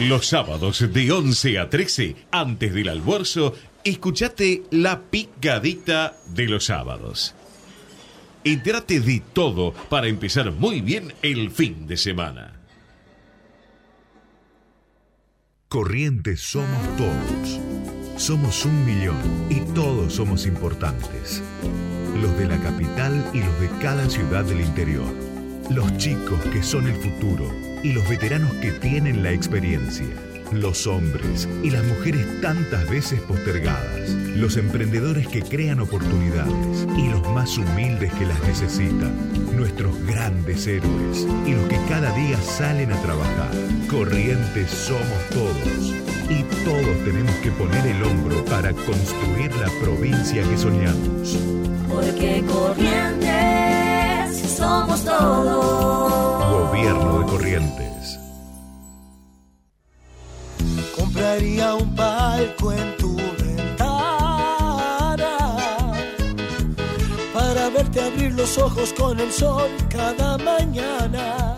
Los sábados de 11 a 13, antes del almuerzo, escuchate la picadita de los sábados. Entérate de todo para empezar muy bien el fin de semana. Corrientes somos todos. Somos un millón y todos somos importantes. Los de la capital y los de cada ciudad del interior. Los chicos que son el futuro y los veteranos que tienen la experiencia. Los hombres y las mujeres tantas veces postergadas. Los emprendedores que crean oportunidades y los más humildes que las necesitan. Nuestros grandes héroes y los que cada día salen a trabajar. Corrientes somos todos. Y todos tenemos que poner el hombro para construir la provincia que soñamos. Porque Corrientes somos todos. Compraría un palco en tu ventana para verte abrir los ojos con el sol cada mañana.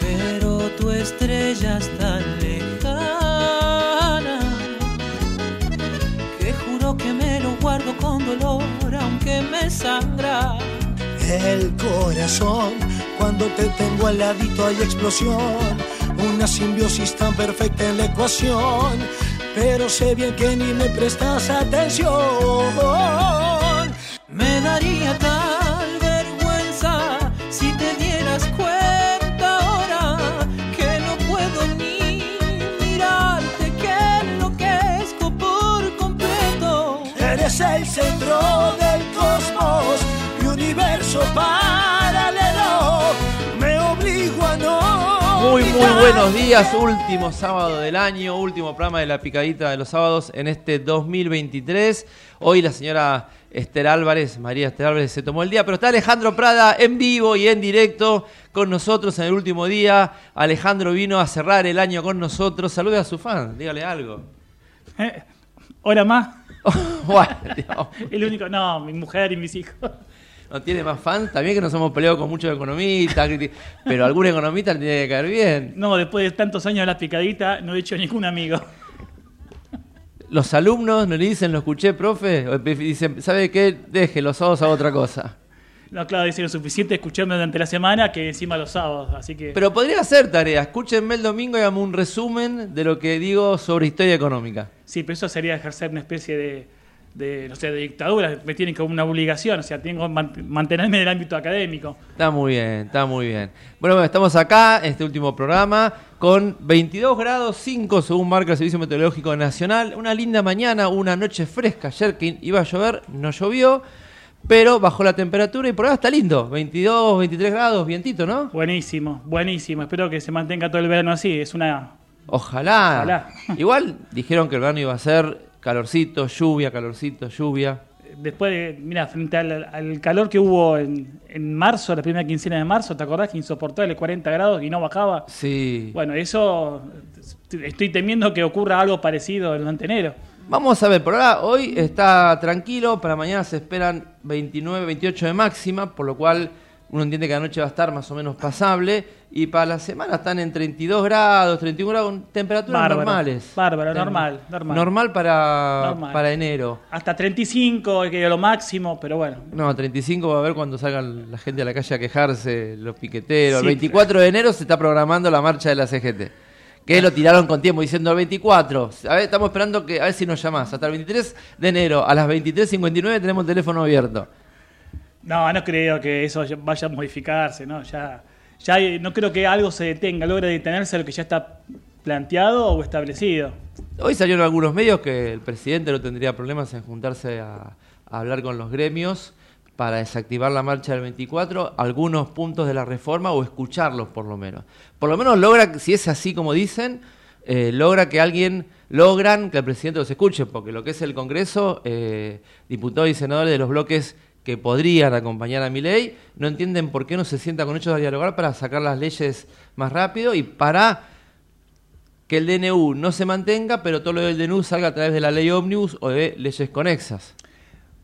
Pero tu estrella es tan lejana que juro que me lo guardo con dolor aunque me sangra. El corazón, cuando te tengo al ladito hay explosión, una simbiosis tan perfecta en la ecuación, pero sé bien que ni me prestas atención. Me daría tal vergüenza si te dieras cuenta ahora que no puedo ni mirarte, que enloquezco por completo. Eres el centro del cosmos, mi universo paralelo, Muy, muy buenos días. Último sábado del año, último programa de la picadita de los sábados en este 2023. Hoy la señora Esther Álvarez, María Esther Álvarez, se tomó el día, pero está Alejandro Prada en vivo y en directo con nosotros en el último día. Alejandro vino a cerrar el año con nosotros. Salude a su fan, dígale algo. Eh, Hola más. El único, no, mi mujer y mis hijos. No tiene más fans. También que nos hemos peleado con muchos economistas, pero algún economista le tiene que caer bien. No, después de tantos años de la picadita, no he hecho ningún amigo. Los alumnos no le dicen, lo escuché, profe, dicen, ¿sabe qué? Deje, los sábados hago otra cosa. No, claro, dice lo suficiente escucharme durante la semana que encima los sábados, así que... Pero podría hacer tarea. Escúchenme el domingo y hagamos un resumen de lo que digo sobre historia económica. Sí, pero eso sería ejercer una especie de, de, no sé, de dictadura. Me tienen como una obligación, o sea, tengo que man- mantenerme en el ámbito académico. Está muy bien, está muy bien. Bueno, bueno, estamos acá en este último programa con 22 grados 5 según marca el Servicio Meteorológico Nacional. Una linda mañana, una noche fresca. Ayer que iba a llover, no llovió, pero bajó la temperatura y por ahora está lindo. 22, 23 grados, vientito, ¿no? Buenísimo, buenísimo. Espero que se mantenga todo el verano así. Es una... Ojalá. Ojalá. Igual dijeron que el verano iba a ser calorcito, lluvia, calorcito, lluvia. Después de, mira, frente al, al calor que hubo en, en marzo, la primera quincena de marzo, ¿te acordás que insoportable 40 grados y no bajaba? Sí. Bueno, eso estoy temiendo que ocurra algo parecido en enero. Vamos a ver, por ahora hoy está tranquilo, para mañana se esperan 29, 28 de máxima, por lo cual uno entiende que la noche va a estar más o menos pasable, y para la semana están en 32 grados, 31 grados, temperaturas Bárbaro, normales. bárbaro, Tem- normal, normal. Normal para, Normal. para enero. Hasta 35, que es lo máximo, pero bueno. No, 35 va a haber cuando salgan la gente a la calle a quejarse, los piqueteros. Sí, el 24 de enero se está programando la marcha de la CGT. Que lo tiraron con tiempo diciendo el 24. A ver, estamos esperando que a ver si nos llamás. Hasta el 23 de enero a las 23.59 tenemos el teléfono abierto. No, no creo que eso ya- vaya a modificarse, ¿no? Ya, ya no creo que algo se detenga, logre detenerse a lo que ya está planteado o establecido. Hoy salieron algunos medios que el presidente no tendría problemas en juntarse a, a hablar con los gremios para desactivar la marcha del 24, algunos puntos de la reforma o escucharlos por lo menos. Por lo menos logra, si es así como dicen, eh, logra que alguien, logran que el presidente los escuche, porque lo que es el Congreso, eh, diputados y senadores de los bloques que podrían acompañar a mi ley, no entienden por qué no se sienta con ellos a dialogar para sacar las leyes más rápido y para que el DNU no se mantenga, pero todo lo del DNU salga a través de la ley ómnibus o de leyes conexas.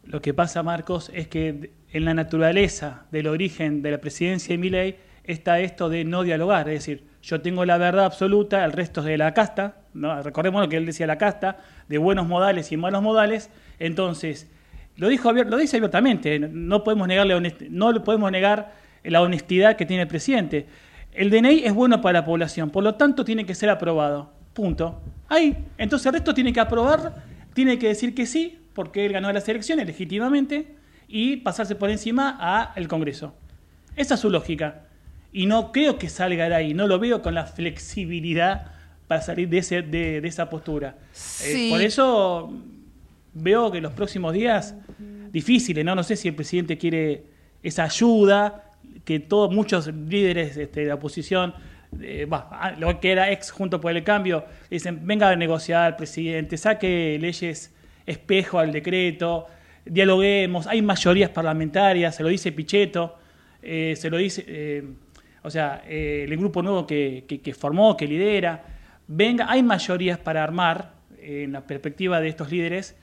Lo que pasa, Marcos, es que en la naturaleza del origen de la presidencia de Milei está esto de no dialogar, es decir, yo tengo la verdad absoluta, el resto es de la casta, ¿no? recordemos lo que él decía la casta, de buenos modales y malos modales, entonces, lo, dijo, lo dice abiertamente, no podemos, negarle no podemos negar la honestidad que tiene el presidente. El DNI es bueno para la población, por lo tanto tiene que ser aprobado. Punto. Ahí. Entonces el resto tiene que aprobar, tiene que decir que sí, porque él ganó las elecciones legítimamente, y pasarse por encima al Congreso. Esa es su lógica. Y no creo que salga de ahí, no lo veo con la flexibilidad para salir de, ese, de, esa postura. Eh, por eso veo que los próximos días difíciles, ¿no? No sé si el presidente quiere esa ayuda, que todos, muchos líderes este, de la oposición, eh, ah, lo que era ex junto por el cambio, dicen, venga a negociar, presidente, saque leyes espejo al decreto, dialoguemos, hay mayorías parlamentarias, se lo dice Pichetto, eh, se lo dice, eh, o sea, el grupo nuevo que, que, que formó, que lidera, venga, hay mayorías para armar, en la perspectiva de estos líderes,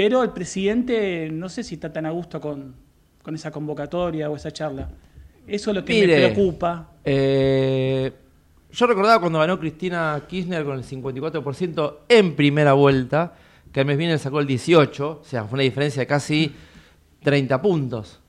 pero el presidente no sé si está tan a gusto con, esa convocatoria o esa charla. Eso es lo que me preocupa. Eh, yo recordaba cuando ganó Cristina Kirchner con el 54% en primera vuelta, que al mes viene sacó el 18%, o sea, fue una diferencia de casi 30 puntos.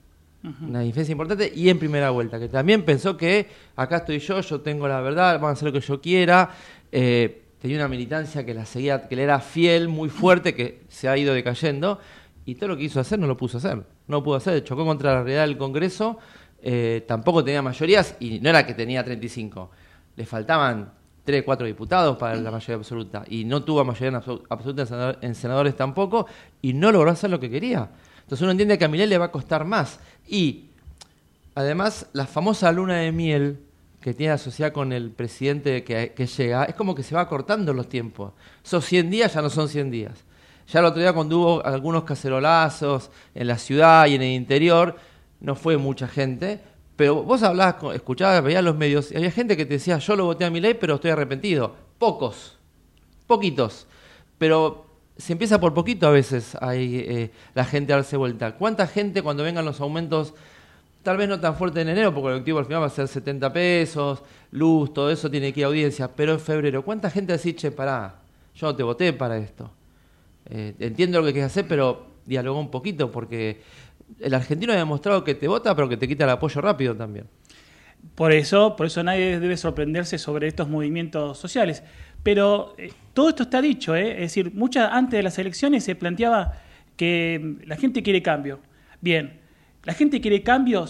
Una diferencia importante y en primera vuelta, que también pensó que acá estoy yo, yo tengo la verdad, van a hacer lo que yo quiera. Eh, tenía una militancia que la seguía, que le era fiel, muy fuerte, que se ha ido decayendo, y todo lo que hizo hacer no lo puso a hacer. No lo pudo hacer, chocó contra la realidad del Congreso, eh, tampoco tenía mayorías, y no era que tenía 35, le faltaban 3, 4 diputados para la mayoría absoluta, y no tuvo mayoría absoluta en senadores tampoco, y no logró hacer lo que quería. Entonces uno entiende que a Milei le va a costar más. Y además, la famosa luna de miel que tiene la sociedad con el presidente que, llega, es como que se va cortando los tiempos. Esos 100 días ya no son 100 días. Ya el otro día cuando hubo algunos cacerolazos en la ciudad y en el interior, no fue mucha gente, pero vos hablabas, escuchabas, veías los medios, y había gente que te decía, yo lo voté a mi ley, pero estoy arrepentido. Pocos, poquitos. Pero se empieza por poquito a veces hay, eh, la gente a darse vuelta. ¿Cuánta gente cuando vengan los aumentos Tal vez no tan fuerte en enero, porque el colectivo al final va a ser 70 pesos, luz, todo eso tiene que ir a audiencia. Pero en febrero, ¿cuánta gente decir, che, pará, yo no te voté para esto? Eh, entiendo lo que quieres hacer, pero dialogó un poquito, porque el argentino ha demostrado que te vota, pero que te quita el apoyo rápido también. Por eso, por eso nadie debe sorprenderse sobre estos movimientos sociales. Pero eh, todo esto está dicho, ¿eh? es decir, muchas antes de las elecciones se planteaba que la gente quiere cambio. Bien, la gente quiere cambio,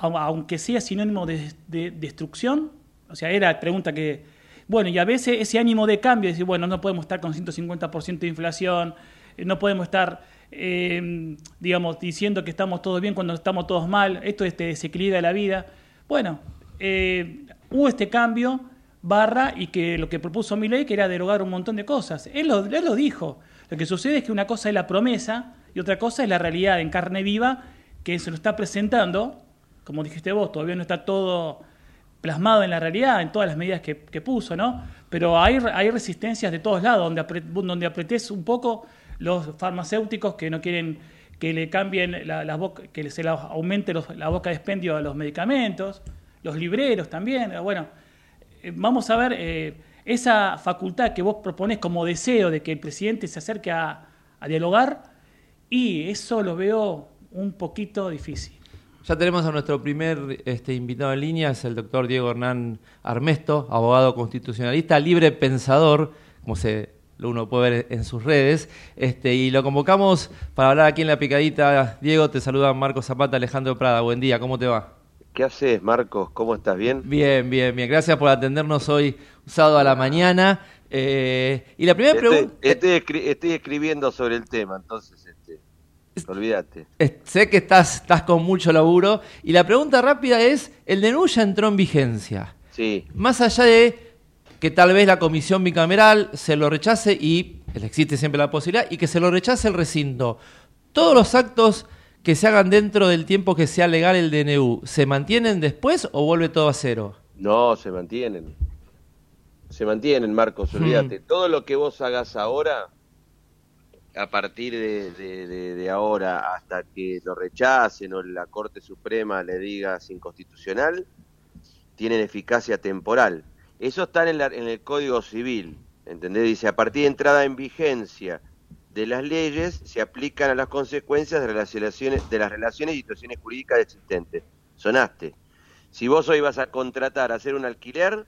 aunque sea sinónimo de, destrucción. O sea, era la pregunta que... Bueno, y a veces ese ánimo de cambio, decir, bueno, no podemos estar con 150% de inflación, eh, no podemos estar, em, digamos, diciendo que estamos todos bien cuando estamos todos mal, esto este desequilibra la vida. Bueno, eh, hubo este cambio, barra, y que lo que propuso ley que era derogar un montón de cosas. Él lo, él lo dijo. Lo que sucede es que una cosa es la promesa y otra cosa es la realidad en carne viva que se lo está presentando, como dijiste vos, todavía no está todo plasmado en la realidad, en todas las medidas que, puso, ¿no? Pero hay, resistencias de todos lados, donde, donde apretés un poco los farmacéuticos que no quieren que le cambien la, boca, que se aumente la boca de expendio a los medicamentos, los libreros también. Bueno, eh, vamos a ver eh, esa facultad que vos proponés como deseo de que el presidente se acerque a dialogar, y eso lo veo un poquito difícil. Ya tenemos a nuestro primer este, invitado en línea, es el doctor Diego Hernán Armesto, abogado constitucionalista, libre pensador, como se uno puede ver en sus redes, este, y lo convocamos para hablar aquí en la picadita. Diego, te saluda Marcos Zapata, Alejandro Prada, buen día, ¿cómo te va? ¿Qué haces, Marcos? ¿Cómo estás? ¿Bien? Bien, bien, bien. Gracias por atendernos hoy, sábado a la mañana. Eh, y la primera pregunta... Estoy, estoy, escribiendo sobre el tema, entonces Olvídate. Sé que estás, estás con mucho laburo. Y la pregunta rápida es, el DNU ya entró en vigencia. Sí. Más allá de que tal vez la comisión bicameral se lo rechace y existe siempre la posibilidad y que se lo rechace el recinto. Todos los actos que se hagan dentro del tiempo que sea legal el DNU, ¿se mantienen después o vuelve todo a cero? No, se mantienen. Se mantienen, Marcos, olvídate. Mm. Todo lo que vos hagas ahora a partir de, ahora hasta que lo rechacen o la Corte Suprema le diga es inconstitucional, tienen eficacia temporal. Eso está en, en el Código Civil, ¿entendés? Dice, a partir de entrada en vigencia de las leyes, se aplican a las consecuencias de, relaciones, de las relaciones y situaciones jurídicas existentes. Sonaste. Si vos hoy vas a contratar a hacer un alquiler,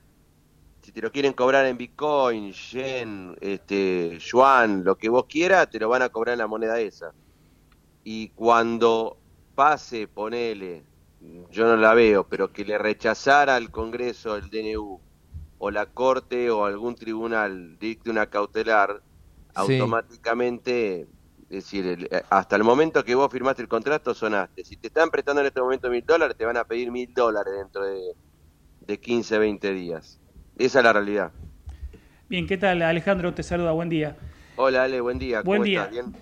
si te lo quieren cobrar en Bitcoin, Yen, este, Yuan, lo que vos quieras, te lo van a cobrar en la moneda esa. Y cuando pase, ponele, yo no la veo, pero que le rechazara al Congreso el DNU, o la Corte o algún tribunal dicte una cautelar, Sí. automáticamente, es decir, el- hasta el momento que vos firmaste el contrato sonaste. Si te están prestando en este momento mil dólares, te van a pedir mil dólares dentro de, de 15, 20 días. Esa es la realidad. Bien, ¿qué tal Alejandro? Te saluda, buen día. Hola Ale, buen día. ¿Cómo Buen día. estás?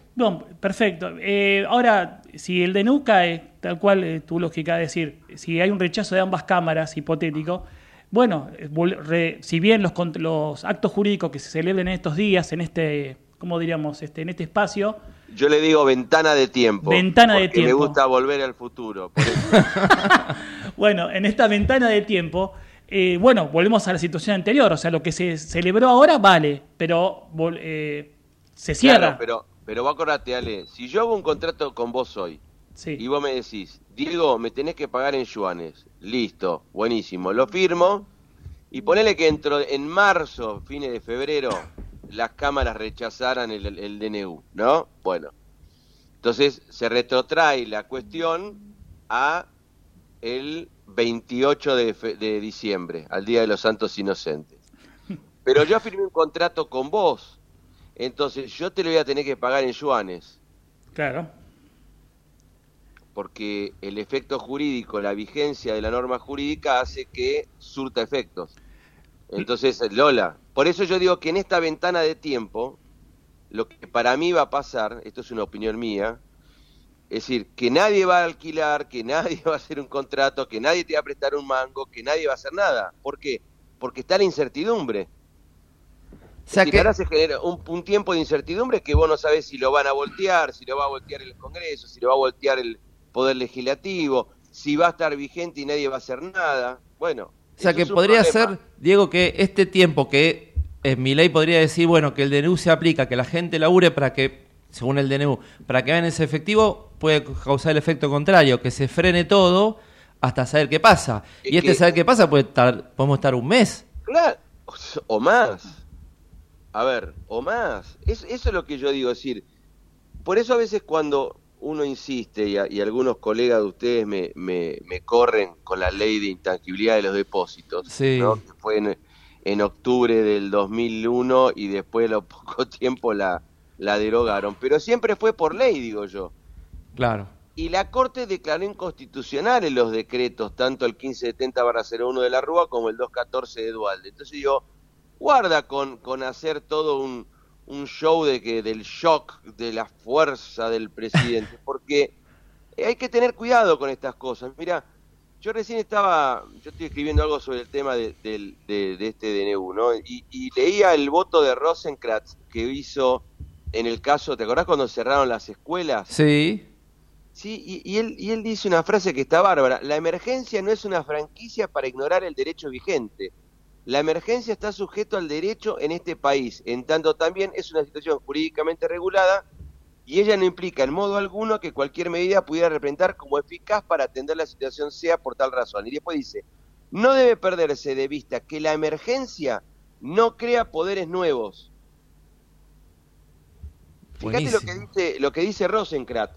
Perfecto. Eh, ahora, si el DNU cae, tal cual eh, tu lógica es decir, si hay un rechazo de ambas cámaras, hipotético, bueno, eh, re- si bien los, los actos jurídicos que se celebren en estos días, en este, ¿cómo diríamos? Este, en este espacio, Yo le digo ventana de tiempo. Ventana de porque Me tiempo. gusta volver al futuro. bueno, en esta ventana de tiempo, eh, bueno, volvemos a la situación anterior, o sea, lo que se celebró ahora vale, pero eh, se cierra. Claro, pero, pero vos acordate, Ale, si yo hago un contrato con vos hoy Sí. y vos me decís, Diego, me tenés que pagar en yuanes, listo, buenísimo, lo firmo y ponele que dentro en marzo, fines de febrero, las cámaras rechazaran el, el- el DNU, ¿no? Bueno, entonces se retrotrae la cuestión a el 28 de, fe- de diciembre, al Día de los Santos Inocentes. Pero yo firmé un contrato con vos, entonces yo te lo voy a tener que pagar en yuanes, Claro. porque el efecto jurídico, la vigencia de la norma jurídica hace que surta efectos. Entonces, Lola, por eso yo digo que en esta ventana de tiempo, lo que para mí va a pasar, esto es una opinión mía, es decir, que nadie va a alquilar, que nadie va a hacer un contrato, que nadie te va a prestar un mango, que nadie va a hacer nada. ¿Por qué? Porque está la incertidumbre. O sea que, ahora se genera un, un tiempo de incertidumbre que vos no sabés si lo van a voltear, si lo va a voltear el Congreso, si lo va a voltear el Poder Legislativo, si va a estar vigente y nadie va a hacer nada. Bueno, o sea que podría problema. ser, Diego, que este tiempo que eh, mi ley podría decir, bueno, que el DNU se aplica, que la gente labure para que, según el DNU, para que vean ese efectivo, puede causar el efecto contrario, que se frene todo hasta saber qué pasa. Es y este que- saber qué pasa puede estar, podemos estar un mes. Claro, o más. A ver, o más. Es- eso es lo que yo digo, es decir, por eso a veces cuando uno insiste y, a- y algunos colegas de ustedes me, me, me corren con la ley de intangibilidad de los depósitos, Sí. ¿no? que fue en, en octubre del 2001 y después de lo poco tiempo la, la derogaron, pero siempre fue por ley, digo yo. Claro. Y la Corte declaró inconstitucionales los decretos, tanto el 1570-01 de la Rúa como el 214 de Dualde. Entonces digo, guarda con, con hacer todo un, un show de que del shock, de la fuerza del presidente, porque hay que tener cuidado con estas cosas. Mira, yo recién estaba, yo estoy escribiendo algo sobre el tema de, del- de- de este DNU, ¿no? Y, y leía el voto de Rosenkratz que hizo en el caso, ¿te acordás cuando cerraron las escuelas? Sí. Sí, y, y él, y él dice una frase que está bárbara. La emergencia no es una franquicia para ignorar el derecho vigente. La emergencia está sujeto al derecho en este país, en tanto también es una situación jurídicamente regulada y ella no implica en modo alguno que cualquier medida pudiera representar como eficaz para atender la situación sea por tal razón. Y después dice, no debe perderse de vista que la emergencia no crea poderes nuevos. Fíjate lo que dice, lo que dice Rosenkratz.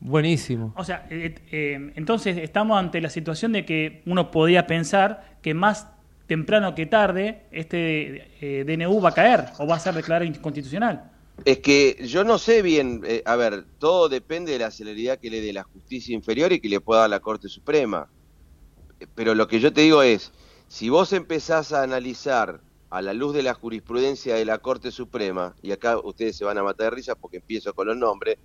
Buenísimo. O sea, eh, eh, entonces estamos ante la situación de que uno podría pensar que más temprano que tarde este eh, DNU va a caer o va a ser declarado inconstitucional. Es que yo no sé bien, eh, a ver, todo depende de la celeridad que le dé la justicia inferior y que le pueda dar la Corte Suprema. Pero lo que yo te digo es, si vos empezás a analizar a la luz de la jurisprudencia de la Corte Suprema, y acá ustedes se van a matar de risa porque empiezo con los nombres,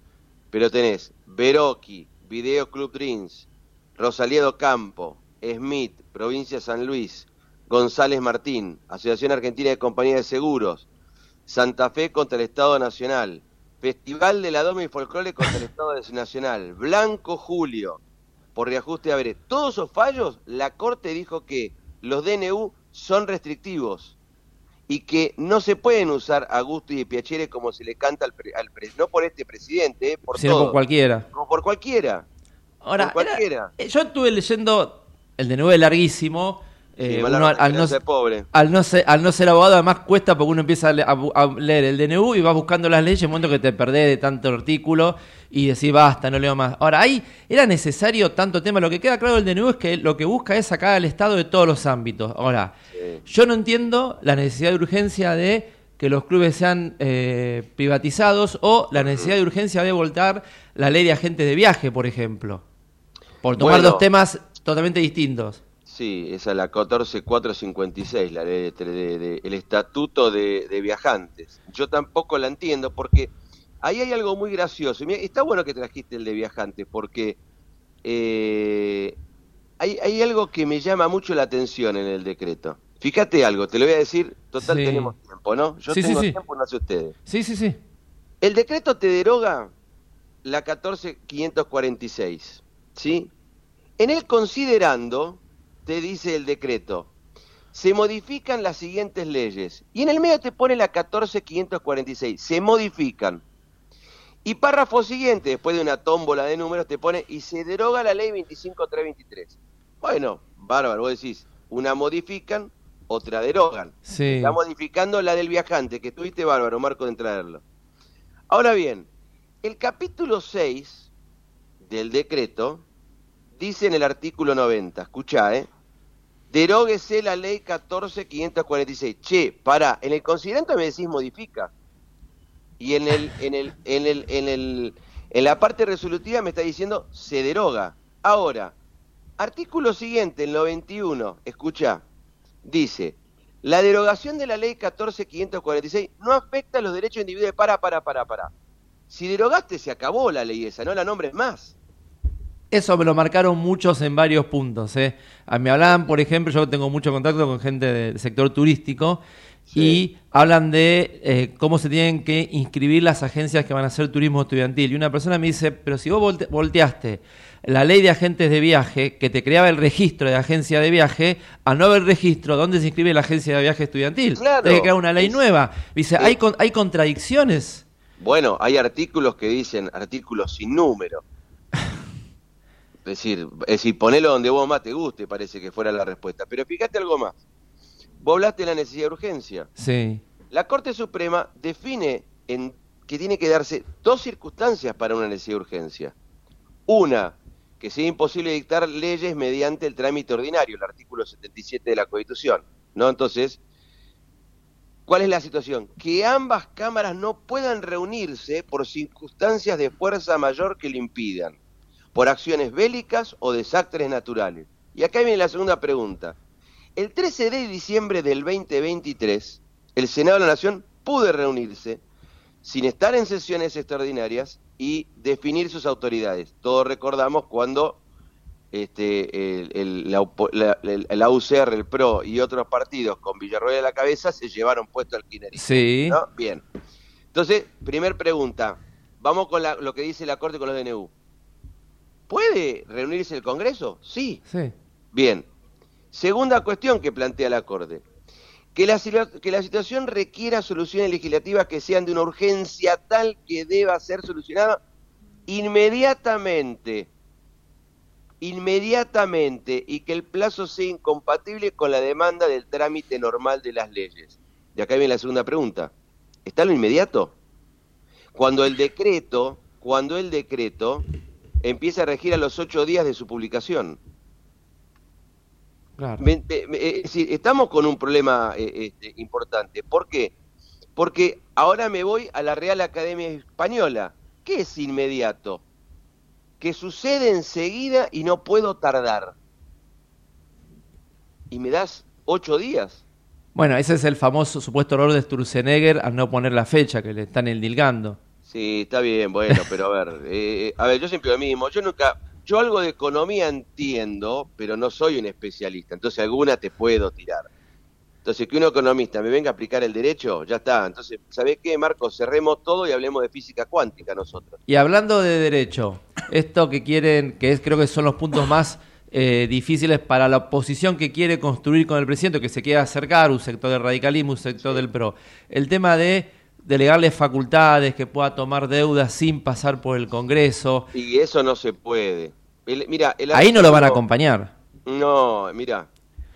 pero tenés Veroqui, Video Club Dreams, Rosaliedo Campo, Smith, Provincia San Luis, González Martín, Asociación Argentina de Compañías de Seguros, Santa Fe contra el Estado Nacional, Festival de la Doma y Folclore contra el Estado Nacional, Blanco Julio, por reajuste de haberes. Todos esos fallos, la Corte dijo que los DNU son restrictivos y que no se pueden usar a gusto y piacere como se le canta al, pre- al pre- no por este presidente, eh, por Sino todo, por cualquiera. como por cualquiera. Ahora, por cualquiera. era- eh, yo estuve leyendo el de es larguísimo. Eh, uno al, al no, pobre. al, no ser, al no ser abogado, además cuesta porque uno empieza a, le- a bu- a leer el DNU y va buscando las leyes, en un momento que te perdés de tanto artículo y decís, basta, no leo más. Ahora, ahí era necesario tanto tema. Lo que queda claro del DNU es que lo que busca es sacar al Estado de todos los ámbitos. Ahora, Sí. yo no entiendo la necesidad de urgencia de que los clubes sean eh, privatizados o la necesidad de urgencia de voltar la ley de agentes de viaje, por ejemplo. Por tomar Bueno. dos temas totalmente distintos. Sí, esa es la 14456, la ley de, de- de- el estatuto de, de viajantes. Yo tampoco la entiendo porque ahí hay algo muy gracioso. Y mira, está bueno que trajiste el de viajantes porque eh, hay, hay algo que me llama mucho la atención en el decreto. Fíjate algo, te lo voy a decir, total Sí. tenemos tiempo, ¿no? Yo Sí, tengo sí. tiempo, no sé ustedes. Sí, sí, sí. El decreto te deroga la 14546, ¿sí? En el considerando, te dice el decreto, se modifican las siguientes leyes. Y en el medio te pone la 14546, se modifican. Y párrafo siguiente, después de una tómbola de números, te pone, y se deroga la ley 25323. Bueno, bárbaro, vos decís, una modifican, otra derogan. Sí. Está modificando la del viajante, que tuviste bárbaro, Marco, de traerlo. Ahora bien, el capítulo 6 del decreto dice en el artículo 90, escuchá, ¿eh? Deróguese la ley 14546. Che, pará, en el considerante me decís modifica. Y en el, en el, en el, en el, en la parte resolutiva me está diciendo se deroga. Ahora, artículo siguiente, el 91, escuchá, dice, la derogación de la ley 14546 no afecta a los derechos individuales. Para, para, para, para. Si derogaste, se acabó la ley esa, no la nombres más. Eso me lo marcaron muchos en varios puntos. ¿eh? A mí me hablaban, por ejemplo, yo tengo mucho contacto con gente del sector turístico y hablan de eh, cómo se tienen que inscribir las agencias que van a hacer turismo estudiantil. Y una persona me dice, pero si vos volte- volteaste la ley de agentes de viaje, que te creaba el registro de agencia de viaje, a no haber registro, ¿dónde se inscribe la agencia de viaje estudiantil? Claro. Hay que crear una ley Es- nueva. Dice, hay, con- hay contradicciones. Bueno, hay artículos que dicen artículos sin número. Es decir, es decir, ponelo donde vos más te guste, parece que fuera la respuesta. Pero fíjate algo más. Vos hablaste de la necesidad de urgencia. Sí. La Corte Suprema define en que tiene que darse dos circunstancias para una necesidad de urgencia. Una, que sea imposible dictar leyes mediante el trámite ordinario, el artículo 77 de la Constitución. ¿No? Entonces, ¿cuál es la situación? Que ambas cámaras no puedan reunirse por circunstancias de fuerza mayor que lo impidan, por acciones bélicas o desastres naturales. Y acá viene la segunda pregunta. El 13 de diciembre del 2023, el Senado de la Nación pudo reunirse sin estar en sesiones extraordinarias y definir sus autoridades. Todos recordamos cuando este, el, el- la, la- UCR, el PRO y otros partidos con Villarroel a la cabeza se llevaron puesto al kirchnerismo. Sí. ¿no? Bien. Entonces, primer pregunta. Vamos con la- lo que dice la Corte con los DNU. ¿Puede reunirse el Congreso? Sí. Sí. Bien. Segunda cuestión que plantea la Corte. Que la, que la situación requiera soluciones legislativas que sean de una urgencia tal que deba ser solucionada inmediatamente. Inmediatamente. Y que el plazo sea incompatible con la demanda del trámite normal de las leyes. De acá viene la segunda pregunta. ¿Está lo inmediato? Cuando el decreto, cuando el decreto empieza a regir a los ocho días de su publicación. Claro. Me- me- me- es decir, estamos con un problema eh, este, importante. ¿Por qué? Porque ahora me voy a la Real Academia Española. ¿Qué es inmediato? Que sucede enseguida y no puedo tardar. Y me das ocho días. Bueno, ese es el famoso supuesto error de Sturzenegger al no poner la fecha que le están endilgando. Sí, está bien, bueno, pero a ver, eh, a ver, yo siempre lo mismo, yo nunca, yo algo de economía entiendo, pero no soy un especialista, entonces alguna te puedo tirar. Entonces, que un economista me venga a aplicar el derecho, ya está. Entonces, ¿sabés qué, Marcos? Cerremos todo y hablemos de física cuántica nosotros. Y hablando de derecho, esto que quieren, que es creo que son los puntos más eh, difíciles para la oposición que quiere construir con el presidente, que se quiere acercar, un sector del radicalismo, un sector del PRO. El tema de delegarle facultades, que pueda tomar deudas sin pasar por el Congreso. Y eso no se puede. El- mira, el Ahí no lo van a acompañar. No, mira.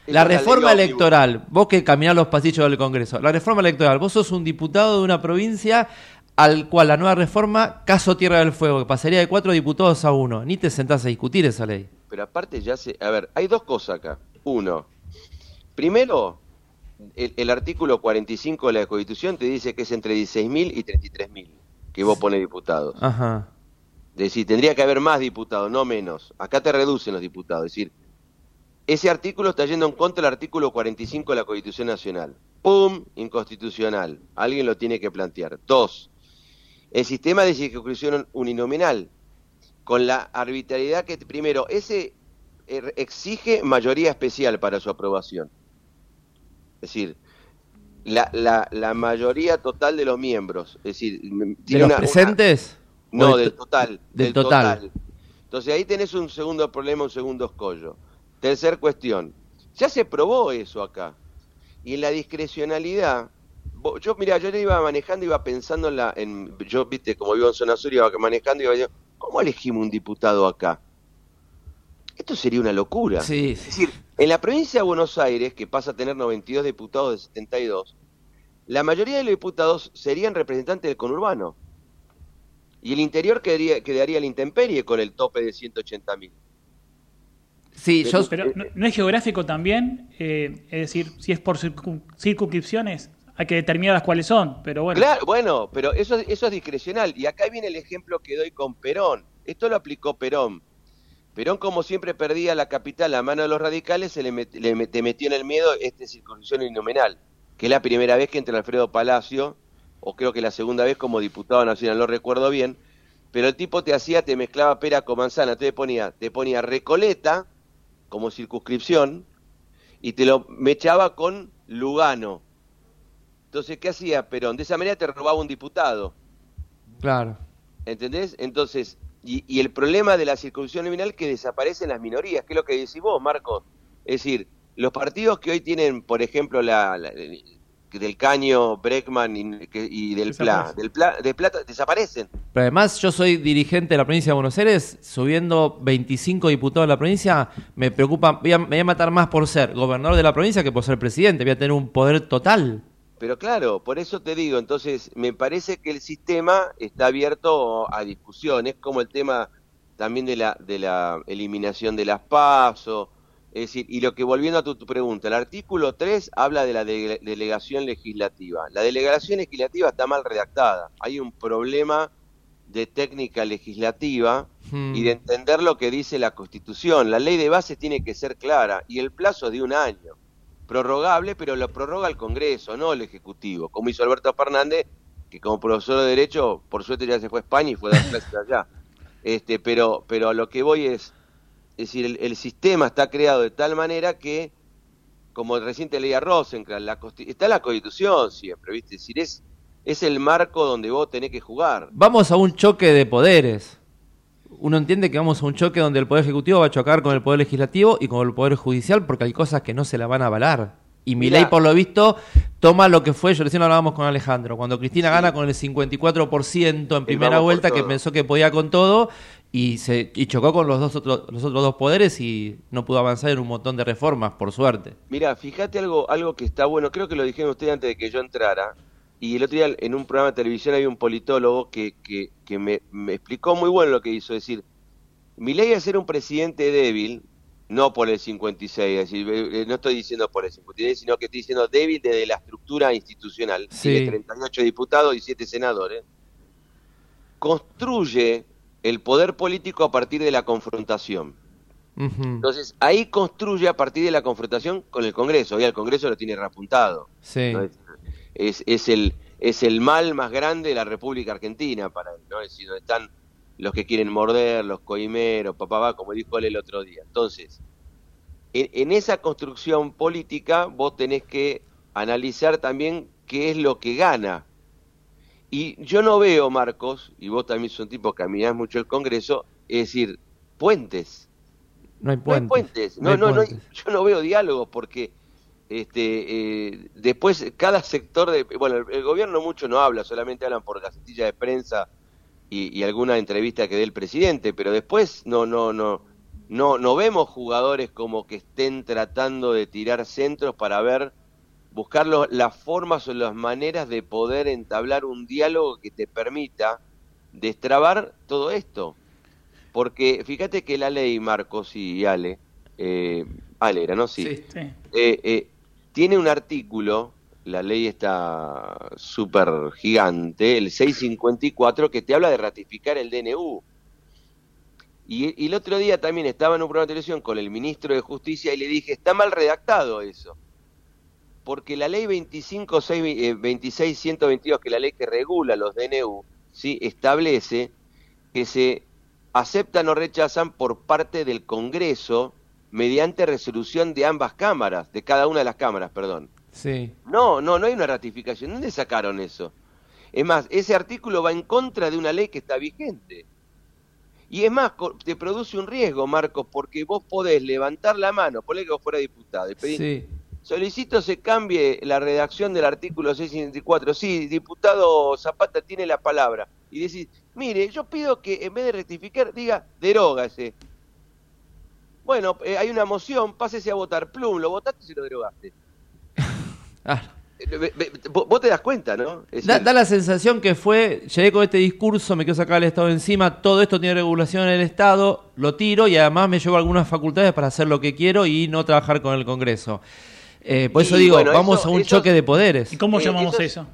La reforma electoral, vos que caminás los pasillos del Congreso, la reforma electoral, vos sos un diputado de una provincia al cual la nueva reforma, caso Tierra del Fuego, que pasaría de cuatro diputados a uno, ni te sentás a discutir esa ley. Pero aparte ya se... A ver, hay dos cosas acá. Uno, primero, el, el artículo 45 de la Constitución te dice que es entre 16.000 y 33.000 que vos pones diputados. Ajá. Es decir, tendría que haber más diputados, no menos. Acá te reducen los diputados. Es decir, ese artículo está yendo en contra del artículo 45 de la Constitución Nacional. ¡Pum! Inconstitucional. Alguien lo tiene que plantear. Dos, el sistema de circunscripción uninominal. Con la arbitrariedad que, primero, ese eh, exige mayoría especial para su aprobación. Es decir, la, la, la mayoría total de los miembros. Es decir, ¿De los una- presentes? ¿O no, de del to- total. del total. Entonces ahí tenés un segundo problema, un segundo escollo. Tercer cuestión. Ya se probó eso acá. Y en la discrecionalidad, yo mira, yo le iba manejando, iba pensando en la, en, yo viste, como vivo en zona sur, iba manejando y iba diciendo, ¿cómo elegimos un diputado acá? Esto sería una locura. Sí, Es decir, en la provincia de Buenos Aires, que pasa a tener 92 diputados de 72, la mayoría de los diputados serían representantes del conurbano. Y el interior quedaría, quedaría la intemperie con el tope de 180 mil. Sí, yo... Pero no, no es geográfico también, eh, es decir, si es por circun- circunscripciones, hay que determinar las cuáles son, pero bueno. Claro, bueno, pero eso, eso es discrecional. Y acá viene el ejemplo que doy con Perón. Esto lo aplicó Perón. Perón, como siempre perdía la capital a mano de los radicales, se le, met- le met- te metió en el miedo este circunscripción uninominal, que es la primera vez que entra Alfredo Palacio, o creo que la segunda vez como diputado nacional, no recuerdo bien, pero el tipo te hacía, te mezclaba pera con manzana, te ponía, te ponía Recoleta como circunscripción y te lo mechaba con Lugano. Entonces, ¿qué hacía Perón? De esa manera te robaba un diputado. Claro. ¿Entendés? Entonces, y, y el problema de la circunscripción nominal que desaparecen las minorías, que es lo que decís vos, Marcos. Es decir, los partidos que hoy tienen, por ejemplo, la, la- del Caño, Breckman y, que- y del Pla, del Pla, de Plata, desaparecen. Pero además yo soy dirigente de la provincia de Buenos Aires, subiendo 25 diputados de la provincia, me preocupa, voy a- me voy a matar más por ser gobernador de la provincia que por ser presidente, voy a tener un poder total. Pero claro, por eso te digo, entonces me parece que el sistema está abierto a discusión, es como el tema también de la, de la eliminación de las PASO, es decir, y lo que volviendo a tu, tu pregunta, el artículo 3 habla de la de- delegación legislativa. La delegación legislativa está mal redactada, hay un problema de técnica legislativa Hmm. y de entender lo que dice la Constitución. La ley de base tiene que ser clara y el plazo es de un año prorrogable, pero lo prorroga el Congreso, no el Ejecutivo, como hizo Alberto Fernández, que como profesor de Derecho, por suerte ya se fue a España y fue a dar clases allá. Este, pero, pero a lo que voy es, es decir, el, sistema está creado de tal manera que, como reciente leía Rosencrantz, la, está la Constitución siempre, ¿viste? Es decir, es, es el marco donde vos tenés que jugar. Vamos a un choque de poderes. Uno entiende que vamos a un choque donde el Poder Ejecutivo va a chocar con el Poder Legislativo y con el Poder Judicial porque hay cosas que no se la van a avalar. Y mi Mirá. ley, por lo visto, toma lo que fue, yo recién hablábamos con Alejandro, cuando Cristina gana con el 54% en primera vuelta, que pensó que podía con todo, y se y chocó con los, dos otros los otros dos poderes y no pudo avanzar en un montón de reformas, por suerte. Mira, fíjate algo, algo que está bueno, creo que lo dijeron ustedes antes de que yo entrara, y el otro día en un programa de televisión había un politólogo que, que, que me, me explicó muy bueno lo que hizo, es decir, Milei es ser un presidente débil, no por el 56, es decir, eh, no estoy diciendo por el 56, sino que estoy diciendo débil desde la estructura institucional, Sí. tiene 38 diputados y 7 senadores, construye el poder político a partir de la confrontación. Entonces, ahí construye a partir de la confrontación con el Congreso. Hoy el Congreso lo tiene reapuntado. Sí. Es, es, el, es el mal más grande de la República Argentina para él, ¿no? Es decir, donde están los que quieren morder, los coimeros, papá va, como dijo él el otro día. Entonces, en, en esa construcción política vos tenés que analizar también qué es lo que gana. Y yo no veo, Marcos, y vos también sos un tipo que caminás mucho el Congreso, es decir, puentes. No hay No hay puentes. puentes. No, hay no, no hay- puentes. yo no veo diálogos porque este, eh, después cada sector de... Bueno, el, el gobierno mucho no habla, solamente hablan por gacetilla de prensa y, y alguna entrevista que dé el presidente, pero después no, no, no, no, no vemos jugadores como que estén tratando de tirar centros para ver, buscar lo- las formas o las maneras de poder entablar un diálogo que te permita destrabar todo esto. Porque fíjate que la ley, Marcos y Ale, eh, Ale era, ¿no? Sí. Sí. Sí. Eh, eh, tiene un artículo, la ley está súper gigante, el 654, que te habla de ratificar el DNU. Y, y el otro día también estaba en un programa de televisión con el ministro de Justicia y le dije, está mal redactado eso. Porque la ley 25, seis- eh, 26.122, que es la ley que regula los DNU, ¿sí? establece que se aceptan o rechazan por parte del Congreso mediante resolución de ambas cámaras, de cada una de las cámaras, perdón. Sí. No, no, no hay una ratificación. ¿Dónde sacaron eso? Es más, ese artículo va en contra de una ley que está vigente. Y es más, te produce un riesgo, Marcos, porque vos podés levantar la mano, ponle que vos fuera diputado, y pedir, Sí. solicito se cambie la redacción del artículo 654. Sí, diputado Zapata tiene la palabra. Y decís, mire, yo pido que en vez de rectificar, diga, derógase. Bueno, eh, hay una moción, pásese a votar. Plum, lo votaste y se lo derogaste. Ah. Eh, ve- ve- Vos vos te das cuenta, ¿no? Da, la sensación que fue, llegué con este discurso, me quiero sacar el Estado encima, todo esto tiene regulación en el Estado, lo tiro y además me llevo algunas facultades para hacer lo que quiero y no trabajar con el Congreso. Eh, por Y, eso digo, bueno, vamos eso- a un eso- choque de poderes. ¿Y cómo Eh, llamamos eso es- eso?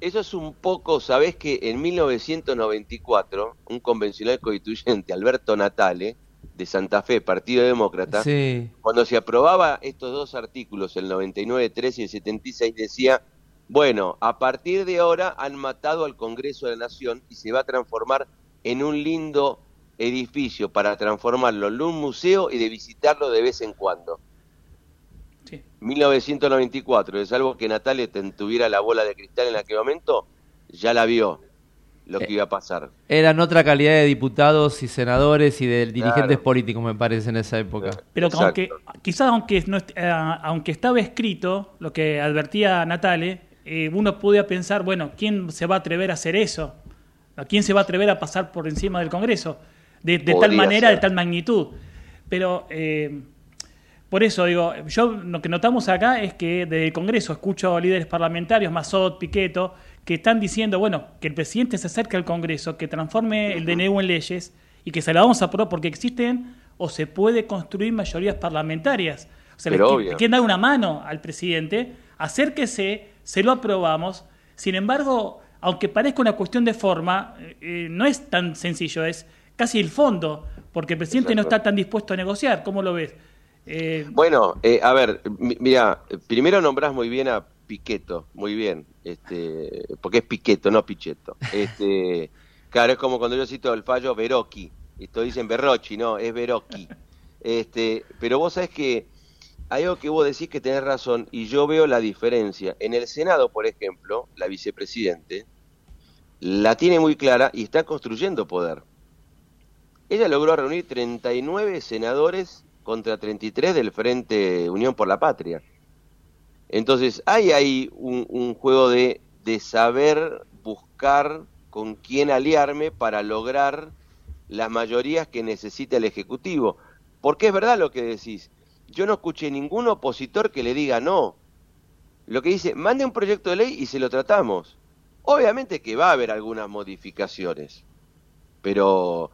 Eso es un poco, sabés que en 1994, un convencional constituyente, Alberto Natale, de Santa Fe, Partido Demócrata, Sí, cuando se aprobaba estos dos artículos, el 99.3 y el 76, decía, bueno, a partir de ahora han matado al Congreso de la Nación y se va a transformar en un lindo edificio para transformarlo en un museo y de visitarlo de vez en cuando. Sí. 1994, de salvo que Natale ten- tuviera la bola de cristal en aquel momento, ya la vio lo que Eh, iba a pasar. eran otra calidad de diputados y senadores y de dirigentes Claro. políticos, me parece, en esa época. Pero que Exacto. aunque, quizás aunque, no est- eh, aunque estaba escrito, lo que advertía Natale, eh, uno podía pensar, bueno, ¿quién se va a atrever a hacer eso? ¿A quién se va a atrever a pasar por encima del Congreso? De, de tal manera, ser. de tal magnitud. Pero eh, por eso digo, yo lo que notamos acá es que desde el Congreso escucho a líderes parlamentarios, Mazot, Piqueto, que están diciendo, bueno, que el presidente se acerque al Congreso, que transforme el DNU en leyes y que se la vamos a aprobar porque existen o se puede construir mayorías parlamentarias. O sea, Pero le quieren dar una mano al presidente, acérquese, se lo aprobamos. Sin embargo, aunque parezca una cuestión de forma, eh, eh, no es tan sencillo, es casi el fondo, porque el presidente no está tan dispuesto a negociar. ¿Cómo lo ves? Eh, Bueno, eh, a ver, mi- mira, primero nombrás muy bien a Piqueto, muy bien, este, porque es Piqueto, no Pichetto. Este, claro, es como cuando yo cito el fallo Verocchi, esto dicen Berrochi, no, es Verocchi. Este, pero vos sabés que hay algo que vos decís que tenés razón y yo veo la diferencia. En el Senado, por ejemplo, la vicepresidente la tiene muy clara y está construyendo poder. Ella logró reunir 39 senadores contra 33 del Frente Unión por la Patria. Entonces, hay ahí un, un juego de, saber buscar con quién aliarme para lograr las mayorías que necesita el Ejecutivo. Porque es verdad lo que decís. Yo no escuché ningún opositor que le diga no. Lo que dice, mande un proyecto de ley y se lo tratamos. Obviamente que va a haber algunas modificaciones, pero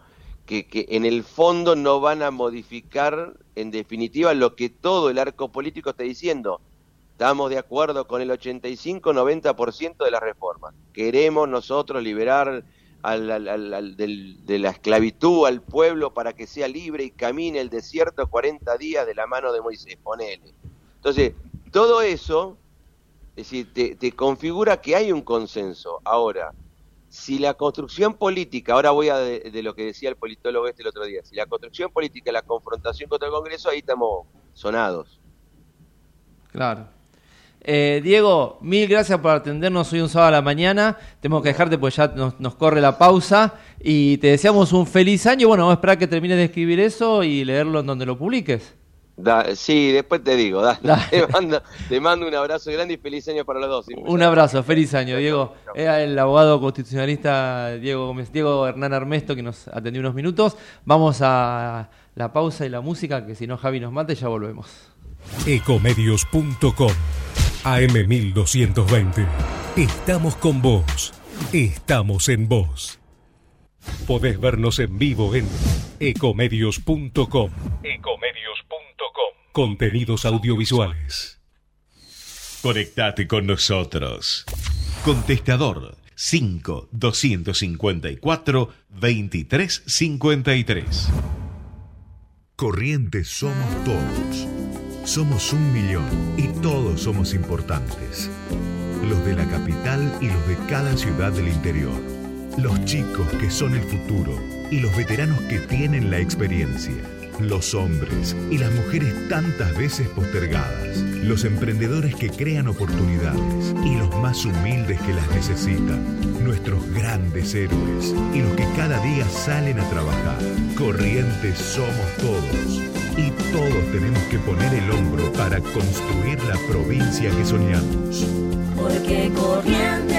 que en el fondo no van a modificar en definitiva lo que todo el arco político está diciendo. Estamos de acuerdo con el 85-90% de las reformas. Queremos nosotros liberar al, del- de la esclavitud al pueblo para que sea libre y camine el desierto 40 días de la mano de Moisés, ponele. Entonces, todo eso, es decir, te, configura que hay un consenso. Ahora, si la construcción política, ahora voy a de, de lo que decía el politólogo este el otro día, si la construcción política la confrontación contra el Congreso, ahí estamos sonados. Claro. Eh, Diego, mil gracias por atendernos hoy un sábado a la mañana. Tenemos que dejarte pues ya nos, nos corre la pausa y te deseamos un feliz año. Bueno, vamos a esperar que termines de escribir eso y leerlo en donde lo publiques. Da- sí, después te digo. Te, mando, te mando un abrazo grande y feliz año para los dos. Un abrazo, feliz año, Diego. Era el abogado constitucionalista Diego Gómez, Diego Hernán Armesto que nos atendió unos minutos. Vamos a la pausa y la música, que si no Javi nos mate, ya volvemos. Ecomedios.com AM1220. Estamos con vos. Estamos en vos. Podés vernos en vivo en ecomedios.com. Ecomedios.com. Contenidos audiovisuales. Conectate con nosotros. Contestador 5 254 2353. Corrientes somos todos. Somos un millón y todos somos importantes. Los de la capital y los de cada ciudad del interior. Los chicos que son el futuro y los veteranos que tienen la experiencia. Los hombres y las mujeres tantas veces postergadas. Los emprendedores que crean oportunidades y los más humildes que las necesitan. Nuestros grandes héroes y los que cada día salen a trabajar. Corrientes somos todos. Y todos tenemos que poner el hombro para construir la provincia que soñamos. Porque corrientes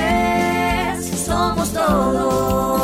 somos todos.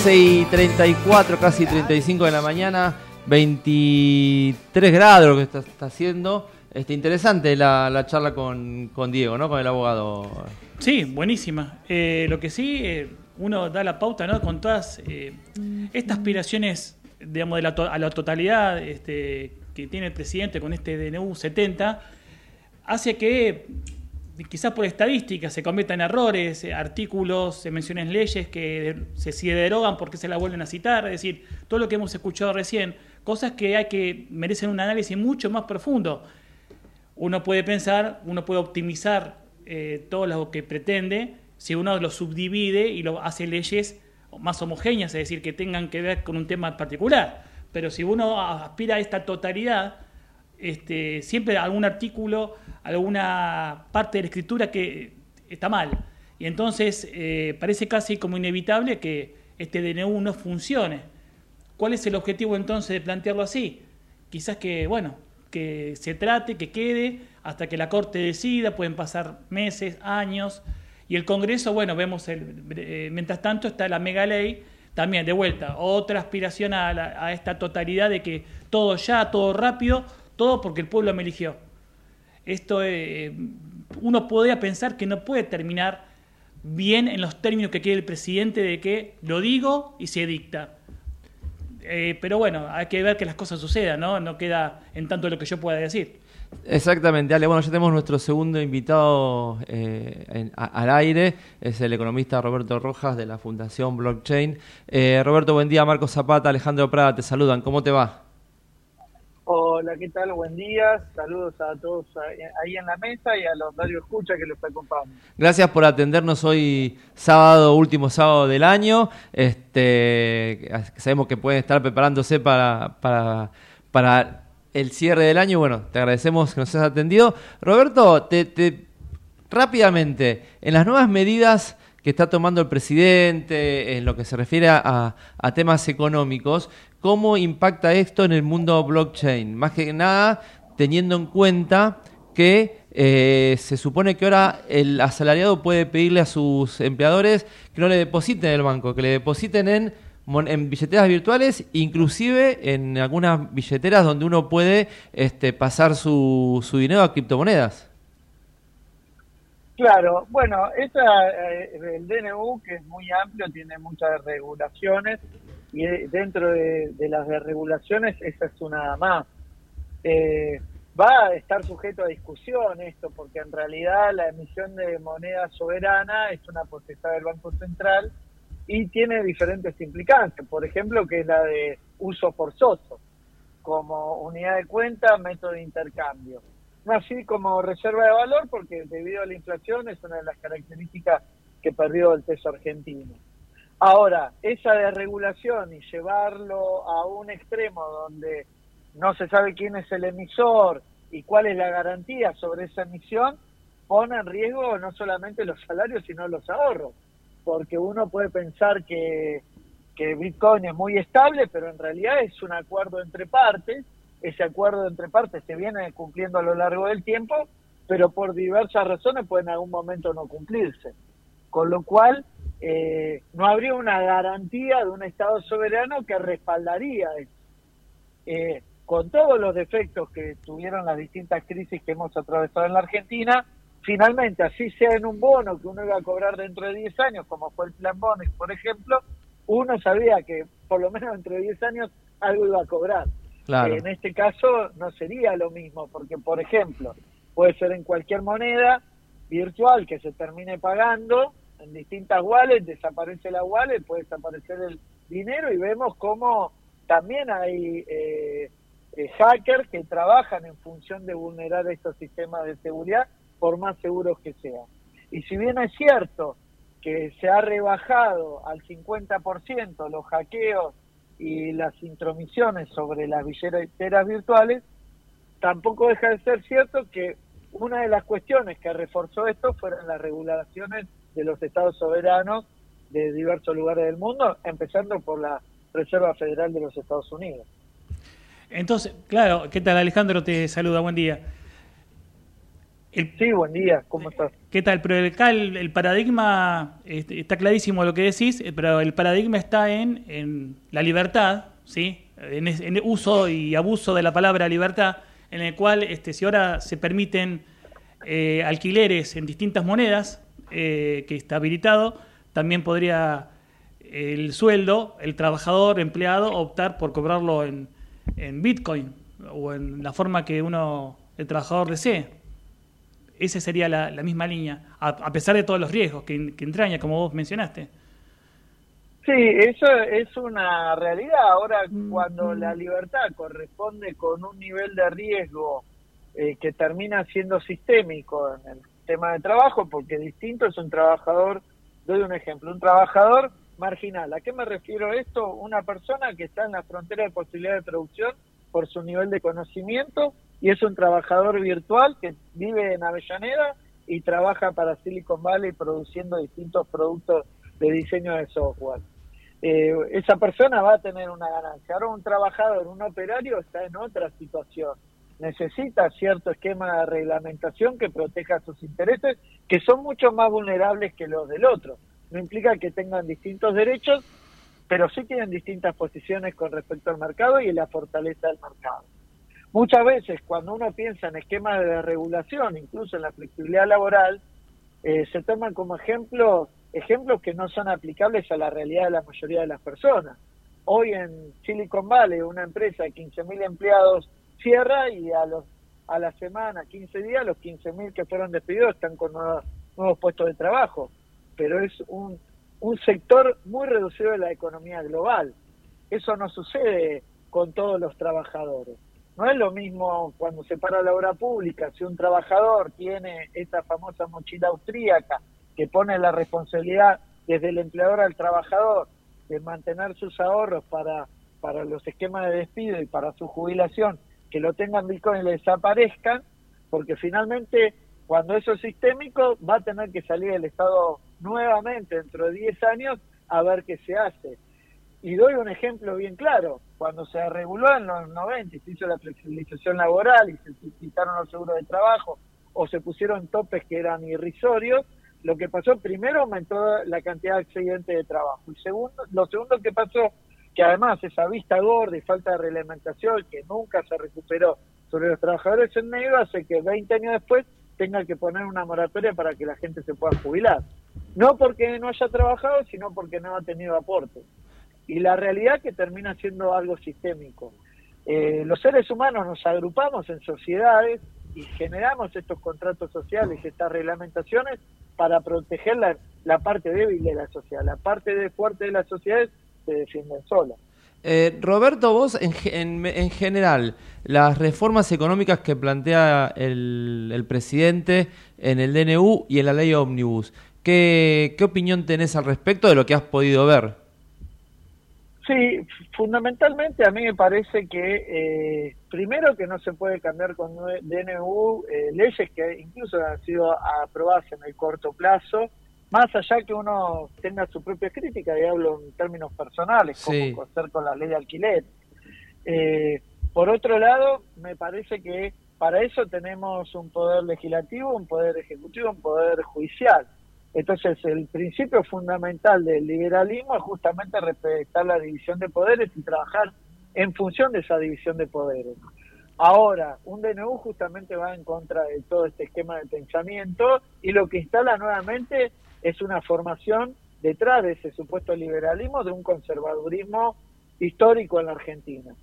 11 y 34, casi 35 de la mañana, 23 grados lo que está, está haciendo. Este, interesante la, la charla con, con Diego, ¿no? Con el abogado. Sí, buenísima. Eh, lo que sí, eh, uno da la pauta, ¿no? Con todas eh, estas aspiraciones, digamos, a la totalidad este, que tiene el presidente con este DNU 70, hace que quizás por estadística se cometan errores, eh, artículos, se mencionen leyes que se, derogan porque se la vuelven a citar, es decir, todo lo que hemos escuchado recién, cosas que hay que merecen un análisis mucho más profundo. Uno puede pensar, uno puede optimizar eh, todo lo que pretende si uno lo subdivide y lo hace leyes más homogéneas, es decir, que tengan que ver con un tema particular. Pero si uno aspira a esta totalidad, este, siempre algún artículo, alguna parte de la escritura que está mal. Y entonces eh, parece casi como inevitable que este DNU no funcione. ¿Cuál es el objetivo entonces de plantearlo así? Quizás que, bueno, que se trate, que quede, hasta que la Corte decida, pueden pasar meses, años, y el Congreso, bueno, vemos, el, eh, mientras tanto está la mega ley, también de vuelta, otra aspiración a, esta totalidad de que todo ya, todo rápido, todo porque el pueblo me eligió. Esto eh, uno podría pensar que no puede terminar bien en los términos que quiere el presidente de que lo digo y se dicta. Eh, pero bueno, hay que ver que las cosas sucedan, ¿no? No queda en tanto lo que yo pueda decir. Exactamente, Ale. Bueno, ya tenemos nuestro segundo invitado eh, al aire. Es el economista Roberto Rojas de la Fundación Blockchain. Roberto, buen día. Marco Zapata, Alejandro Prada, te saludan. ¿Cómo te va? Hola, ¿qué tal? Buen día. Saludos a todos ahí- en la mesa y a los radio escucha que los acompañan. Gracias por atendernos hoy sábado, último sábado del año. Este, sabemos que pueden estar preparándose para, para, para el cierre del año. Bueno, te agradecemos que nos hayas atendido. Roberto, te, te- rápidamente, en las nuevas medidas que está tomando el presidente en lo que se refiere a, a temas económicos, ¿cómo impacta esto en el mundo blockchain? Más que nada, teniendo en cuenta que eh, se supone que ahora el asalariado puede pedirle a sus empleadores que no le depositen en el banco, que le depositen en, en billeteras virtuales, inclusive en algunas billeteras donde uno puede este, pasar su, su dinero a criptomonedas. Claro, bueno, esta, eh, el DNU, que es muy amplio, tiene muchas regulaciones y dentro de, las regulaciones esa es una más. Eh, va a estar sujeto a discusión esto, porque en realidad la emisión de moneda soberana es una potestad del Banco Central y tiene diferentes implicancias, por ejemplo, que es la de uso forzoso, como unidad de cuenta, método de intercambio. No así como reserva de valor, porque debido a la inflación es una de las características que perdió el peso argentino. Ahora, esa desregulación y llevarlo a un extremo donde no se sabe quién es el emisor y cuál es la garantía sobre esa emisión, pone en riesgo no solamente los salarios, sino los ahorros. Porque uno puede pensar que, que Bitcoin es muy estable, pero en realidad es un acuerdo entre partes. Ese acuerdo entre partes se viene cumpliendo a lo largo del tiempo, pero por diversas razones puede en algún momento no cumplirse. Con lo cual, eh, no habría una garantía de un Estado soberano que respaldaría eso. Eh, con todos los defectos que tuvieron las distintas crisis que hemos atravesado en la Argentina, finalmente, así sea en un bono que uno iba a cobrar dentro de 10 años, como fue el plan Bonex, por ejemplo, uno sabía que por lo menos dentro de 10 años algo iba a cobrar. Claro. Eh, en este caso no sería lo mismo, porque, por ejemplo, puede ser en cualquier moneda virtual que se termine pagando, en distintas wallets, desaparece la wallet, puede desaparecer el dinero y vemos cómo también hay eh, eh, hackers que trabajan en función de vulnerar estos sistemas de seguridad, por más seguros que sean. Y si bien es cierto que se ha rebajado al 50% los hackeos y las intromisiones sobre las billeteras virtuales, tampoco deja de ser cierto que una de las cuestiones que reforzó esto fueron las regulaciones de los estados soberanos de diversos lugares del mundo, empezando por la Reserva Federal de los Estados Unidos. Entonces, claro, ¿qué tal Alejandro? Te saluda, buen día. El- Sí, buen día, ¿cómo estás? ¿Qué tal? Pero acá el, el paradigma, este, está clarísimo lo que decís, eh, pero el paradigma está en, en la libertad, ¿sí? En, en uso y abuso de la palabra libertad, en el cual este, si ahora se permiten eh, alquileres en distintas monedas, eh, que está habilitado, también podría el sueldo, el trabajador, empleado, optar por cobrarlo en, en Bitcoin o en la forma que uno, el trabajador desee. Esa sería la, la misma línea, a, a pesar de todos los riesgos que, que entraña, como vos mencionaste. Sí, eso es una realidad. Ahora, cuando la libertad corresponde con un nivel de riesgo eh, que termina siendo sistémico en el tema de trabajo, porque distinto es un trabajador, doy un ejemplo, un trabajador marginal. ¿A qué me refiero esto? Una persona que está en la frontera de posibilidad de producción por su nivel de conocimiento y es un trabajador virtual que vive en Avellaneda y trabaja para Silicon Valley produciendo distintos productos de diseño de software. Eh, esa persona va a tener una ganancia. Ahora un trabajador, un operario está en otra situación. Necesita cierto esquema de reglamentación que proteja sus intereses, que son mucho más vulnerables que los del otro. No implica que tengan distintos derechos, pero sí tienen distintas posiciones con respecto al mercado y la fortaleza del mercado. Muchas veces cuando uno piensa en esquemas de regulación, incluso en la flexibilidad laboral, eh, se toman como ejemplo ejemplos que no son aplicables a la realidad de la mayoría de las personas. Hoy en Silicon Valley una empresa de 15.000 empleados cierra y a los a la semana, 15 días, los 15.000 que fueron despedidos están con nuevos, puestos de trabajo. Pero es un, un sector muy reducido de la economía global. Eso no sucede con todos los trabajadores. No es lo mismo cuando se para la obra pública, si un trabajador tiene esta famosa mochila austríaca que pone la responsabilidad desde el empleador al trabajador de mantener sus ahorros para, para los esquemas de despido y para su jubilación, que lo tengan Bitcoin y le desaparezcan, porque finalmente cuando eso es sistémico va a tener que salir el Estado nuevamente dentro de 10 años a ver qué se hace. Y doy un ejemplo bien claro. Cuando se reguló en los 90 y se hizo la flexibilización laboral y se quitaron los seguros de trabajo, o se pusieron topes que eran irrisorios, lo que pasó primero aumentó la cantidad de accidentes de trabajo. Y segundo, lo segundo que pasó, que además esa vista gorda y falta de reglamentación que nunca se recuperó sobre los trabajadores en negro hace que 20 años después tenga que poner una moratoria para que la gente se pueda jubilar. No porque no haya trabajado, sino porque no ha tenido aporte. Y la realidad que termina siendo algo sistémico. Eh, los seres humanos nos agrupamos en sociedades y generamos estos contratos sociales, estas reglamentaciones para proteger la, la parte débil de la sociedad. La parte de fuerte de la sociedad se defienden solas. Eh, Roberto, vos en, en- en general, las reformas económicas que plantea el, el presidente en el DNU y en la ley Omnibus, ¿qué, ¿qué opinión tenés al respecto de lo que has podido ver? Sí, fundamentalmente a mí me parece que eh, primero que no se puede cambiar con DNU eh, leyes que incluso han sido aprobadas en el corto plazo, más allá que uno tenga su propia crítica, y hablo en términos personales, como Sí. hacer con la ley de alquiler. Eh, por otro lado, me parece que para eso tenemos un poder legislativo, un poder ejecutivo, un poder judicial. Entonces, el principio fundamental del liberalismo es justamente respetar la división de poderes y trabajar en función de esa división de poderes. Ahora, un DNU justamente va en contra de todo este esquema de pensamiento y lo que instala nuevamente es una formación detrás de ese supuesto liberalismo de un conservadurismo histórico en la Argentina,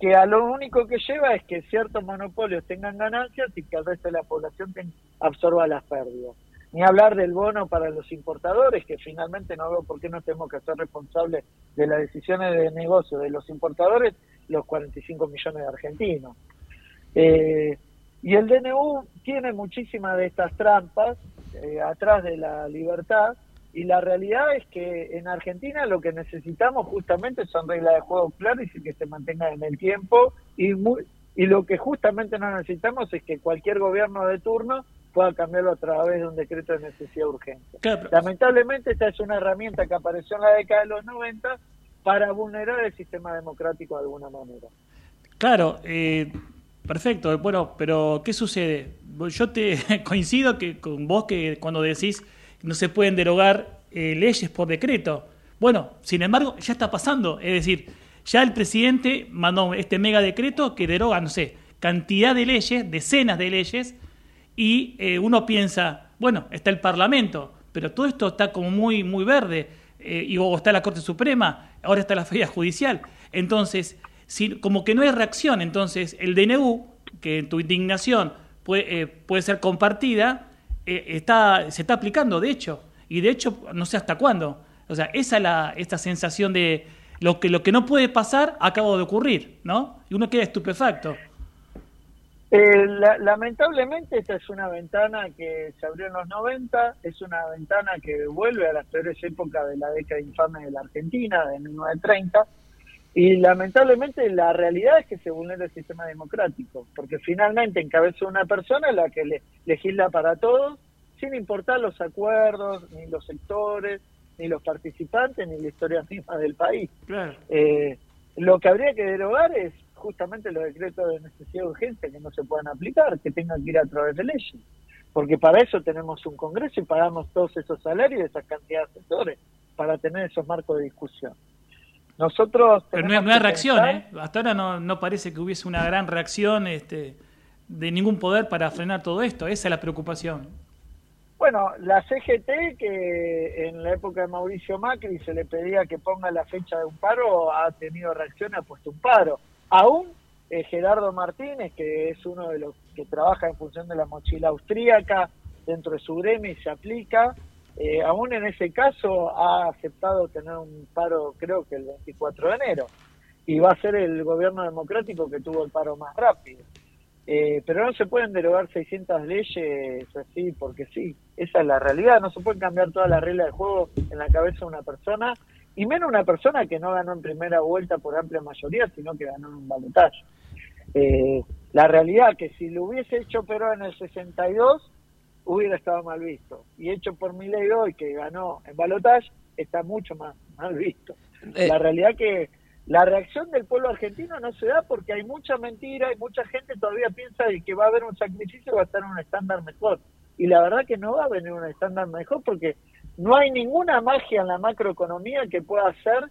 que a lo único que lleva es que ciertos monopolios tengan ganancias y que el resto de la población absorba las pérdidas. Ni hablar del bono para los importadores, que finalmente no veo por qué no tenemos que ser responsables de las decisiones de negocio de los importadores, los 45 millones de argentinos. Eh, y el DNU tiene muchísimas de estas trampas eh, atrás de la libertad y la realidad es que en Argentina lo que necesitamos justamente son reglas de juego claras y que se mantengan en el tiempo y, muy, y lo que justamente no necesitamos es que cualquier gobierno de turno pueda cambiarlo a través de un decreto de necesidad urgente. Lamentablemente esta es una herramienta que apareció en la década de los 90 para vulnerar el sistema democrático de alguna manera. Claro, eh, perfecto. Bueno, pero ¿qué sucede? Yo te coincido que con vos que cuando decís no se pueden derogar eh, leyes por decreto. Bueno, sin embargo, ya está pasando. Es decir, ya el presidente mandó este mega decreto que deroga, no sé, cantidad de leyes, decenas de leyes, y eh, uno piensa, bueno, está el Parlamento, pero todo esto está como muy, muy verde, eh, y luego está la Corte Suprema, ahora está la Feria Judicial. Entonces, como que no hay reacción, entonces el DNU, que tu indignación puede, eh, puede ser compartida, eh, está, se está aplicando, de hecho, y de hecho, no sé hasta cuándo. O sea, esa es la, esta sensación de lo que, lo que no puede pasar acaba de ocurrir, ¿no? Y uno queda estupefacto. Eh, la- lamentablemente esta es una ventana que se abrió en los 90, es una ventana que vuelve a las peores épocas de la década infame de la Argentina, de 1930, y lamentablemente la realidad es que se vulnera el sistema democrático, porque finalmente encabeza una persona la que le, legisla para todos, sin importar los acuerdos, ni los sectores, ni los participantes, ni la historia misma del país. Claro. Eh, lo que habría que derogar es justamente los decretos de necesidad de urgencia que no se puedan aplicar, que tengan que ir a través de leyes. Porque para eso tenemos un Congreso y pagamos todos esos salarios y esas cantidades de sectores para tener esos marcos de discusión. Nosotros Pero no hay, no reacción, pensar- ¿eh? Hasta ahora no, no parece que hubiese una gran reacción este, de ningún poder para frenar todo esto. Esa es la preocupación. Bueno, la CGT, que en la época de Mauricio Macri se le pedía que ponga la fecha de un paro, ha tenido reacción, ha puesto un paro. Aún eh, Gerardo Martínez, que es uno de los que trabaja en función de la mochila austríaca dentro de su gremio y se aplica, eh, aún en ese caso ha aceptado tener un paro, creo que el 24 de enero, y va a ser el gobierno democrático que tuvo el paro más rápido. Eh, pero no se pueden derogar 600 leyes así porque sí. Esa es la realidad. No se pueden cambiar todas las reglas del juego en la cabeza de una persona, y menos una persona que no ganó en primera vuelta por amplia mayoría, sino que ganó en un balotaje. Eh, la realidad que si lo hubiese hecho pero en el 62 hubiera estado mal visto. Y hecho por Milei hoy, que ganó en balotaje, está mucho más mal visto. Eh. La realidad que La reacción del pueblo argentino no se da porque hay mucha mentira y mucha gente todavía piensa de que va a haber un sacrificio y va a estar en un estándar mejor. Y la verdad que no va a venir un estándar mejor porque no hay ninguna magia en la macroeconomía que pueda hacer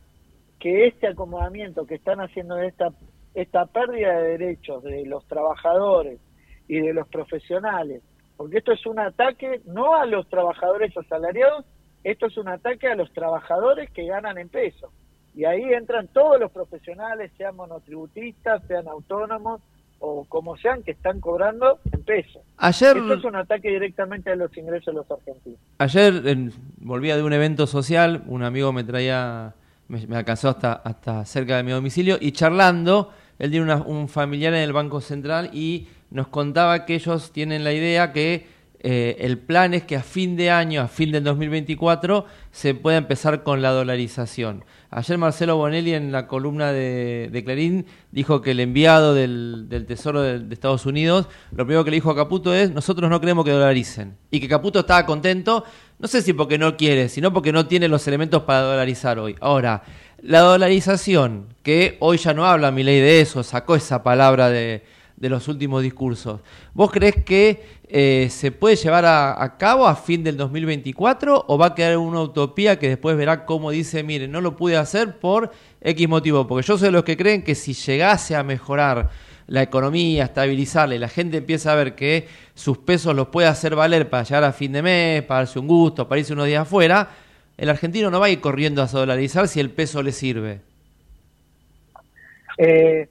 que este acomodamiento que están haciendo de esta, esta pérdida de derechos de los trabajadores y de los profesionales, porque esto es un ataque no a los trabajadores asalariados, esto es un ataque a los trabajadores que ganan en peso. Y ahí entran todos los profesionales, sean monotributistas, sean autónomos o como sean, que están cobrando en peso. Ayer- Esto es un ataque directamente a los ingresos de los argentinos. Ayer en- volvía de un evento social, un amigo me traía, me, me alcanzó hasta, hasta cerca de mi domicilio y charlando, él tiene una- un familiar en el Banco Central y nos contaba que ellos tienen la idea que eh, el plan es que a fin de año, a fin del 2024, se pueda empezar con la dolarización. Ayer Marcelo Bonelli en la columna de, Clarín dijo que el enviado del, Tesoro de, de Estados Unidos, lo primero que le dijo a Caputo es, nosotros no queremos que dolaricen. Y que Caputo estaba contento, no sé si porque no quiere, sino porque no tiene los elementos para dolarizar hoy. Ahora, la dolarización, que hoy ya no habla mi ley de eso, sacó esa palabra de, de los últimos discursos. ¿Vos crees que eh, se puede llevar a, cabo a fin del 2024 o va a quedar una utopía que después verá cómo dice, mire, no lo pude hacer por X motivo? Porque yo soy de los que creen que si llegase a mejorar la economía, estabilizarla y la gente empieza a ver que sus pesos los puede hacer valer para llegar a fin de mes, para darse un gusto, para irse unos días afuera, el argentino no va a ir corriendo a dolarizar si el peso le sirve. Eh,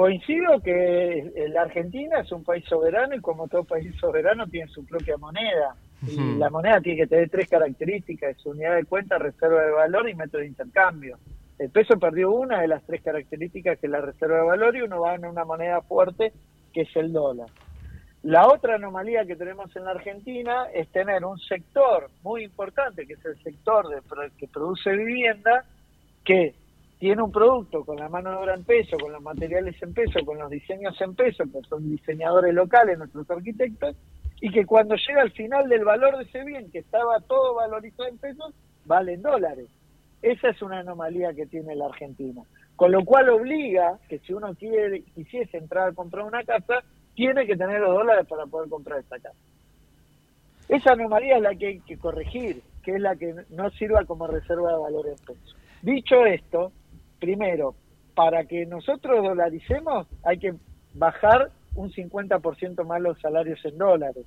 coincido que la Argentina es un país soberano y como todo país soberano tiene su propia moneda. Y la moneda tiene que tener tres características, es unidad de cuenta, reserva de valor y método de intercambio. El peso perdió una de las tres características que es la reserva de valor y uno va en una moneda fuerte que es el dólar. La otra anomalía que tenemos en la Argentina es tener un sector muy importante, que es el sector de, que produce vivienda, que tiene un producto con la mano de obra en peso, con los materiales en peso, con los diseños en peso, que son diseñadores locales, nuestros arquitectos, y que cuando llega al final del valor de ese bien, que estaba todo valorizado en pesos, vale en dólares. Esa es una anomalía que tiene la Argentina. Con lo cual obliga que si uno quiere, quisiese entrar a comprar una casa, tiene que tener los dólares para poder comprar esta casa. Esa anomalía es la que hay que corregir, que es la que no sirva como reserva de valor en pesos. Dicho esto, primero, para que nosotros dolaricemos hay que bajar un 50% más los salarios en dólares.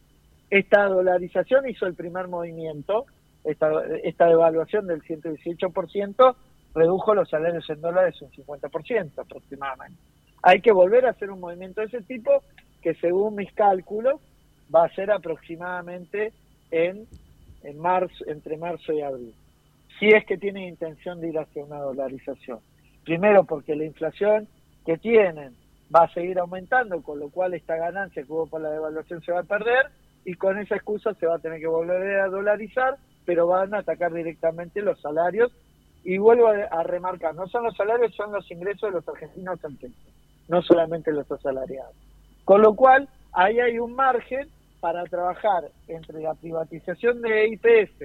Esta dolarización hizo el primer movimiento, esta, esta devaluación del 118% redujo los salarios en dólares un 50% aproximadamente. Hay que volver a hacer un movimiento de ese tipo que según mis cálculos va a ser aproximadamente en, en marzo, entre marzo y abril. Si es que tienen intención de ir hacia una dolarización. Primero porque la inflación que tienen va a seguir aumentando, con lo cual esta ganancia que hubo por la devaluación se va a perder y con esa excusa se va a tener que volver a dolarizar, pero van a atacar directamente los salarios. Y vuelvo a, remarcar, no son los salarios, son los ingresos de los argentinos en pesos, no solamente los asalariados. Con lo cual, ahí hay un margen para trabajar entre la privatización de IPF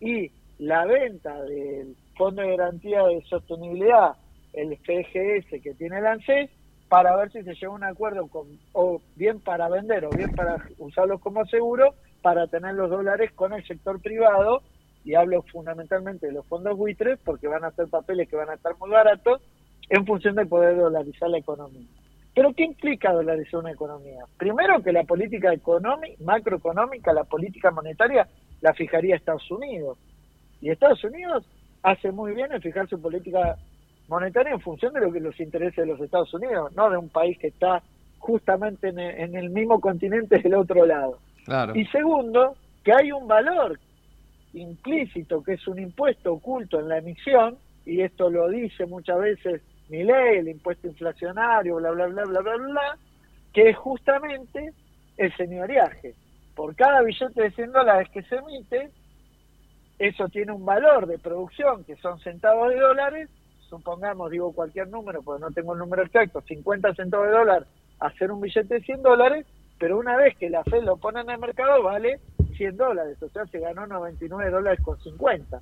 y la venta del Fondo de Garantía de Sostenibilidad, el FGS que tiene el ANSES, para ver si se llega a un acuerdo con, o bien para vender o bien para usarlos como seguro, para tener los dólares con el sector privado, y hablo fundamentalmente de los fondos buitres, porque van a ser papeles que van a estar muy baratos, en función de poder dolarizar la economía. Pero ¿qué implica dolarizar una economía? Primero que la política económica, macroeconómica, la política monetaria, la fijaría Estados Unidos. Y Estados Unidos hace muy bien en fijar su política monetaria en función de lo que los intereses de los Estados Unidos, no de un país que está justamente en el, en el mismo continente del otro lado. Claro. Y segundo, que hay un valor implícito, que es un impuesto oculto en la emisión, y esto lo dice muchas veces mi ley, el impuesto inflacionario, bla, bla, bla, bla, bla, bla, que es justamente el señoriaje. Por cada billete de 100 dólares que se emite, eso tiene un valor de producción, que son centavos de dólares, supongamos, digo cualquier número, porque no tengo el número exacto, 50 centavos de dólar, hacer un billete de 100 dólares, pero una vez que la FED lo pone en el mercado vale 100 dólares, o sea, se ganó 99 dólares con 50.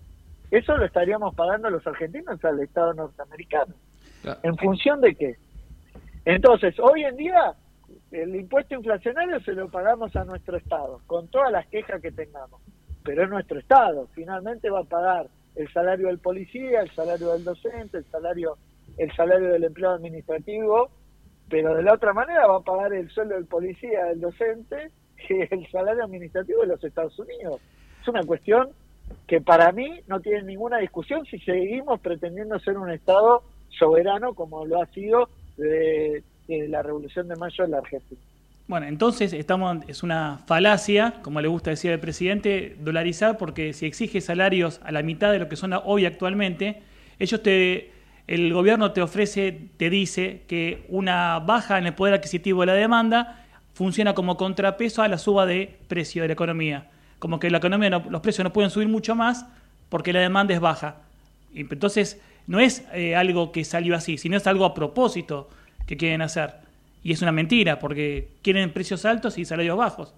Eso lo estaríamos pagando los argentinos al Estado norteamericano. ¿En función de qué? Entonces, hoy en día, el impuesto inflacionario se lo pagamos a nuestro Estado, con todas las quejas que tengamos. Pero es nuestro Estado, finalmente va a pagar el salario del policía, el salario del docente, el salario, el salario del empleado administrativo, pero de la otra manera va a pagar el sueldo del policía, del docente, y el salario administrativo de los Estados Unidos. Es una cuestión que para mí no tiene ninguna discusión si seguimos pretendiendo ser un Estado soberano como lo ha sido desde la Revolución de Mayo en la Argentina. Bueno, entonces estamos es una falacia, como le gusta decir al presidente, dolarizar porque si exige salarios a la mitad de lo que son hoy actualmente, ellos te el gobierno te ofrece, te dice que una baja en el poder adquisitivo de la demanda funciona como contrapeso a la suba de precio de la economía. Como que la economía no- los precios no pueden subir mucho más porque la demanda es baja. Entonces no es eh, algo que salió así, sino es algo a propósito que quieren hacer. Y es una mentira porque quieren precios altos y salarios bajos.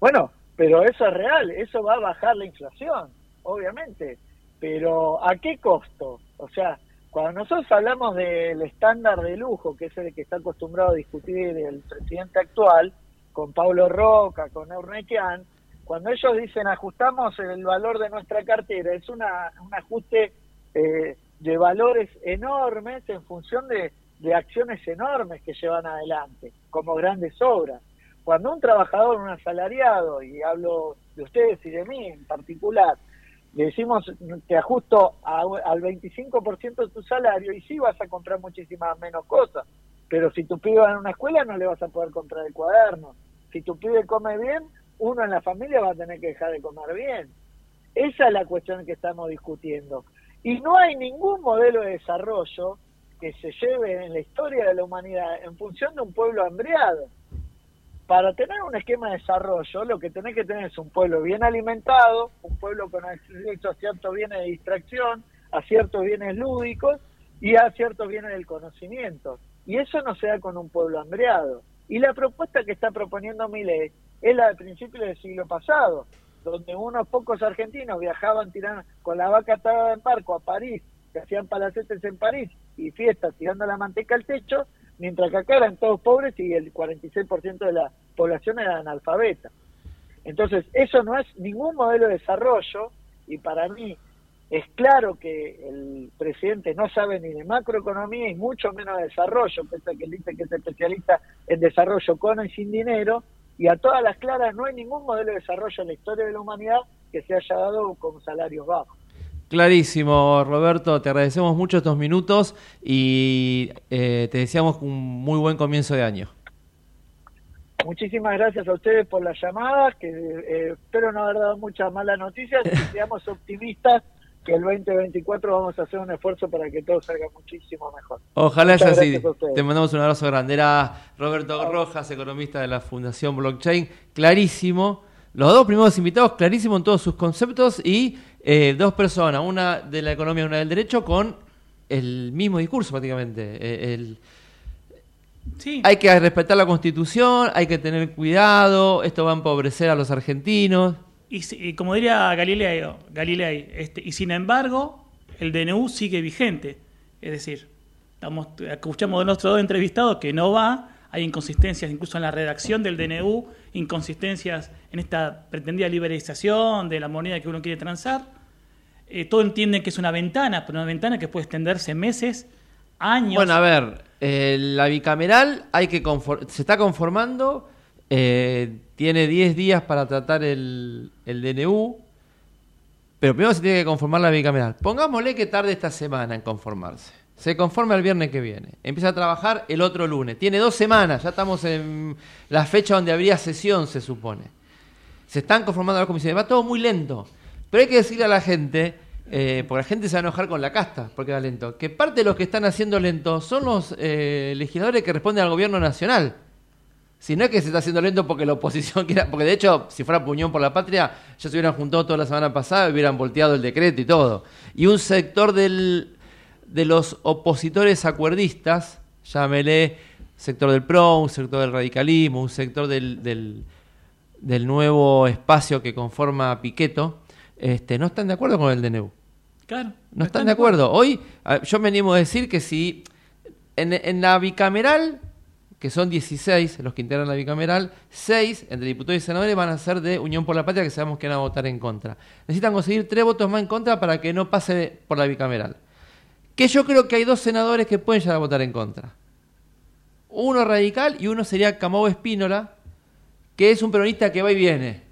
Bueno, pero eso es real, eso va a bajar la inflación, obviamente. Pero ¿a qué costo? O sea, cuando nosotros hablamos del estándar de lujo, que es el que está acostumbrado a discutir el presidente actual, con Pablo Roca, con Eurnequian, cuando ellos dicen ajustamos el valor de nuestra cartera, es una, un ajuste eh, de valores enormes en función de, de acciones enormes que llevan adelante, como grandes obras. Cuando un trabajador, un asalariado, y hablo de ustedes y de mí en particular, le decimos te ajusto a- al 25% de tu salario y sí vas a comprar muchísimas menos cosas, pero si tu pibe va en una escuela no le vas a poder comprar el cuaderno. Si tu pibe come bien, uno en la familia va a tener que dejar de comer bien. Esa es la cuestión que estamos discutiendo. Y no hay ningún modelo de desarrollo que se lleve en la historia de la humanidad en función de un pueblo hambriado. Para tener un esquema de desarrollo, lo que tenés que tener es un pueblo bien alimentado, un pueblo con acceso a ciertos bienes de distracción, a ciertos bienes lúdicos y a ciertos bienes del conocimiento. Y eso no se da con un pueblo hambriado. Y la propuesta que está proponiendo Milei es la de principios del siglo pasado, donde unos pocos argentinos viajaban tirando con la vaca atada en barco a París, que hacían palacetes en París y fiestas tirando la manteca al techo, mientras que acá eran todos pobres y el 46% de la población era analfabeta. Entonces, eso no es ningún modelo de desarrollo y para mí es claro que el presidente no sabe ni de macroeconomía y mucho menos de desarrollo, pese a que él dice que es especialista en desarrollo con y sin dinero, y a todas las claras no hay ningún modelo de desarrollo en la historia de la humanidad que se haya dado con salarios bajos. Clarísimo, Roberto, te agradecemos mucho estos minutos y eh, te deseamos un muy buen comienzo de año. Muchísimas gracias a ustedes por las llamadas, que eh, espero no haber dado muchas malas noticias y seamos optimistas que el 2024 vamos a hacer un esfuerzo para que todo salga muchísimo mejor. Ojalá sea así. Te mandamos un abrazo grande. Era Roberto Rojas, economista de la Fundación Blockchain. Clarísimo. Los dos primeros invitados, clarísimo en todos sus conceptos y eh, dos personas, una de la economía y una del derecho, con el mismo discurso prácticamente. Eh, el- Hay que respetar la constitución, hay que tener cuidado, esto va a empobrecer a los argentinos. Y, y como diría Galileo, Galilei, este, y sin embargo, el DNU sigue vigente. Es decir, estamos, escuchamos de nuestros dos entrevistados que no va, hay inconsistencias incluso en la redacción del DNU, inconsistencias en esta pretendida liberalización de la moneda que uno quiere transar. Eh, todo entienden que es una ventana, pero una ventana que puede extenderse meses, años. Bueno, a ver, eh, la bicameral hay que se está conformando, eh, tiene 10 días para tratar el, el DNU, pero primero se tiene que conformar la bicameral. Pongámosle que tarde esta semana en conformarse. Se conforma el viernes que viene. Empieza a trabajar el otro lunes. Tiene dos semanas, ya estamos en la fecha donde habría sesión, se supone. Se están conformando las comisiones. Va todo muy lento. Pero hay que decirle a la gente, eh, porque la gente se va a enojar con la casta, porque va lento, que parte de los que están haciendo lento son los eh, legisladores que responden al gobierno nacional. Si no es que se está haciendo lento porque la oposición quiera, porque de hecho, si fuera puñón por la patria, ya se hubieran juntado toda la semana pasada y hubieran volteado el decreto y todo. Y un sector del, de los opositores acuerdistas, llámele sector del PRO, un sector del radicalismo, un sector del, del, del nuevo espacio que conforma Piqueto, este, no están de acuerdo con el DNU. Claro. No están de acuerdo. Hoy yo me animo a decir que si en, en la bicameral, que son 16 los que integran la bicameral, 6 entre diputados y senadores van a ser de Unión por la Patria, que sabemos que van a votar en contra. Necesitan conseguir tres votos más en contra para que no pase por la bicameral. Que yo creo que hay dos senadores que pueden llegar a votar en contra. Uno radical y uno sería Camau Espínola, que es un peronista que va y viene.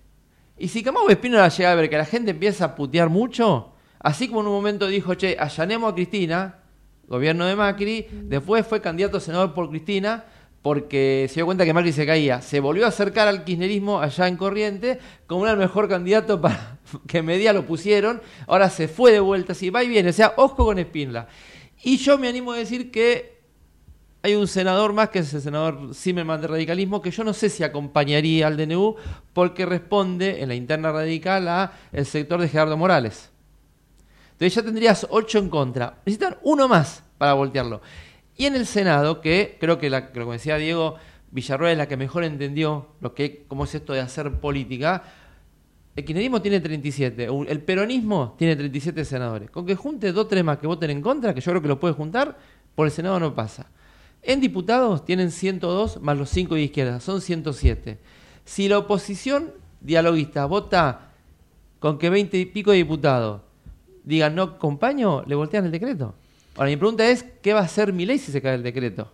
Y si Camau Espínola llega a ver que la gente empieza a putear mucho, así como en un momento dijo, che, allanemos a Cristina, gobierno de Macri, después fue candidato a senador por Cristina, porque se dio cuenta que Macri se caía. Se volvió a acercar al kirchnerismo allá en Corriente, como era el mejor candidato para que media lo pusieron, ahora se fue de vuelta, así va y viene, o sea, ojo con Espínola. Y yo me animo a decir que hay un senador más, que es el senador Zimmerman de radicalismo, que yo no sé si acompañaría al DNU porque responde en la interna radical a el sector de Gerardo Morales. Entonces ya tendrías ocho en contra. Necesitan uno más para voltearlo. Y en el Senado, que creo que, la, que que decía Diego Villarroel es la que mejor entendió lo que, cómo es esto de hacer política, el kirchnerismo tiene 37, un- el peronismo tiene 37 senadores. Con que junte dos tres más que voten en contra, que yo creo que lo puede juntar, por el Senado no pasa. En diputados tienen 102 más los 5 de izquierda, son 107. Si la oposición dialoguista vota con que 20 y pico de diputados digan no acompaño, le voltean el decreto. Ahora mi pregunta es, ¿qué va a hacer mi ley si se cae el decreto?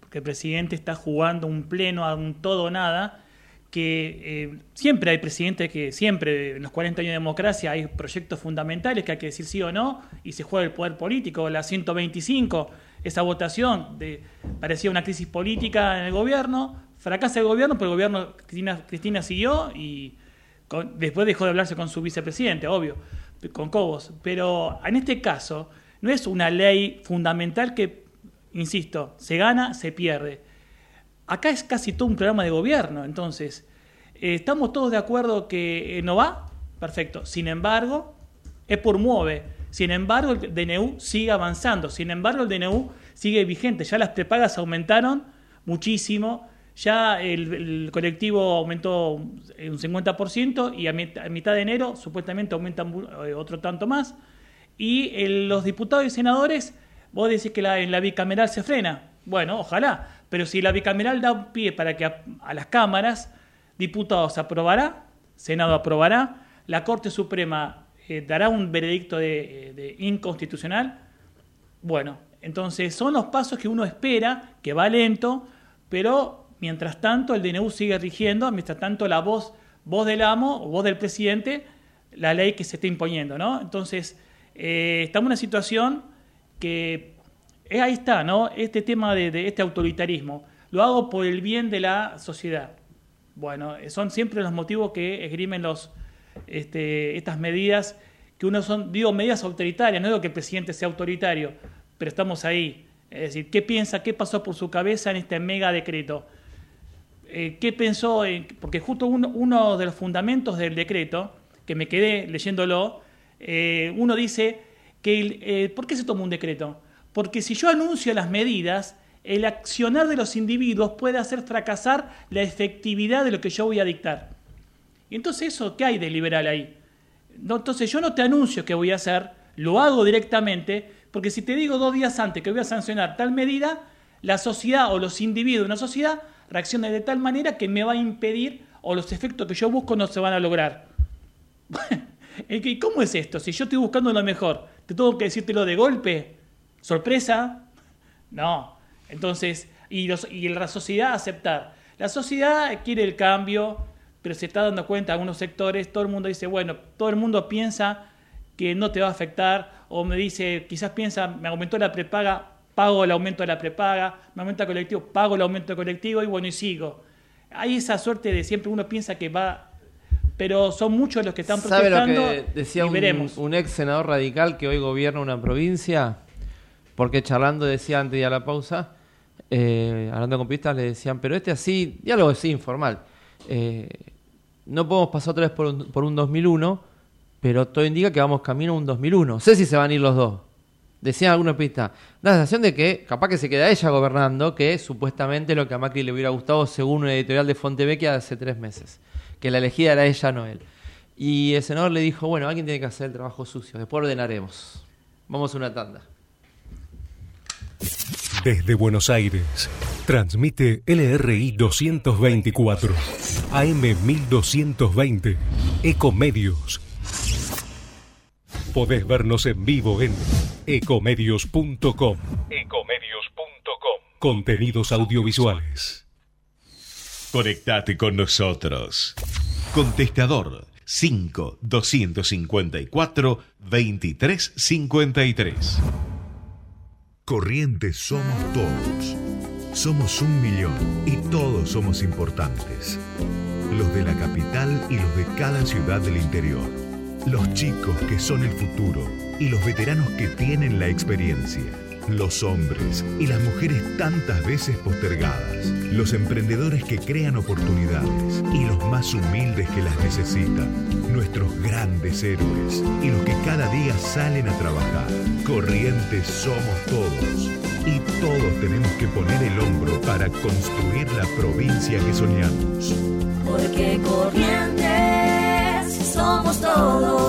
Porque el presidente está jugando un pleno a un todo nada, que eh, siempre hay presidentes que siempre en los 40 años de democracia hay proyectos fundamentales que hay que decir sí o no y se juega el poder político. La 125, esa votación de, parecía una crisis política en el gobierno, fracasa el gobierno, pero el gobierno Cristina, Cristina siguió y después dejó de hablarse con su vicepresidente, obvio, con Cobos. Pero en este caso no es una ley fundamental que, insisto, se gana, se pierde. Acá es casi todo un programa de gobierno, entonces, eh, ¿estamos todos de acuerdo que eh, no va? Perfecto. Sin embargo, es por mueve. Sin embargo, el DNU sigue avanzando. Sin embargo, el DNU sigue vigente. Ya las prepagas aumentaron muchísimo. Ya el, colectivo aumentó un 50% y a, mit- a mitad de enero supuestamente aumentan eh, otro tanto más. Y los diputados y senadores, vos decís que en la bicameral se frena. Bueno, ojalá. Pero si la bicameral da un pie para que a, a las cámaras, diputados aprobará, Senado aprobará, la Corte Suprema eh, dará un veredicto de, inconstitucional. Bueno, entonces son los pasos que uno espera, que va lento, pero mientras tanto el DNU sigue rigiendo, mientras tanto la voz, voz del amo o voz del presidente, la ley que se está imponiendo, ¿no? Entonces, eh, estamos en una situación que eh, ahí está, ¿no? Este tema de, de este autoritarismo. Lo hago por el bien de la sociedad. Bueno, eh, son siempre los motivos que esgrimen los, este, estas medidas, que uno son, digo, medidas autoritarias, no digo que el presidente sea autoritario, pero estamos ahí. Es decir, ¿qué piensa, qué pasó por su cabeza en este mega decreto? Eh, ¿Qué pensó? en- porque justo uno, de los fundamentos del decreto, que me quedé leyéndolo, eh, uno dice que, eh, ¿por qué se toma un decreto? Porque si yo anuncio las medidas, el accionar de los individuos puede hacer fracasar la efectividad de lo que yo voy a dictar. Y entonces eso, ¿qué hay de liberal ahí? No, entonces yo no te anuncio qué voy a hacer, lo hago directamente, porque si te digo dos días antes que voy a sancionar tal medida, la sociedad o los individuos de una sociedad reaccionan de tal manera que me va a impedir o los efectos que yo busco no se van a lograr. ¿Y cómo es esto? Si yo estoy buscando lo mejor, ¿te tengo que decírtelo de golpe? ¿Sorpresa? No. Entonces, y, la sociedad aceptar. La sociedad quiere el cambio, pero se está dando cuenta algunos sectores, todo el mundo dice, bueno, todo el mundo piensa que no te va a afectar, o me dice, quizás piensa, me aumentó la prepaga, pago el aumento de la prepaga, me aumenta el colectivo, pago el aumento del colectivo, y bueno, y sigo. Hay esa suerte de siempre uno piensa que va, pero son muchos los que están ¿Sabe lo protestando que decía y un, veremos. un ex senador radical que hoy gobierna una provincia? Porque charlando decía antes de la pausa, eh, hablando con pistas, le decían, pero este así, diálogo así informal. eh, no podemos pasar otra vez por un, por un 2001, pero todo indica que vamos camino a un 2001. No sé si se van a ir los dos. Decían algunos pistas. Da la sensación de que capaz que se queda ella gobernando, que supuestamente lo que a Macri le hubiera gustado según una editorial de Fontevecchia hace tres meses. Que la elegida era ella, no él. Y el senador le dijo, bueno, alguien tiene que hacer el trabajo sucio, después ordenaremos. Vamos a una tanda. Desde Buenos Aires, transmite LRI 224, AM 1220, Ecomedios. Podés vernos en vivo en ecomedios.com. Ecomedios.com. Contenidos audiovisuales. Conectate con nosotros. Contestador 5 254 2353. Corrientes somos todos. Somos un millón y todos somos importantes. Los de la capital y los de cada ciudad del interior. Los chicos que son el futuro y los veteranos que tienen la experiencia. Los hombres y las mujeres tantas veces postergadas. Los emprendedores que crean oportunidades y los más humildes que las necesitan. Nuestros grandes héroes y los que cada día salen a trabajar. Corrientes somos todos. Y todos tenemos que poner el hombro para construir la provincia que soñamos. Porque corrientes somos todos.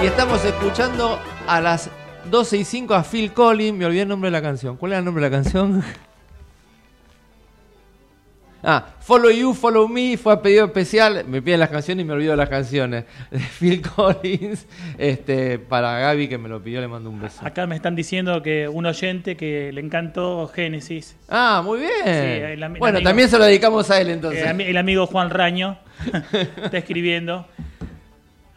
Y estamos escuchando a las 12 y 5 a Phil Collins. Me olvidé el nombre de la canción. ¿Cuál era el nombre de la canción? Follow You, Follow Me fue a pedido especial. Me piden las canciones y me olvido las canciones. De Phil Collins. Este, para Gaby que me lo pidió, le mando un beso. Acá me están diciendo que un oyente que le encantó Génesis. Ah, muy bien. Sí, el ami- bueno, amigo- también se lo dedicamos a él entonces. El amigo Juan Raño está escribiendo.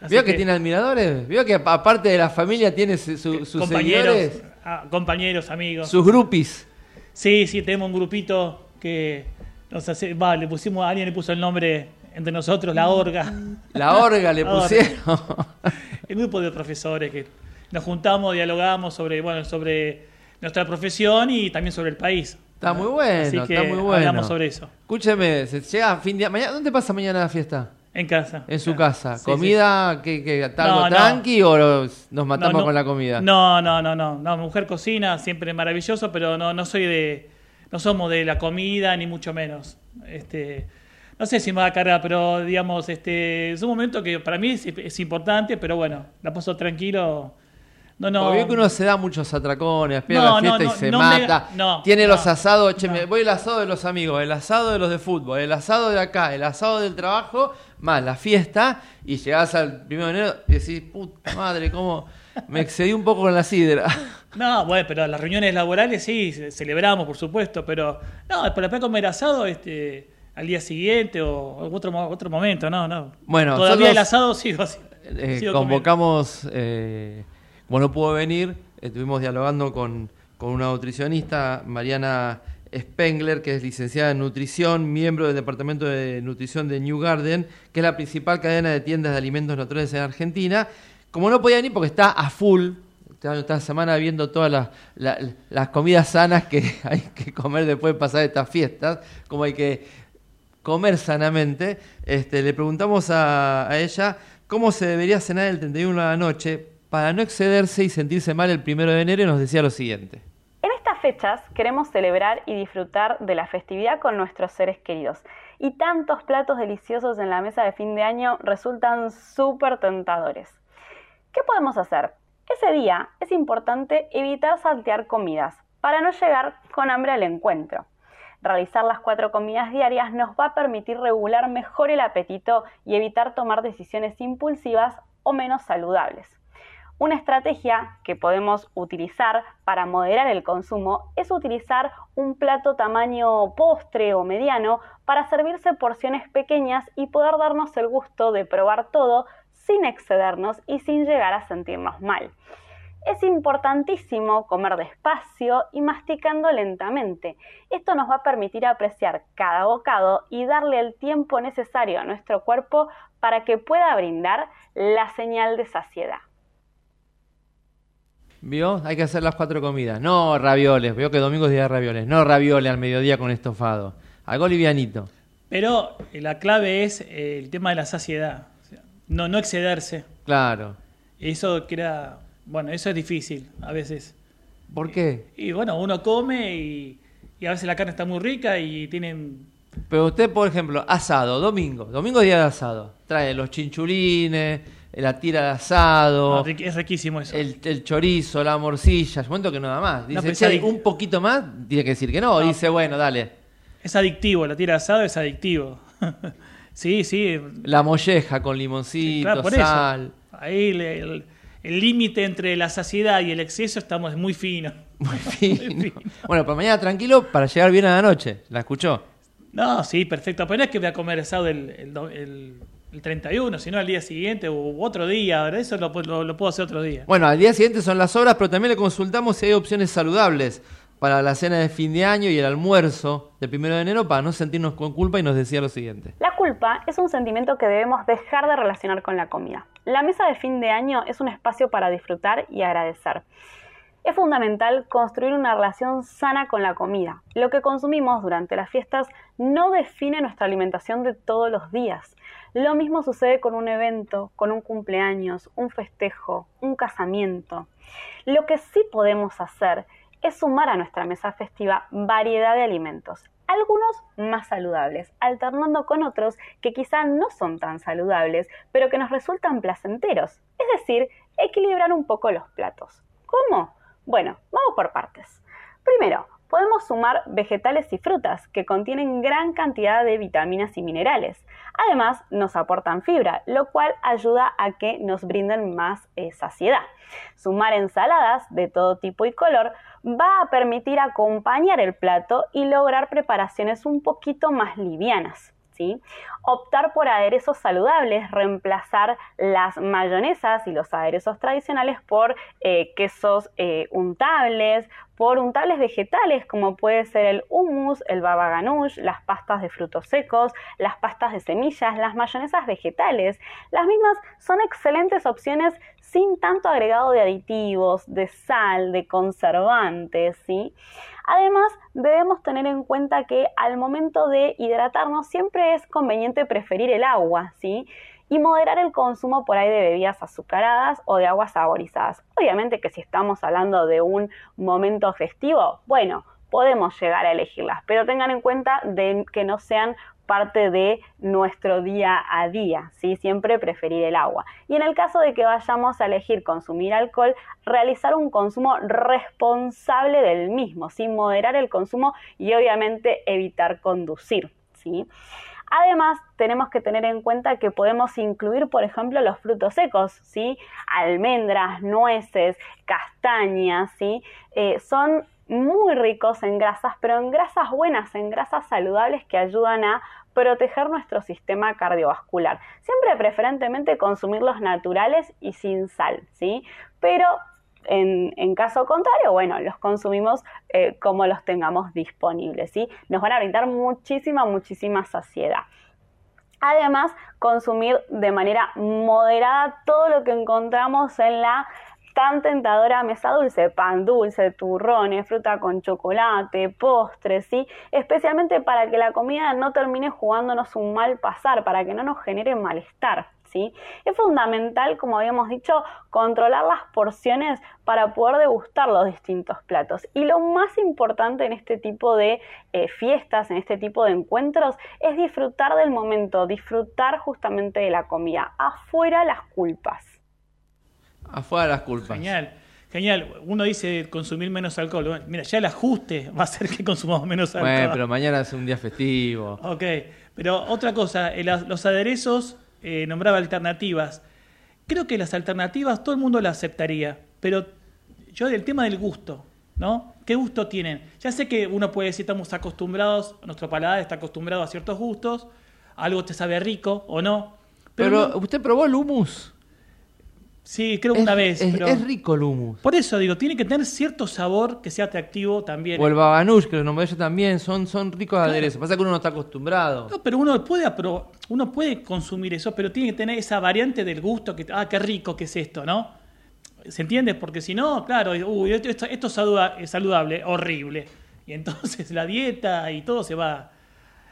Así ¿Vio que, tiene admiradores? ¿Vio que aparte de la familia tiene su- su- sus compañeros, seguidores? ah, compañeros, amigos. Sus groupies. Sí, sí, tenemos un grupito que nos hace, va, le pusimos, alguien le puso el nombre entre nosotros, la orga. La orga le pusieron. El grupo de profesores que nos juntamos, dialogamos sobre, bueno, sobre nuestra profesión y también sobre el país. Está muy bueno, Así que está muy bueno. hablamos sobre eso. Escúcheme, se llega a fin de mañana. ¿Dónde pasa mañana la fiesta? En casa. En su casa. Sí, ¿Comida que, que está algo No, no. tranqui o los- nos matamos No, con la comida? No, no, no, no, no. Mi mujer cocina, siempre maravilloso, pero no, no soy de, no somos de la comida ni mucho menos. Este, no sé si me va a cargar, pero digamos, este, es un momento que para mí es, es importante, pero bueno, la paso tranquilo. No, no. Veo que uno se da muchos atracones, espera No, la fiesta no, y se mata. me- Tiene los asados, che, me- voy al asado de los amigos, el asado de los de fútbol, el asado de acá, el asado del trabajo, más la fiesta, y llegás al primero de enero y decís, puta madre, cómo me excedí un poco con la sidra. No, bueno, pero las reuniones laborales sí, ce- celebramos, por supuesto, pero no, después comer asado este, al día siguiente o otro, otro momento, no, no. Bueno, Todavía el asado sigo, Eh, sigo convocamos, eh, como no pudo venir, estuvimos dialogando con, con una nutricionista, Mariana Spengler, que es licenciada en nutrición, miembro del Departamento de Nutrición de New Garden, que es la principal cadena de tiendas de alimentos naturales en Argentina. Como no podía venir porque está a full, esta semana viendo todas las, la- las comidas sanas que hay que comer después de pasar estas fiestas, como hay que comer sanamente, este, le preguntamos a, ella cómo se debería cenar el 31 de la noche para no excederse y sentirse mal el primero de enero y nos decía lo siguiente. En estas fechas queremos celebrar y disfrutar de la festividad con nuestros seres queridos. Y tantos platos deliciosos en la mesa de fin de año resultan súper tentadores. ¿Qué podemos hacer? Ese día es importante evitar saltear comidas para no llegar con hambre al encuentro. Realizar las cuatro comidas diarias nos va a permitir regular mejor el apetito y evitar tomar decisiones impulsivas o menos saludables. Una estrategia que podemos utilizar para moderar el consumo es utilizar un plato tamaño postre o mediano para servirse porciones pequeñas y poder darnos el gusto de probar todo sin excedernos y sin llegar a sentirnos mal. Es importantísimo comer despacio y masticando lentamente. Esto nos va a permitir apreciar cada bocado y darle el tiempo necesario a nuestro cuerpo para que pueda brindar la señal de saciedad. ¿Vio? Hay que hacer las cuatro comidas. No ravioles, veo que domingo es día de ravioles. No ravioles al mediodía con estofado. Algo livianito. Pero eh, la clave es eh, el tema de la saciedad. No, no excederse. Claro. Eso que era, bueno, eso es difícil a veces. ¿Por qué? Y bueno, uno come y, y a veces la carne está muy rica y tienen... Pero usted, por ejemplo, asado, domingo. Domingo día de asado. Trae los chinchulines, la tira de asado. no, es riquísimo eso. El, el chorizo, la morcilla, momento que no da más. Dice, No, pero "Che, es adic- un poquito más, tiene que decir que no. No. Dice, bueno, dale. Es adictivo, la tira de asado es adictivo. sí, sí. La molleja con limoncito, Claro, por sal. eso. Ahí el límite entre la saciedad y el exceso estamos muy fino. Muy fino. Bueno, para mañana tranquilo para llegar bien a la noche. ¿La escuchó? No, sí, perfecto. Pero no es que voy a comer asado el, el, el- el 31, sino al día siguiente u otro día. ¿verdad? Eso lo, lo- lo puedo hacer otro día. Bueno, al día siguiente son las obras, pero también le consultamos si hay opciones saludables para la cena de fin de año y el almuerzo del primero de enero para no sentirnos con culpa y nos decía lo siguiente. La culpa es un sentimiento que debemos dejar de relacionar con la comida. La mesa de fin de año es un espacio para disfrutar y agradecer. Es fundamental construir una relación sana con la comida. Lo que consumimos durante las fiestas no define nuestra alimentación de todos los días. Lo mismo sucede con un evento, con un cumpleaños, un festejo, un casamiento. Lo que sí podemos hacer es sumar a nuestra mesa festiva variedad de alimentos, algunos más saludables, alternando con otros que quizá no son tan saludables, pero que nos resultan placenteros, es decir, equilibrar un poco los platos. ¿Cómo? Bueno, vamos por partes. Primero, podemos sumar vegetales y frutas que contienen gran cantidad de vitaminas y minerales. Además, nos aportan fibra, lo cual ayuda a que nos brinden más eh, saciedad. Sumar ensaladas de todo tipo y color va a permitir acompañar el plato y lograr preparaciones un poquito más livianas. ¿sí? Optar por aderezos saludables, reemplazar las mayonesas y los aderezos tradicionales por eh, quesos eh, untables, por untables vegetales como puede ser el hummus, el baba ganoush, las pastas de frutos secos, las pastas de semillas, las mayonesas vegetales. Las mismas son excelentes opciones sin tanto agregado de aditivos, de sal, de conservantes, ¿sí? Además, debemos tener en cuenta que al momento de hidratarnos siempre es conveniente preferir el agua, ¿sí? Y moderar el consumo por ahí de bebidas azucaradas o de aguas saborizadas. Obviamente que si estamos hablando de un momento festivo, bueno, podemos llegar a elegirlas, pero tengan en cuenta de que no sean parte de nuestro día a día, ¿sí? Siempre preferir el agua. Y en el caso de que vayamos a elegir consumir alcohol, realizar un consumo responsable del mismo, sin moderar el consumo y obviamente evitar conducir, ¿sí? Además, tenemos que tener en cuenta que podemos incluir, por ejemplo, los frutos secos, ¿sí? Almendras, nueces, castañas, ¿sí? Eh, son muy ricos en grasas, pero en grasas buenas, en grasas saludables que ayudan a proteger nuestro sistema cardiovascular. Siempre preferentemente consumirlos naturales y sin sal, ¿sí? Pero en, caso contrario, bueno, los consumimos eh, como los tengamos disponibles, ¿sí? Nos van a brindar muchísima, muchísima saciedad. Además, consumir de manera moderada todo lo que encontramos en la tan tentadora mesa dulce, pan dulce, turrones, fruta con chocolate, postres, ¿sí? Especialmente para que la comida no termine jugándonos un mal pasar, para que no nos genere malestar, ¿sí? Es fundamental, como habíamos dicho, controlar las porciones para poder degustar los distintos platos. Y lo más importante en este tipo de eh, fiestas, en este tipo de encuentros, es disfrutar del momento, disfrutar justamente de la comida. Afuera las culpas. Afuera las culpas. Genial. Genial. Uno dice consumir menos alcohol. Mira, ya el ajuste va a ser que consumamos menos alcohol. Bueno, pero mañana es un día festivo. Ok. Pero otra cosa, eh, los aderezos, eh, nombraba alternativas. Creo que las alternativas todo el mundo las aceptaría, pero yo del tema del gusto, ¿no? ¿Qué gusto tienen? Ya sé que uno puede decir estamos acostumbrados, nuestro paladar está acostumbrado a ciertos gustos, algo te sabe rico o no. Pero, Pero, no- ¿usted probó el hummus? Sí, creo Es- una vez. Es, pero- es rico el hummus. Por eso digo, tiene que tener cierto sabor que sea atractivo también. O el babanush, que lo nombré yo también, son, son ricos Claro. aderezos. Pasa que uno no está acostumbrado. No, pero uno puede uno puede consumir eso, pero tiene que tener esa variante del gusto que ah, qué rico que es esto, ¿no? ¿Se entiende? Porque si no, claro, uy, esto, esto- es saludable, horrible. Y entonces la dieta y todo se va.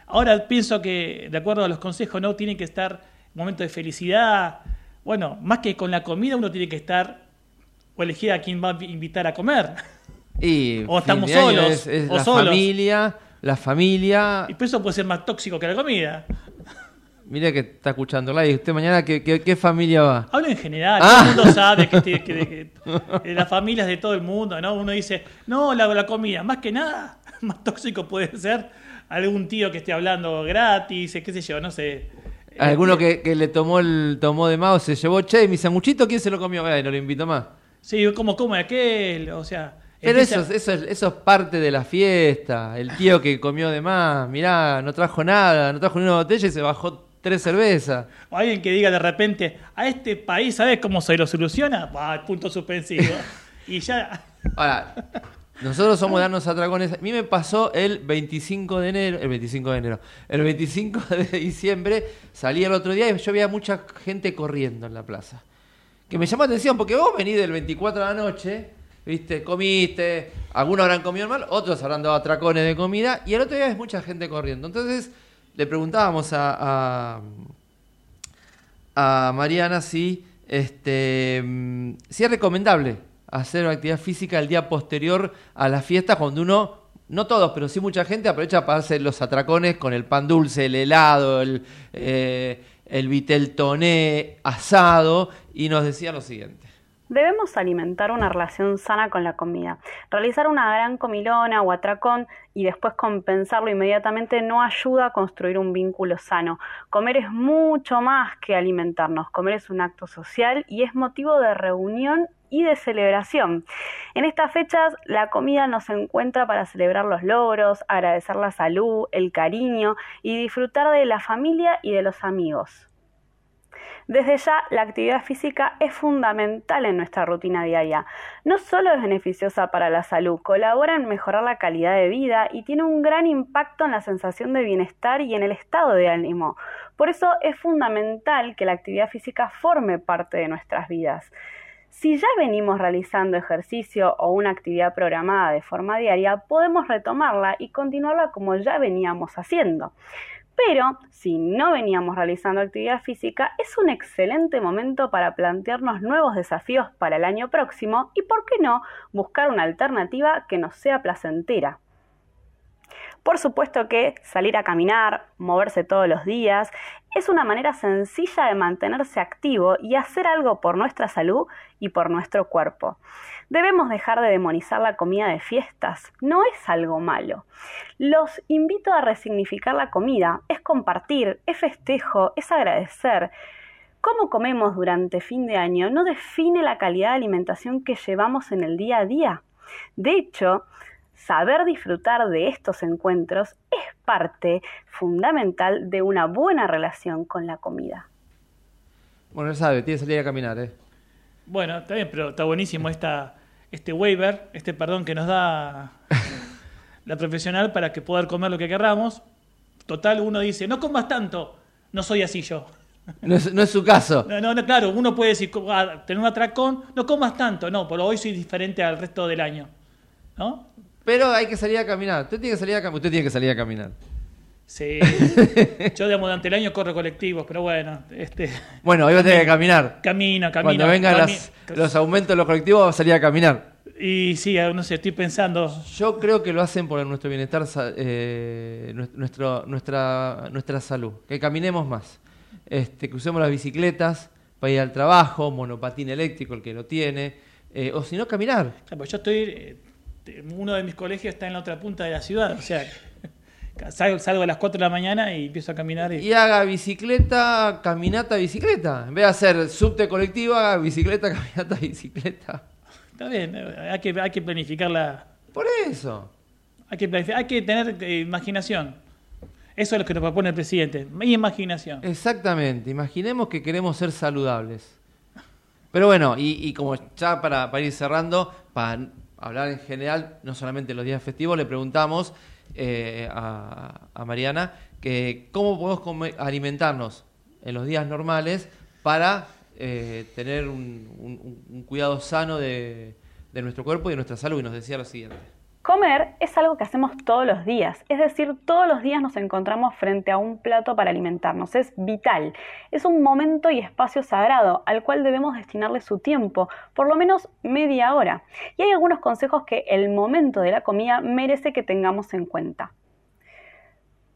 Ahora pienso que, de acuerdo a los consejos, no tiene que estar momento de felicidad. Bueno, más que con la comida, uno tiene que estar o elegir a quién va a invitar a comer. Y O estamos solos, Es, es o la solos. familia, la familia. Y eso puede ser más tóxico que la comida. Mira que está escuchando live. ¿Usted mañana qué, qué, qué familia va? Hablo en general, Ah. todo el mundo sabe que, te- que- que- que las familias de todo el mundo, ¿no? Uno dice, no, la, la comida, más que nada, más tóxico puede ser algún tío que esté hablando gratis, qué sé yo, no sé. Alguno que, que le tomó el tomó de más, se llevó, che, mi sanguchito, ¿quién se lo comió? Ay, no lo invito más. Sí, como come aquel, o sea. Pero eso, eso, es- eso es parte de la fiesta. El tío que comió de más, mirá, no trajo nada, no trajo ni una botella y se bajó tres cervezas. O alguien que diga de repente, a este país, ¿sabes cómo se lo soluciona? Bah, punto suspensivo. y ya. Ahora, nosotros somos darnos atracones. A mí me pasó el 25 de enero, el 25 de enero, el 25 de diciembre, salí el otro día y yo veía mucha gente corriendo en la plaza. Que me llamó la atención porque vos venís del 24 de la noche, viste, comiste, algunos habrán comido mal, otros habrán dado atracones de comida y el otro día ves mucha gente corriendo. Entonces le preguntábamos a, a, a Mariana si, este, mm, si es recomendable hacer actividad física el día posterior a la fiesta cuando uno, no todos, pero sí mucha gente aprovecha para hacer los atracones con el pan dulce, el helado, el, eh, el vitel toné asado y nos decía lo siguiente. Debemos alimentar una relación sana con la comida. Realizar una gran comilona o atracón y después compensarlo inmediatamente no ayuda a construir un vínculo sano. Comer es mucho más que alimentarnos. Comer es un acto social y es motivo de reunión y de celebración. En estas fechas la comida nos encuentra para celebrar los logros, agradecer la salud, el cariño y disfrutar de la familia y de los amigos. Desde ya, la actividad física es fundamental en nuestra rutina diaria. No solo es beneficiosa para la salud, colabora en mejorar la calidad de vida y tiene un gran impacto en la sensación de bienestar y en el estado de ánimo. Por eso es fundamental que la actividad física forme parte de nuestras vidas. Si ya venimos realizando ejercicio o una actividad programada de forma diaria, podemos retomarla y continuarla como ya veníamos haciendo. Pero si no veníamos realizando actividad física, es un excelente momento para plantearnos nuevos desafíos para el año próximo y, por qué no, buscar una alternativa que nos sea placentera. Por supuesto que salir a caminar, moverse todos los días, es una manera sencilla de mantenerse activo y hacer algo por nuestra salud y por nuestro cuerpo. Debemos dejar de demonizar la comida de fiestas, no es algo malo. Los invito a resignificar la comida, es compartir, es festejo, es agradecer. Cómo comemos durante fin de año no define la calidad de alimentación que llevamos en el día a día. De hecho, saber disfrutar de estos encuentros es parte fundamental de una buena relación con la comida. Bueno, ya sabe, tiene que salir a caminar, ¿eh? Bueno, está bien, pero está buenísimo esta, este waiver, este perdón que nos da la profesional para que poder comer lo que querramos. Total, uno dice, no comas tanto, no soy así yo. No es, no es su caso. No, no, no, claro, uno puede decir, ah, tener un atracón, no comas tanto, no, pero hoy soy diferente al resto del año. ¿No? Pero hay que salir a caminar. Usted tiene que salir a, cam- usted tiene que, salir a caminar. Sí. Yo, digamos, durante el año corro colectivos, pero bueno, este, Bueno, hoy va a tener que caminar. camino, camino. Cuando vengan cami- las- los aumentos de los colectivos, va a salir a caminar. Y sí, no sé, estoy pensando, Yo creo que lo hacen por nuestro bienestar, eh, nues- nuestro, nuestra, nuestra salud. Que caminemos más. Este, que usemos las bicicletas para ir al trabajo, monopatín eléctrico, el que lo tiene. eh, o si no, caminar. Pues yo estoy, uno de mis colegios está en la otra punta de la ciudad, o sea, salgo, salgo a las 4 de la mañana y empiezo a caminar. Y, Y haga bicicleta, caminata, bicicleta. En vez de hacer subte colectivo, haga bicicleta, caminata, bicicleta. está bien, eh, hay que, hay que planificar la... Por eso. Hay que, planificar- hay que tener eh, imaginación. Eso es lo que nos propone el presidente, mi imaginación. Exactamente. Imaginemos que queremos ser saludables. Pero bueno, y, y como ya para, para ir cerrando, para hablar en general, no solamente los días festivos, le preguntamos eh, a, Mariana que cómo podemos alimentarnos en los días normales para eh, tener un, un- un cuidado sano de, de nuestro cuerpo y de nuestra salud. Y nos decía lo siguiente. Comer es algo que hacemos todos los días, es decir, todos los días nos encontramos frente a un plato para alimentarnos, es vital, es un momento y espacio sagrado al cual debemos destinarle su tiempo, por lo menos media hora. Y hay algunos consejos que el momento de la comida merece que tengamos en cuenta.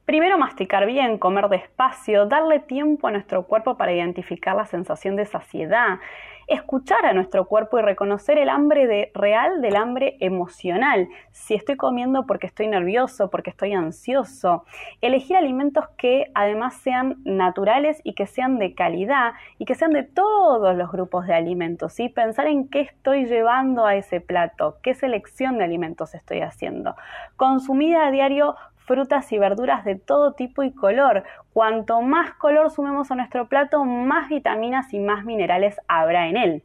Primero, masticar bien, comer despacio, darle tiempo a nuestro cuerpo para identificar la sensación de saciedad, escuchar a nuestro cuerpo y reconocer el hambre real del hambre emocional. Si estoy comiendo porque estoy nervioso, porque estoy ansioso. Elegir alimentos que además sean naturales y que sean de calidad y que sean de todos los grupos de alimentos. ¿sí? Pensar en qué estoy llevando a ese plato, qué selección de alimentos estoy haciendo. Consumir a diario frutas y verduras de todo tipo y color. Cuanto más color sumemos a nuestro plato, más vitaminas y más minerales habrá en él.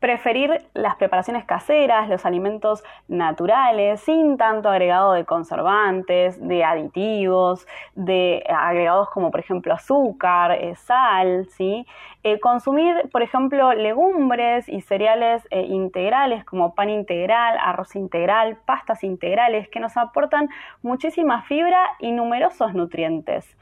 Preferir las preparaciones caseras, los alimentos naturales, sin tanto agregado de conservantes, de aditivos, de agregados como por ejemplo azúcar, eh, sal, ¿sí? Eh, consumir, por ejemplo, legumbres y cereales eh, integrales como pan integral, arroz integral, pastas integrales que nos aportan muchísima fibra y numerosos nutrientes.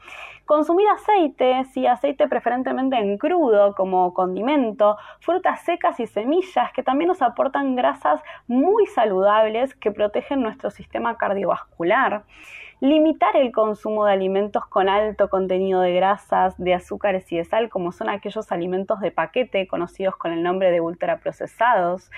Consumir aceite, sí, aceite preferentemente en crudo como condimento, frutas secas y semillas que también nos aportan grasas muy saludables que protegen nuestro sistema cardiovascular. Limitar el consumo de alimentos con alto contenido de grasas, de azúcares y de sal, como son aquellos alimentos de paquete conocidos con el nombre de ultraprocesados.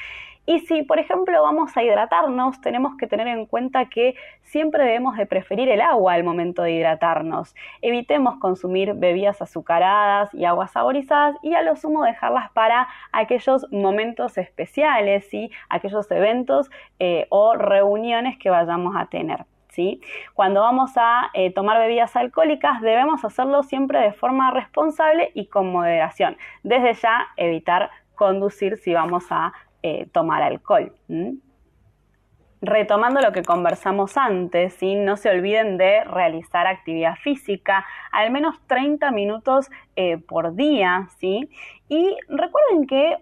Y si, por ejemplo, vamos a hidratarnos, tenemos que tener en cuenta que siempre debemos de preferir el agua al momento de hidratarnos. Evitemos consumir bebidas azucaradas y aguas saborizadas y a lo sumo dejarlas para aquellos momentos especiales y aquellos eventos eh, o reuniones que vayamos a tener. Cuando vamos a eh, tomar bebidas alcohólicas debemos hacerlo siempre de forma responsable y con moderación. Desde ya evitar conducir si vamos a eh, tomar alcohol. Retomando lo que conversamos antes, no se olviden de realizar actividad física, al menos 30 minutos eh, por día, ¿sí? Y recuerden que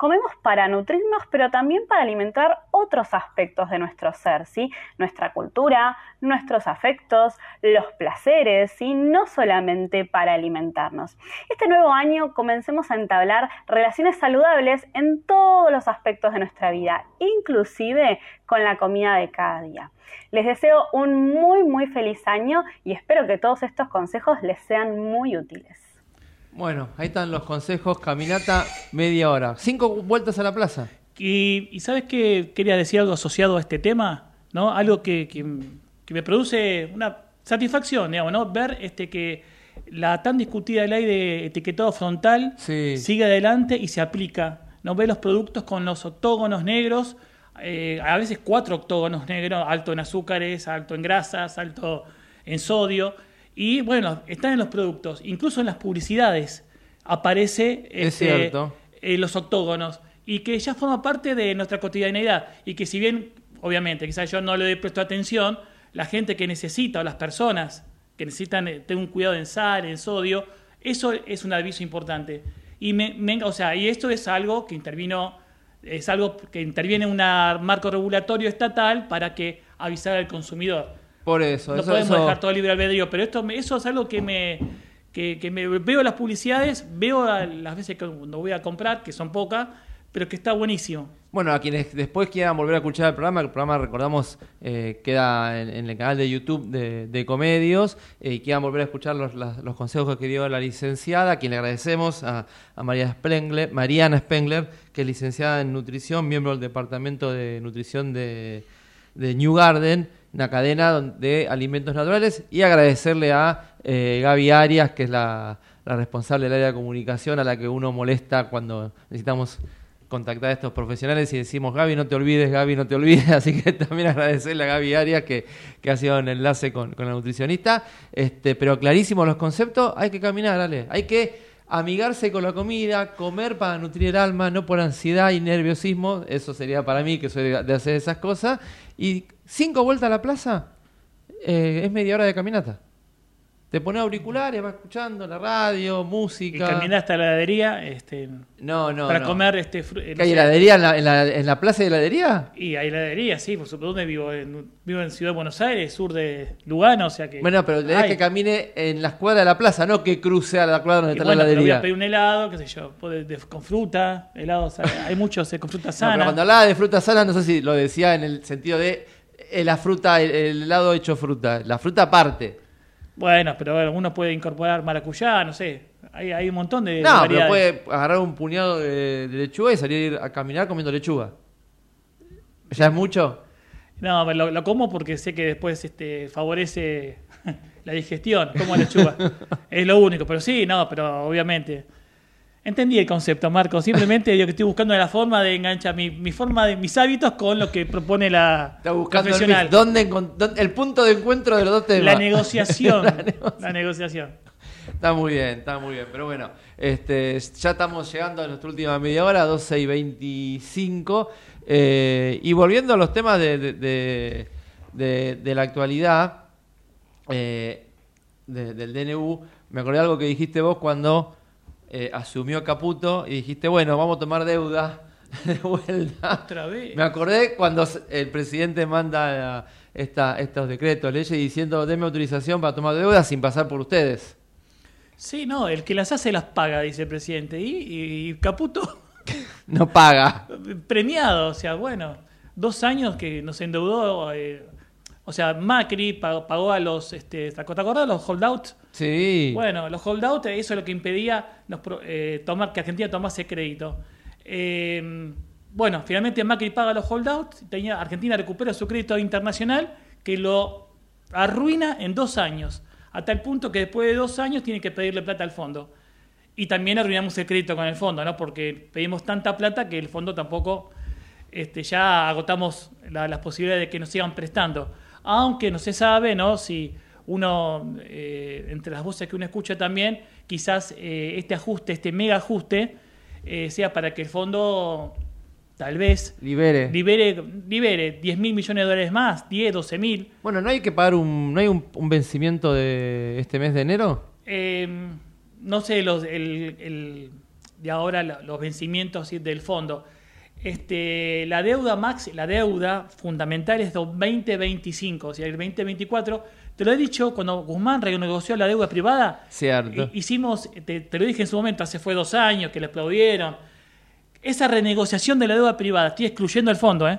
comemos para nutrirnos, pero también para alimentar otros aspectos de nuestro ser, ¿sí? Nuestra cultura, nuestros afectos, los placeres, ¿sí? No solamente para alimentarnos. Este nuevo año comencemos a entablar relaciones saludables en todos los aspectos de nuestra vida, inclusive con la comida de cada día. Les deseo un muy, muy feliz año y espero que todos estos consejos les sean muy útiles. Bueno, ahí están los consejos. Caminata media hora. Cinco vueltas a la plaza. Y, y ¿sabes qué? Quería decir algo asociado a este tema, ¿no? Algo que, que- que me produce una satisfacción, digamos, ¿no? Ver este que la tan discutida ley de etiquetado frontal sigue adelante y se aplica. ¿no? Ver los productos con los octógonos negros, eh, a veces cuatro octógonos negros, alto en azúcares, alto en grasas, alto en sodio. Y bueno, están en los productos, incluso en las publicidades aparece Es este, eh, los octógonos y que ya forma parte de nuestra cotidianidad y que si bien, obviamente, quizás yo no le he puesto atención, la gente que necesita o las personas que necesitan eh, tener un cuidado en sal, en sodio, eso es un aviso importante. Y, me, me- o sea, y esto es algo que intervino, es algo que interviene un marco regulatorio estatal para que avisar al consumidor. Por eso. No eso, podemos eso- dejar todo libre albedrío, pero esto, eso es algo que me, que, que me veo las publicidades, veo a las veces que cuando voy a comprar, que son pocas, pero que está buenísimo. Bueno, a quienes después quieran volver a escuchar el programa, el programa, recordamos, eh, queda en, en el canal de YouTube de, de Comedios, eh, y quieran volver a escuchar los, las- los consejos que dio la licenciada, a quien le agradecemos, a, a María Spengler, Mariana Spengler, que es licenciada en nutrición, miembro del Departamento de Nutrición de, de New Garden, una cadena de alimentos naturales, y agradecerle a eh, Gaby Arias, que es la, responsable del área de comunicación, a la que uno molesta cuando necesitamos contactar a estos profesionales y decimos, Gaby, no te olvides, Gaby, no te olvides. Así que también agradecerle a Gaby Arias que, que ha sido un enlace con, con la nutricionista. Este, pero clarísimos los conceptos, hay que caminar, dale. Hay que amigarse con la comida, comer para nutrir el alma, no por ansiedad y nerviosismo. Eso sería para mí, que soy de hacer esas cosas. Y cinco vueltas a la plaza eh, es media hora de caminata. Te pones auriculares, vas escuchando la radio, Y música. caminar hasta la heladería este, No, no. para no. comer este eh, no ¿Que hay heladería en la, en, la, en la plaza de heladería? Y hay heladería, sí, por supuesto. ¿Dónde vivo? En, vivo en Ciudad de Buenos Aires, sur de Lugano, o sea que. Bueno, pero le que camine en la escuadra de la plaza, no que cruce a la cuadra donde Y está bueno, la pero voy a heladería. pedir un helado, qué sé yo, puede- de- con fruta, helados, hay muchos eh, con fruta No, sana. pero cuando hablaba de fruta sana, no sé si lo decía en el sentido de eh, la fruta, el, el helado hecho fruta. La fruta aparte. Bueno, pero bueno, uno puede incorporar maracuyá, no sé. Hay, hay un montón de, No, pero variedades. puede agarrar un puñado de, de lechuga y salir a caminar comiendo lechuga. ¿Ya es mucho? No, pero lo, lo como porque sé que después este, favorece la digestión, como lechuga. es lo único, pero sí, no, pero obviamente. Entendí el concepto, Marco. Simplemente digo que estoy buscando la forma de enganchar mi, mi forma de mis hábitos con lo que propone la Está buscando el, profesional. mix. ¿Dónde el punto de encuentro de los dos temas. La negociación. La nego- la negociación. Está muy bien, está muy bien. Pero bueno, este, ya estamos llegando a nuestra última media hora, 12 y 25. eh, y volviendo a los temas de, de, de- la actualidad eh, de- del DNU, me acordé de algo que dijiste vos cuando eh, asumió Caputo y dijiste, bueno, vamos a tomar deuda de vuelta. Otra vez. Me acordé cuando el presidente manda eh, esta, estos decretos, leyes diciendo, denme autorización para tomar deuda sin pasar por ustedes. Sí, no, el que las hace las paga, dice el presidente. Y Caputo, No paga. premiado, o sea, bueno, dos años que nos endeudó. eh, o sea, Macri pagó, pagó a los. Este, ¿Te acordás de los holdouts? Sí. Bueno, los holdouts, eso es lo que impedía eh, tomar, que Argentina tomase crédito. Eh, bueno, finalmente Macri paga los holdouts, tenía, Argentina recupera su crédito internacional que lo arruina en dos años, a tal punto que después de dos años tiene que pedirle plata al fondo. Y también arruinamos el crédito con el fondo, ¿no? Porque pedimos tanta plata que el fondo tampoco, este, ya agotamos la- las posibilidades de que nos sigan prestando. Aunque no se sabe, ¿no? Si uno, eh, entre las voces que uno escucha también, quizás eh, este ajuste, este mega ajuste, eh, sea para que el fondo tal vez Libere. libere, libere 10 mil millones de dólares más, 10, 12 mil. Bueno, ¿no hay que pagar un, no hay un, un vencimiento de este mes de enero? Eh, no sé los, el, el- de ahora los vencimientos del fondo. Este, la deuda max, la deuda fundamental es 2025, o sea, el 2024. Te lo he dicho cuando Guzmán renegoció la deuda privada. Cierto. hi- Hicimos, te, te lo dije en su momento, hace fue dos años que le aplaudieron. Esa renegociación de la deuda privada, estoy excluyendo el fondo, ¿eh?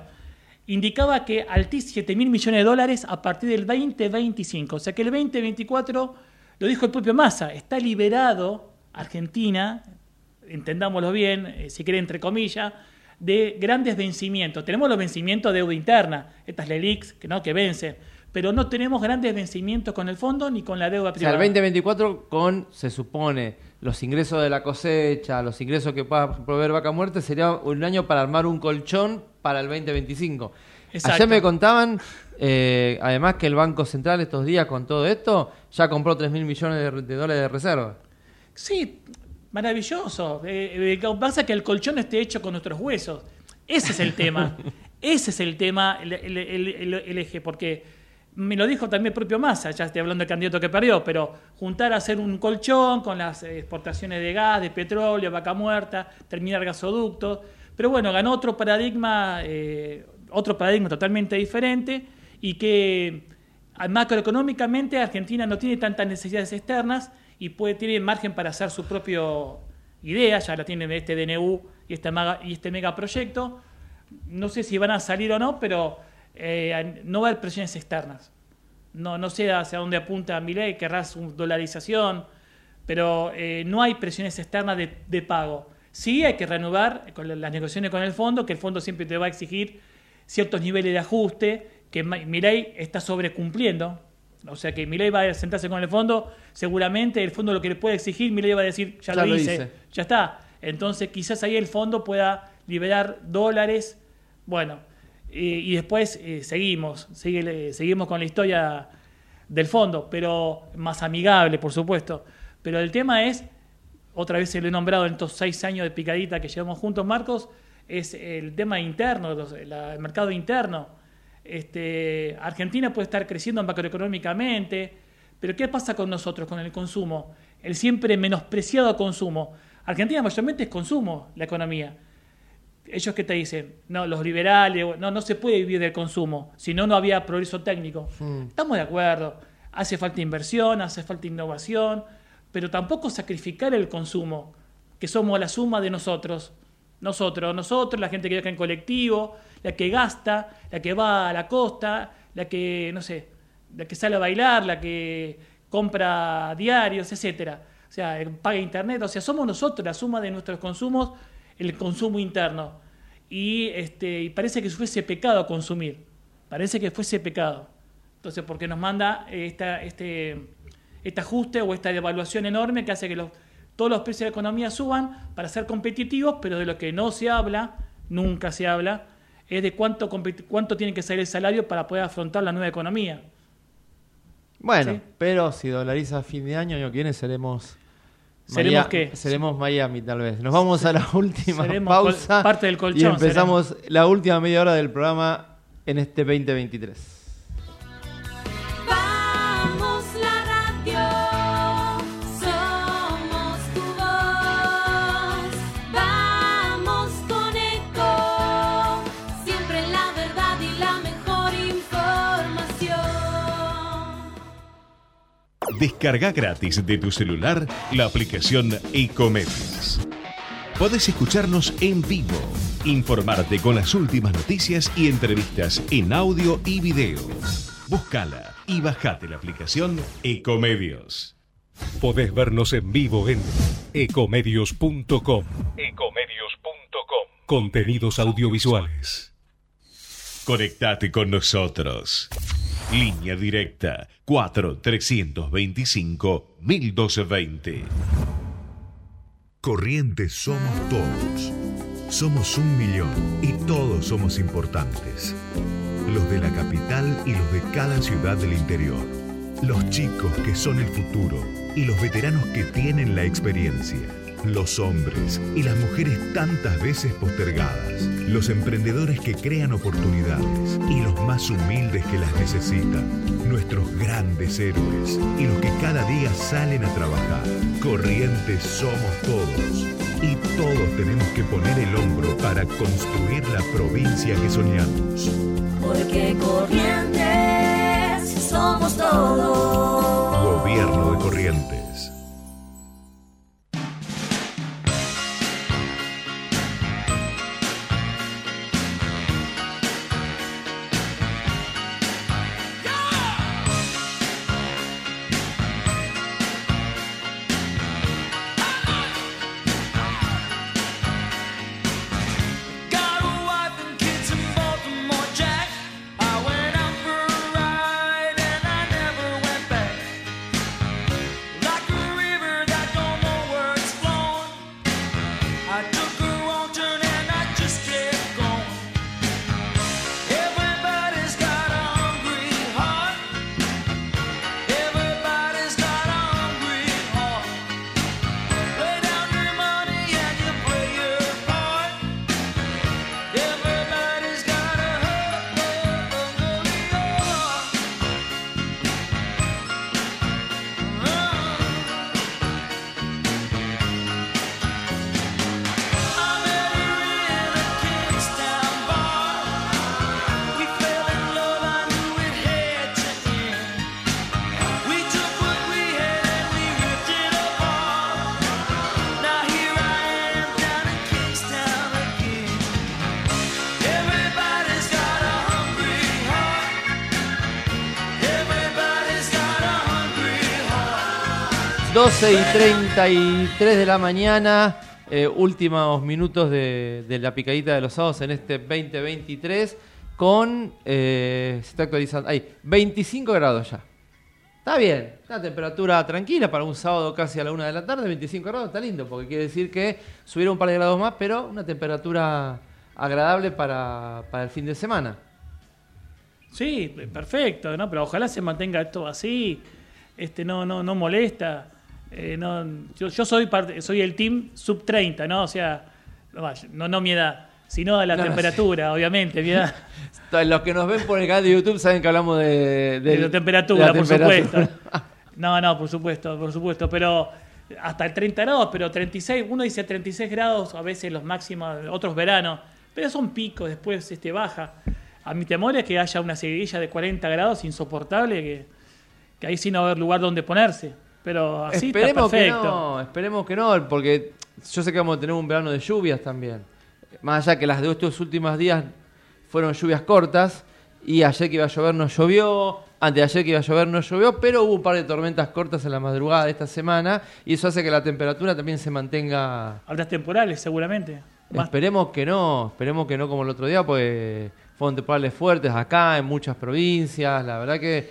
indicaba que altís 7 mil millones de dólares a partir del 2025. O sea que el 2024, lo dijo el propio Massa, está liberado Argentina, entendámoslo bien, eh, si quiere entre comillas, de grandes vencimientos. Tenemos los vencimientos de deuda interna, estas LELIX, que no, que vencen, pero no tenemos grandes vencimientos con el fondo ni con la deuda O sea, privada. el 2024 con, se supone, los ingresos de la cosecha, los ingresos que pueda proveer Vaca Muerte, sería un año para armar un colchón para el 2025. Exacto. Ayer me contaban, eh, además que el Banco Central estos días con todo esto, ya compró 3 mil millones de, de dólares de reserva. Sí, maravilloso. Eh, eh, pasa que el colchón esté hecho con nuestros huesos. Ese es el tema. Ese es el tema, el, el- el- el- el eje, porque me lo dijo también el propio Massa, ya estoy hablando del candidato que perdió, pero juntar a hacer un colchón con las eh, exportaciones de gas, de petróleo, vaca muerta, terminar gasoductos. Pero bueno, ganó otro paradigma, eh, otro paradigma totalmente diferente y que ah, macroeconómicamente Argentina no tiene tantas necesidades externas y puede tiene margen para hacer su propio idea, ya la tiene este DNU y este, maga- y este megaproyecto. No sé si van a salir o no, pero eh, no va a haber presiones externas. No, no sé hacia dónde apunta Milei, querrás una dolarización, pero eh, no hay presiones externas de, pago. Sí hay que reanudar con la- las negociaciones con el fondo, que el fondo siempre te va a exigir ciertos niveles de ajuste, que Milei está sobrecumpliendo. O sea que Milei va a sentarse con el fondo, seguramente el fondo lo que le puede exigir, Milei va a decir, ya, Ya lo, lo hice, hice. ya está. Entonces quizás ahí el fondo pueda liberar dólares. Bueno, y, y después eh, seguimos, sigue- seguimos con la historia del fondo, pero más amigable, por supuesto. Pero el tema es, otra vez se lo he nombrado en estos seis años de picadita que llevamos juntos, Marcos, es el tema interno, los- la- el mercado interno. Este, Argentina puede estar creciendo macroeconómicamente, pero ¿qué pasa con nosotros, con el consumo? El siempre menospreciado consumo. Argentina mayormente es consumo, la economía. Ellos que te dicen, no, los liberales, no, no se puede vivir del consumo, si no, no había progreso técnico. Estamos de acuerdo, hace falta inversión, hace falta innovación, pero tampoco sacrificar el consumo, que somos la suma de nosotros. Nosotros, nosotros, la gente que viaja en colectivo, la que gasta, la que va a la costa, la que, no sé, la que sale a bailar, la que compra diarios, etcétera. O sea, eh, paga internet, o sea, somos nosotros la suma de nuestros consumos, el consumo interno. Y, este, y parece que fuese pecado consumir. Parece que fuese pecado. Entonces, porque nos manda esta, este, este ajuste o esta devaluación enorme que hace que los, todos los precios de la economía suban para ser competitivos, pero de lo que no se habla, nunca se habla, es de cuánto, cuánto tiene que ser el salario para poder afrontar la nueva economía. Bueno, Sí. pero si dolariza a fin de año, año que viene seremos... ¿Seremos qué? Seremos Miami, tal vez. Nos vamos a la última Seremos pausa. parte del colchón, Y empezamos la última media hora del programa en este 2023. Descarga gratis de tu celular la aplicación Ecomedios. Podés escucharnos en vivo, informarte con las últimas noticias y entrevistas en audio y video. Búscala y bajate la aplicación Ecomedios. Podés vernos en vivo en ecomedios.com. Contenidos audiovisuales. Conectate con nosotros. Línea directa 4 325 1220. Corrientes somos todos. Somos un millón y todos somos importantes. Los de la capital y los de cada ciudad del interior. Los chicos que son el futuro y los veteranos que tienen la experiencia. Los hombres y las mujeres tantas veces postergadas. Los emprendedores que crean oportunidades y los más humildes que las necesitan. Nuestros grandes héroes y los que cada día salen a trabajar. Corrientes somos todos. Y todos tenemos que poner el hombro para construir la provincia que soñamos. Porque corrientes somos todos. 12 y 33 de la mañana, eh, últimos minutos de, la picadita de los sábados en este 2023, con, eh, se está actualizando, hay 25 grados ya. Está bien, una temperatura tranquila para un sábado casi a la una de la tarde, 25 grados, está lindo, porque quiere decir que subieron un par de grados más, pero una temperatura agradable para, para el fin de semana. Sí, perfecto, ¿no? Pero ojalá se mantenga esto así. Este no, no, no molesta. Eh, no, yo, yo soy parte, soy el team sub 30, ¿no? O sea, no, no, mi edad, sino de la No, no, temperatura, obviamente, mi edad. Los que nos ven por el canal de YouTube saben que hablamos de, De la temperatura, de la por temperatura. supuesto. No, no, por supuesto, por supuesto. Pero hasta el 30 grados, pero 36, uno dice 36 grados, a veces los máximos, otros veranos, pero son picos, después este, baja. A mi temor es que haya una seguidilla de 40 grados insoportable, que, que ahí sí no va a haber lugar donde ponerse. Pero así esperemos está que no, esperemos que no, porque yo sé que vamos a tener un verano de lluvias también. Más allá que las de estos últimos días fueron lluvias cortas y ayer que iba a llover no llovió, antes de ayer que iba a llover no llovió, pero hubo un par de tormentas cortas en la madrugada de esta semana y eso hace que la temperatura también se mantenga Habrá temporales, seguramente. Más- Esperemos que no, esperemos que no como el otro día, pues fueron temporales fuertes acá, en muchas provincias, la verdad que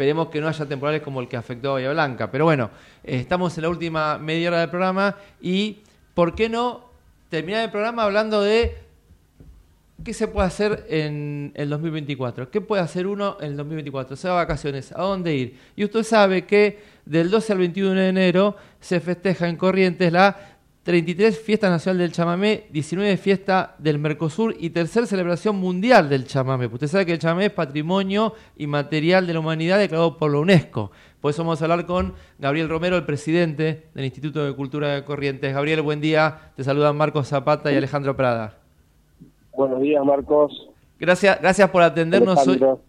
esperemos que no haya temporales como el que afectó a Bahía Blanca. Pero bueno, eh, estamos en la última media hora del programa y ¿por qué no terminar el programa hablando de qué se puede hacer en el 2024? ¿Qué puede hacer uno en el 2024? Se va a vacaciones, ¿a dónde ir? Y usted sabe que del 12 al 21 de enero se festeja en Corrientes la 33 Fiesta Nacional del Chamamé, 19 Fiesta del Mercosur y tercer celebración mundial del chamamé. Usted sabe que el chamamé es patrimonio inmaterial de la humanidad declarado por la UNESCO. Por eso vamos a hablar con Gabriel Romero, el presidente del Instituto de Cultura de Corrientes. Gabriel, buen día. Te saludan Marcos Zapata y Alejandro Prada. Buenos días, Marcos. Gracias, gracias por atendernos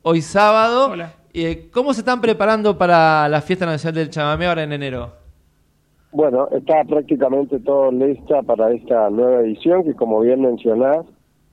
hoy, sábado. Eh, ¿Cómo se están preparando para la Fiesta Nacional del Chamamé ahora en enero? Bueno, está prácticamente todo lista para esta nueva edición que, como bien mencionás,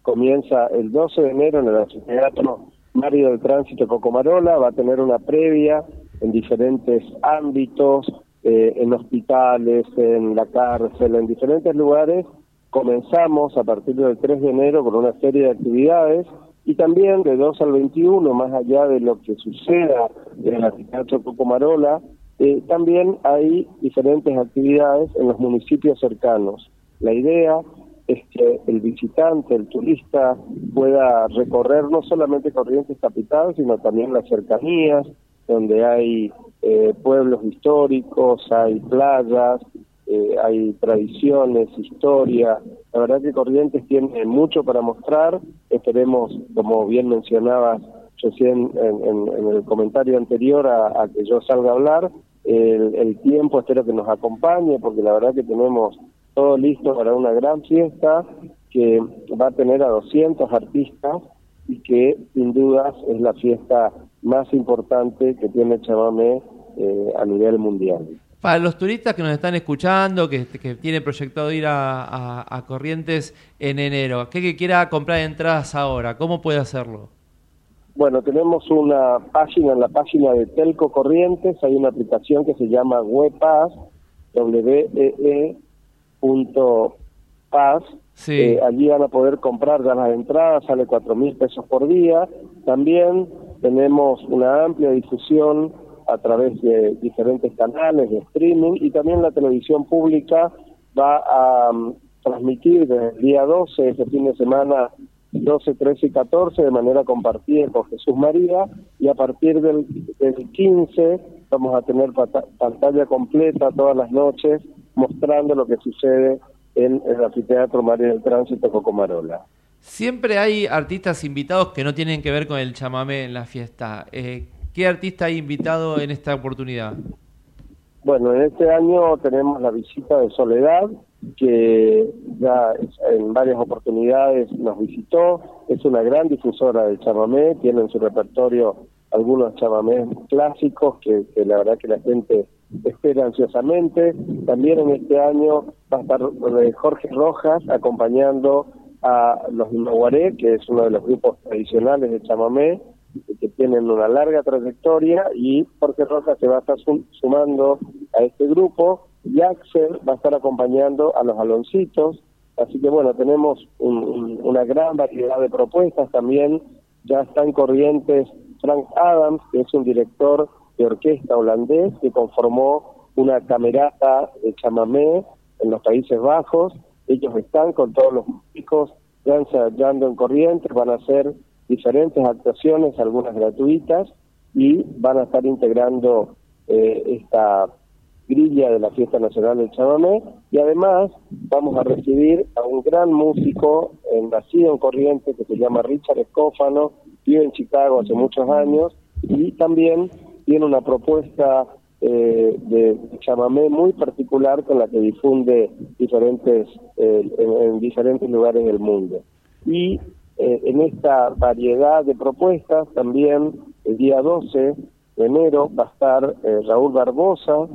comienza el 12 de enero en el Teatro Mario del Tránsito Cocomarola. Va a tener una previa en diferentes ámbitos, eh, en hospitales, en la cárcel, en diferentes lugares. Comenzamos a partir del 3 de enero con una serie de actividades y también de 2 al 21, más allá de lo que suceda en el Teatro Cocomarola, eh, también hay diferentes actividades en los municipios cercanos. La idea es que el visitante, el turista, pueda recorrer no solamente Corrientes Capital, sino también las cercanías, donde hay eh, pueblos históricos, hay playas, eh, hay tradiciones, historia. La verdad que Corrientes tiene mucho para mostrar. Esperemos, como bien mencionabas recién en, en- el comentario anterior a que yo salga a hablar, el, el tiempo espero que nos acompañe, porque la verdad que tenemos todo listo para una gran fiesta que va a tener a 200 artistas y que sin dudas es la fiesta más importante que tiene Chamamé eh, a nivel mundial. Para los turistas que nos están escuchando, que, que tiene proyectado ir a, a- a Corrientes en enero, aquel que quiera comprar entradas ahora, ¿cómo puede hacerlo? Bueno, tenemos una página, en la página de Telco Corrientes, hay una aplicación que se llama WebPass, W-E-E punto Paz. Sí. Eh, allí van a poder comprar ya las entradas, sale cuatro mil pesos por día. También tenemos una amplia difusión a través de diferentes canales de streaming y también la televisión pública va a mm, transmitir desde el día 12, ese fin de semana, 12, 13 y 14, de manera compartida con Jesús María, y a partir del, del 15 vamos a tener pata- pantalla completa todas las noches mostrando lo que ya en varias oportunidades nos visitó. Es una gran difusora del chamamé, tiene en su repertorio algunos chamamés clásicos que, la verdad que la gente espera ansiosamente. También en este año va a estar eh, Jorge Rojas acompañando a los Imaguaré, que es uno de los grupos tradicionales de chamamé, que tienen una larga trayectoria y Jorge Rojas se va a estar sum- sumando a este grupo y Axel va a estar acompañando a los Aloncitos, así que bueno, tenemos un- un- una gran variedad de propuestas. También, ya están corrientes Frank Adams, que es un director de orquesta holandés que conformó una camerata de chamamé en los Países Bajos, ellos están con todos los músicos ensayando en Corrientes, van a hacer diferentes actuaciones, algunas gratuitas, y van a estar integrando eh, esta grilla de la Fiesta Nacional del Chamamé, y además vamos a recibir a un gran músico eh, nacido en Corrientes que se llama Richard Escófano, vive en Chicago hace muchos años, y también tiene una propuesta eh, de chamamé muy particular con la que difunde diferentes eh, en, en diferentes lugares del mundo. Y en esta variedad de propuestas también el día 12 de enero va a estar Raúl Barbosa,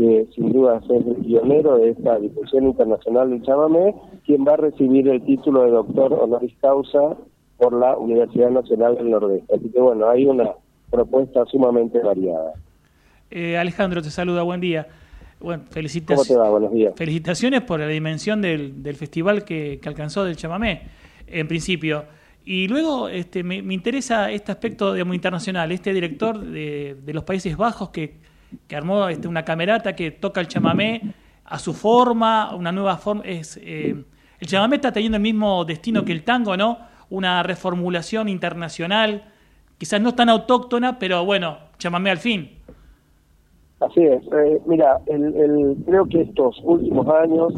que sin duda es el pionero de esta difusión internacional del chamamé, quien va a recibir el título de doctor honoris causa por la Universidad Nacional del Nordeste. Así que bueno, hay una propuesta sumamente variada. Eh, Alejandro te saluda, buen día. Bueno, ¿Cómo felicitas- te va? Buenos días. felicitaciones por la dimensión del, del festival que, que alcanzó del chamamé, en principio. Y luego este, me, me interesa este aspecto digamos, internacional, este director de, de los Países Bajos que, que armó este, una camerata que toca el chamamé a su forma, una nueva forma. Es, eh, el chamamé está teniendo el mismo destino que el tango, ¿no? Una reformulación internacional, quizás no tan autóctona, pero bueno, chamamé al fin. Así es. Eh, mira, el, el- creo que estos últimos años,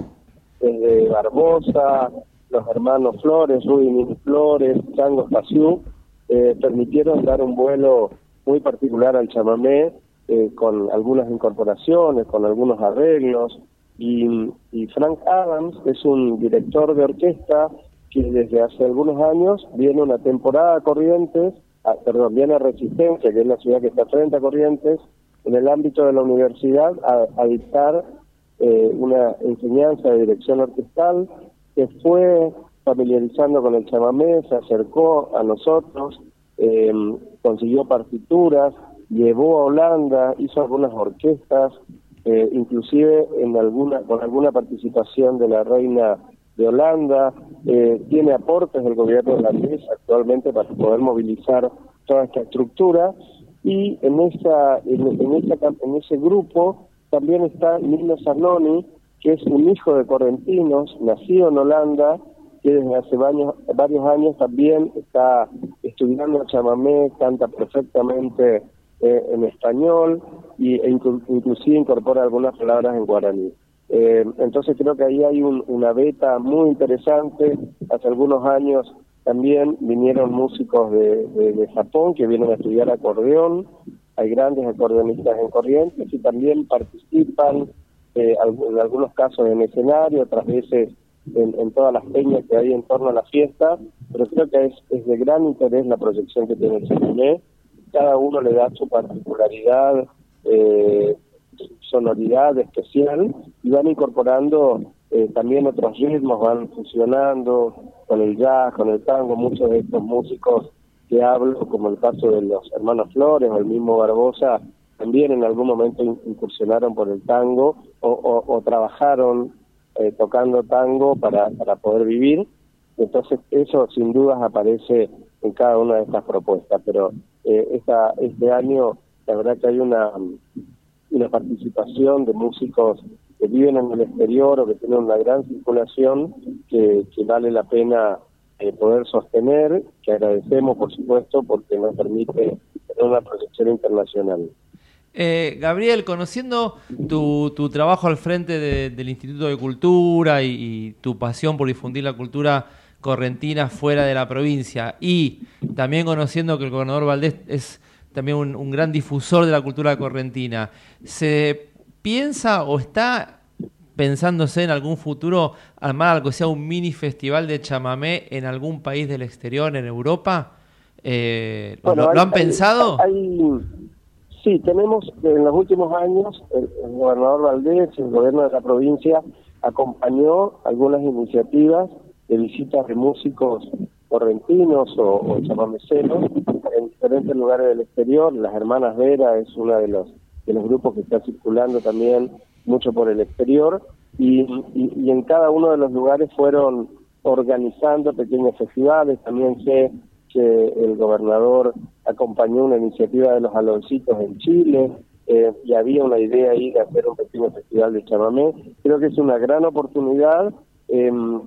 desde Barbosa, los hermanos Flores, Rubin Flores, Chango Espaciú, eh, permitieron dar un vuelo muy particular al chamamé, eh, con algunas incorporaciones, con algunos arreglos. Y, Frank Adams es un director de orquesta que desde hace algunos años viene una temporada a Corrientes, ah, perdón, viene a Resistencia, que es la ciudad que está frente a Corrientes, en el ámbito de la universidad a, a dictar eh, una enseñanza de dirección orquestal que fue familiarizando con el chamamé, se acercó a nosotros, eh, consiguió partituras, llevó a Holanda, hizo algunas orquestas, eh, inclusive en alguna con alguna participación de la reina de Holanda, eh, tiene aportes del gobierno holandés actualmente para poder movilizar toda esta estructura. Y en esa en, en esa en ese grupo también está Nino Zanoni que es un hijo de correntinos, nacido en Holanda, que desde hace varios, varios años también está estudiando chamamé, canta perfectamente eh, en español y, e inclu- inclusive incorpora algunas palabras en guaraní. Eh, entonces creo que ahí hay un- una beta muy interesante. Hace algunos años también vinieron músicos de, de- Japón que vienen a estudiar acordeón. Hay grandes acordeonistas en Corrientes y también participan eh, en algunos casos en escenario, otras veces en, todas las peñas que hay en torno a la fiesta. Pero creo que es, es de gran interés la proyección que tiene el chamamé. Cada uno le da su particularidad. Eh, sonoridad especial y van incorporando eh, también otros ritmos, van fusionando con el jazz, con el tango, muchos de estos músicos que hablo, como el caso de los hermanos Flores o el mismo Barbosa, también en algún momento in- incursionaron por el tango o trabajaron eh, tocando tango para, para poder vivir. Entonces eso sin dudas aparece en cada una de estas propuestas, pero eh, esta, este año la verdad que hay una, una participación de músicos que viven en el exterior o que tienen una gran circulación que, que vale la pena eh, poder sostener, que agradecemos por supuesto porque nos permite tener una proyección internacional. Eh, Gabriel, conociendo tu, tu trabajo al frente de- del Instituto de Cultura y, y tu pasión por difundir la cultura correntina fuera de la provincia y también conociendo que el gobernador Valdés es también un, un gran difusor de la cultura correntina, ¿se piensa o está pensándose en algún futuro armar algo que sea un mini festival de chamamé en algún país del exterior, en Europa? Eh, ¿lo- Bueno, ¿Lo, hay- han hay- pensado? hay- sí, tenemos en los últimos años, el, el gobernador Valdés, el gobierno de la provincia, acompañó algunas iniciativas de visitas de músicos correntinos o, o chamameceros en diferentes lugares del exterior. Las Hermanas Vera es uno de los, de los grupos que está circulando también mucho por el exterior y, y- y en cada uno de los lugares fueron organizando pequeños festivales. También sé que el gobernador acompañó una iniciativa de los aloncitos en Chile eh, y había una idea ahí de hacer un pequeño festival de chamamé. Creo que es una gran oportunidad en,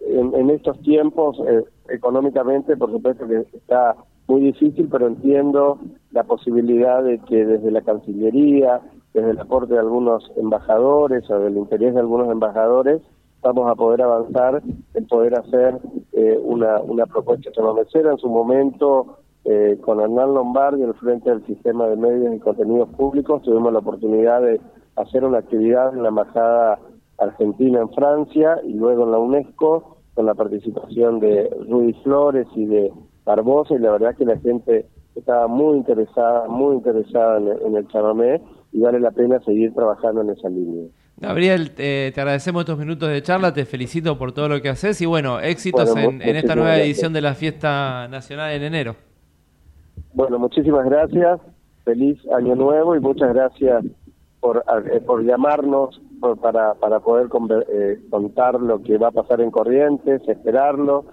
en estos tiempos, eh, económicamente, por supuesto que está muy difícil, pero entiendo la posibilidad de que desde la Cancillería, desde el aporte de algunos embajadores o del interés de algunos embajadores, vamos a poder avanzar en poder hacer eh, una, una propuesta chamamecera. En su momento, eh, con Hernán Lombardi, al frente del sistema de medios y contenidos públicos, tuvimos la oportunidad de hacer una actividad en la Embajada Argentina en Francia y luego en la UNESCO, con la participación de Rudy Flores y de Barbosa, y la verdad que la gente estaba muy interesada, muy interesada en, en el chamamé, y vale la pena seguir trabajando en esa línea. Gabriel, te, te agradecemos estos minutos de charla, te felicito por todo lo que haces y bueno, éxitos Bueno, en, esta nueva gracias. edición de la fiesta nacional en enero. Bueno, muchísimas gracias, feliz año nuevo y muchas gracias por, eh, por llamarnos para, para poder eh, contar lo que va a pasar en Corrientes, esperarlo.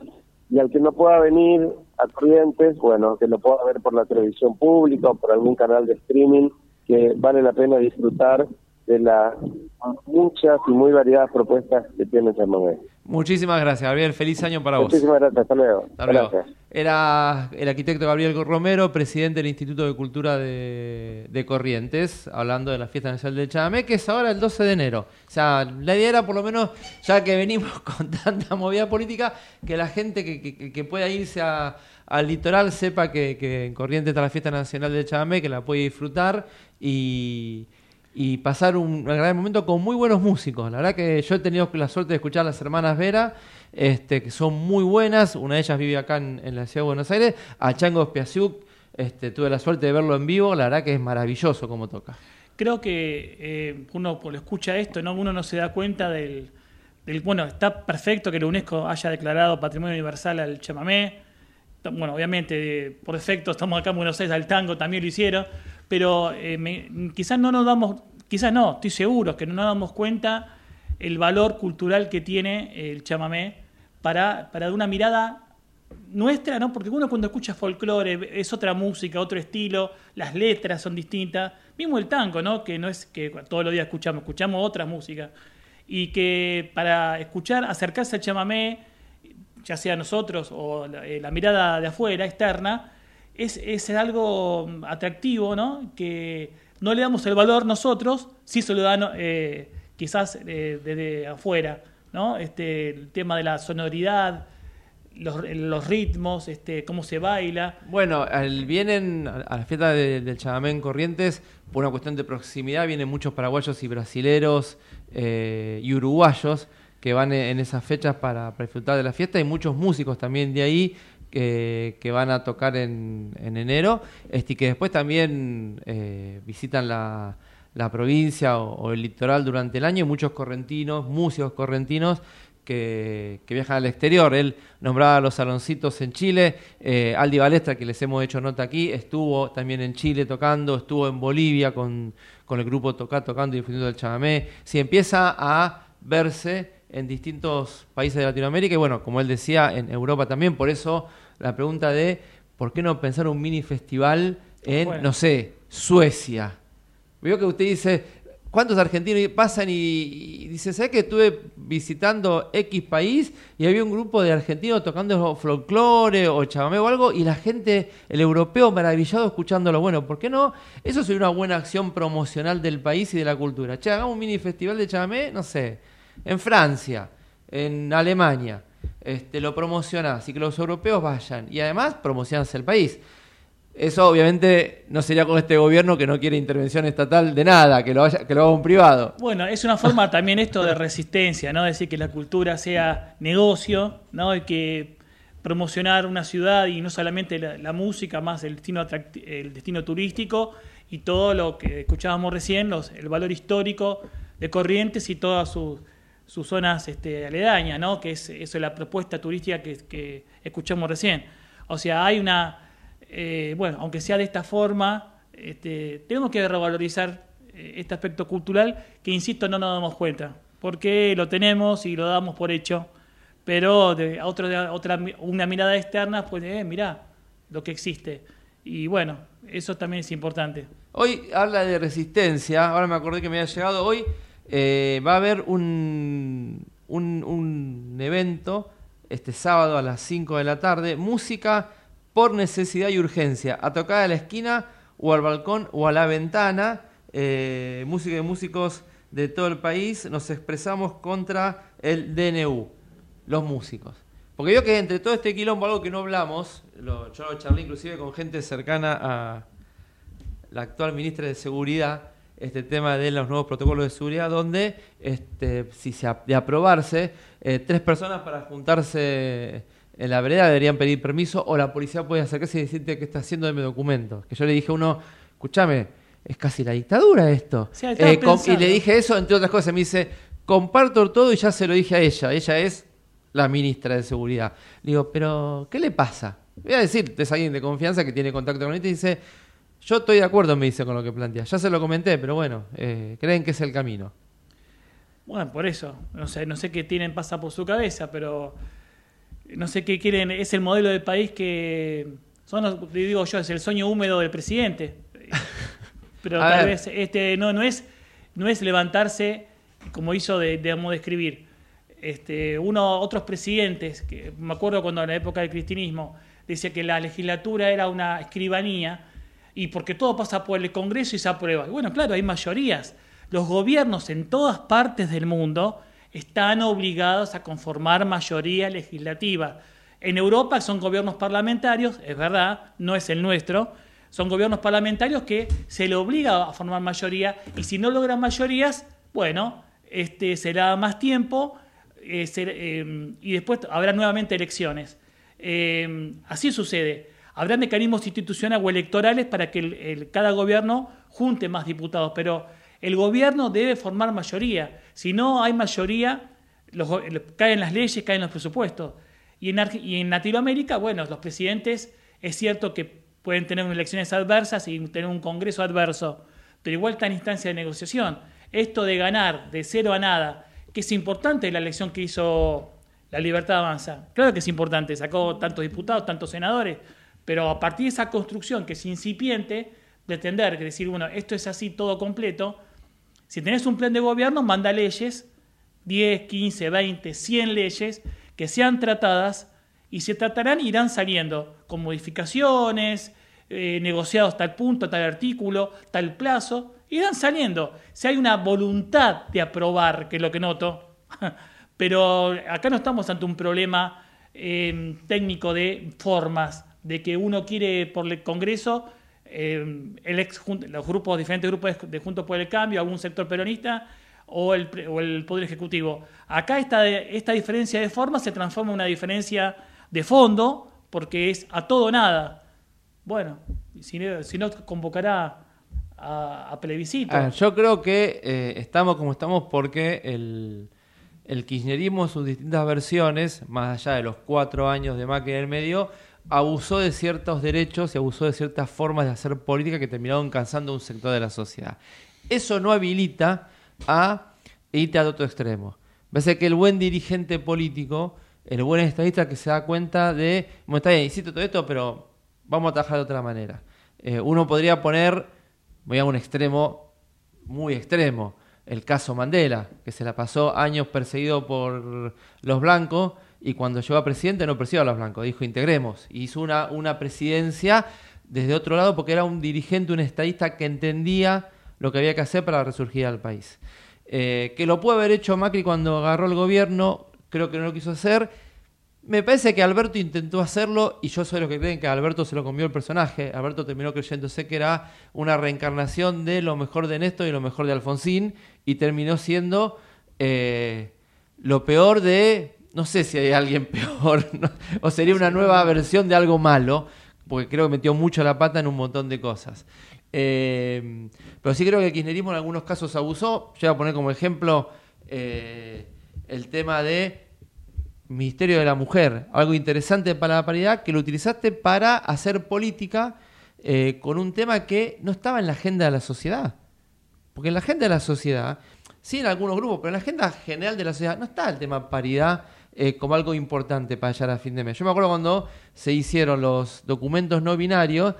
Y al que no pueda venir a Corrientes, bueno, que lo pueda ver por la televisión pública o por algún canal de streaming, que vale la pena disfrutar de las muchas y muy variadas propuestas que tiene Chamamé. Muchísimas gracias, Gabriel. Feliz año para vos. Muchísimas gracias, hasta luego. Hasta luego. Gracias. Era el arquitecto Gabriel Romero, presidente del Instituto de Cultura de, de Corrientes, hablando de la Fiesta Nacional del Chamamé, que es ahora el 12 de enero. O sea, la idea era, por lo menos, ya que venimos con tanta movida política, que la gente que, que- que pueda irse a- al litoral sepa que, que en Corrientes está la Fiesta Nacional del Chamamé, que la puede disfrutar y, y pasar un gran momento con muy buenos músicos. La verdad que yo he tenido la suerte de escuchar a las hermanas Vera, este, que son muy buenas. Una de ellas vive acá en, la ciudad de Buenos Aires. A Chango Spiasiuk, este, tuve la suerte de verlo en vivo. La verdad que es maravilloso como toca. Creo que eh, uno lo escucha esto, ¿no? uno no se da cuenta del, del- Bueno, está perfecto que la UNESCO haya declarado Patrimonio Universal al chamamé. Bueno, obviamente, eh, por defecto, estamos acá en Buenos Aires, al tango también lo hicieron, pero eh, me- quizás no nos damos, quizás no, estoy seguro que no nos damos cuenta el valor cultural que tiene el chamamé para, para una mirada nuestra, ¿no? Porque uno cuando escucha folclore es otra música, otro estilo, las letras son distintas, mismo el tango, ¿no? Que no es que todos los días escuchamos, escuchamos otras músicas. y que para escuchar, acercarse al chamamé, ya sea nosotros o la, eh, la mirada de afuera, externa, es, es algo atractivo, ¿no? Que no le damos el valor nosotros, sí se lo dan eh, quizás eh, desde afuera, ¿no? Este, el tema de la sonoridad, los, los ritmos, este, cómo se baila. Bueno, al- vienen a la fiesta de- del Chamamé en Corrientes, por una cuestión de proximidad, vienen muchos paraguayos y brasileros eh, y uruguayos que van en esas fechas para disfrutar de la fiesta y muchos músicos también de ahí que, que van a tocar en, en enero este, y que después también eh, visitan la, la provincia o, el litoral durante el año y muchos correntinos, músicos correntinos que, que viajan al exterior. Él nombraba los saloncitos en Chile. Eh, Aldi Balestra, que les hemos hecho nota aquí, estuvo también en Chile tocando, estuvo en Bolivia con, con el grupo Tocá tocando y difundiendo el chamamé. Si empieza a verse en distintos países de Latinoamérica y bueno, como él decía, en Europa también. Por eso la pregunta de ¿por qué no pensar un mini festival en, Bueno. no sé, Suecia? Veo que usted dice, ¿cuántos argentinos pasan y, y dice, ¿sabes que estuve visitando X país y había un grupo de argentinos tocando folclore o chamamé o algo y la gente, el europeo maravillado escuchándolo? Bueno, ¿por qué no? Eso sería una buena acción promocional del país y de la cultura. Che, hagamos un mini festival de chamamé, no sé, en Francia, en Alemania. Este, lo promocionás y que los europeos vayan y además promocionas el país. Eso obviamente no sería con este gobierno que no quiere intervención estatal de nada, que lo, haya, que lo haga un privado. Bueno, es una forma también esto de resistencia, ¿no? Decir que la cultura sea negocio, ¿no? Y que promocionar una ciudad y no solamente la, música, más el destino, el destino turístico y todo lo que escuchábamos recién, los, el valor histórico de Corrientes y todas sus, sus zonas este, aledañas, ¿no? Que es eso, la propuesta turística que, que escuchamos recién. O sea, hay una, eh, bueno, aunque sea de esta forma, este, tenemos que revalorizar eh, este aspecto cultural que, insisto, no nos damos cuenta, porque lo tenemos y lo damos por hecho, pero de, otro, de- otra, una mirada externa, pues, eh, mirá lo que existe. Y bueno, eso también es importante. Hoy habla de resistencia, ahora me acordé que me había llegado, hoy eh, va a haber un, un, un evento este sábado a las 5 de la tarde, música por necesidad y urgencia, a tocar a la esquina o al balcón o a la ventana, eh, música de músicos de todo el país, nos expresamos contra el DNU, los músicos. Porque yo que entre todo este quilombo, algo que no hablamos, lo, yo lo charlé inclusive con gente cercana a, la actual ministra de Seguridad este tema de los nuevos protocolos de seguridad, donde este, si se de aprobarse, eh, tres personas para juntarse en la vereda deberían pedir permiso o la policía puede acercarse y decirte que está haciendo de mi documento. Que yo le dije a uno, escúchame, es casi la dictadura esto. Sí, Eh, y le dije eso, entre otras cosas, me dice, comparto todo y ya se lo dije a ella. Ella es la ministra de Seguridad. Le digo, pero ¿qué le pasa? Voy a decir, es alguien de confianza que tiene contacto con él y dice, yo estoy de acuerdo, me dice, con lo que plantea. Ya se lo comenté, pero bueno, eh, creen que es el camino. Bueno, por eso, no sé, no sé qué tienen pasa por su cabeza, pero no sé qué quieren, es el modelo del país que son los- digo yo, es el sueño húmedo del presidente. Pero tal ver. vez este no no es no es levantarse como hizo de, digamos, de escribir. Este, uno otros presidentes, que me acuerdo cuando en la época del cristianismo decía que la legislatura era una escribanía y porque todo pasa por el Congreso y se aprueba. Bueno, claro, hay mayorías. Los gobiernos en todas partes del mundo están obligados a conformar mayoría legislativa. En Europa son gobiernos parlamentarios, es verdad, no es el nuestro, son gobiernos parlamentarios que se le obliga a formar mayoría y si no logran mayorías, bueno, este, será más tiempo eh, eh, y después habrá nuevamente elecciones. Eh, así sucede. Habrá mecanismos institucionales o electorales para que cada gobierno junte más diputados, pero el gobierno debe formar mayoría. Si no hay mayoría, caen las leyes, caen los presupuestos. Y en, y Latinoamérica, bueno, los presidentes es cierto que pueden tener elecciones adversas y tener un Congreso adverso, pero igual está en instancia de negociación. Esto de ganar de cero a nada, que es importante la elección que hizo la Libertad Avanza. Claro que es importante, sacó tantos diputados, tantos senadores, pero a partir de esa construcción que es incipiente, pretender que decir, bueno, esto es así todo completo, si tenés un plan de gobierno, manda leyes 10, 15, 20, 100 leyes que sean tratadas y se tratarán irán saliendo con modificaciones, eh, negociados tal punto, tal artículo, tal plazo, irán saliendo. Si hay una voluntad de aprobar, que es lo que noto, pero acá no estamos ante un problema eh, técnico de formas, de que uno quiere por el Congreso, eh, el ex, los grupos, diferentes grupos de Juntos por el Cambio, algún sector peronista o el, o el Poder Ejecutivo. Acá esta, esta diferencia de forma se transforma en una diferencia de fondo porque es a todo o nada. Bueno, si no, si no convocará a, a plebiscito. A ver, yo creo que eh, estamos como estamos porque el, el kirchnerismo sus distintas versiones, más allá de los cuatro años de Macri en el medio, abusó de ciertos derechos y abusó de ciertas formas de hacer política que terminaron cansando un sector de la sociedad. Eso no habilita a irte al otro extremo. Parece que el buen dirigente político, el buen estadista que se da cuenta de, bueno, está bien, hiciste todo esto, pero vamos a trabajar de otra manera. Eh, uno podría poner, voy a un extremo muy extremo, el caso Mandela, que se la pasó años perseguido por los blancos y cuando llegó a presidente no persiguió a los blancos, dijo integremos. Y hizo una, una presidencia desde otro lado porque era un dirigente, un estadista que entendía lo que había que hacer para resurgir al país. Eh, que lo puede haber hecho Macri cuando agarró el gobierno, creo que no lo quiso hacer. Me parece que Alberto intentó hacerlo y yo soy los que creen que a Alberto se lo comió el personaje. Alberto terminó creyéndose que era una reencarnación de lo mejor de Néstor y lo mejor de Alfonsín y terminó siendo eh, lo peor de... No sé si hay alguien peor, o sería una nueva versión de algo malo, porque creo que metió mucho la pata en un montón de cosas. Eh, pero sí creo que el kirchnerismo en algunos casos abusó. Yo voy a poner como ejemplo eh, el tema de Ministerio de la Mujer, algo interesante para la paridad que lo utilizaste para hacer política eh, con un tema que no estaba en la agenda de la sociedad. Porque en la agenda de la sociedad, sí en algunos grupos, pero en la agenda general de la sociedad no está el tema paridad eh, como algo importante para llegar a fin de mes. Yo me acuerdo cuando se hicieron los documentos no binarios,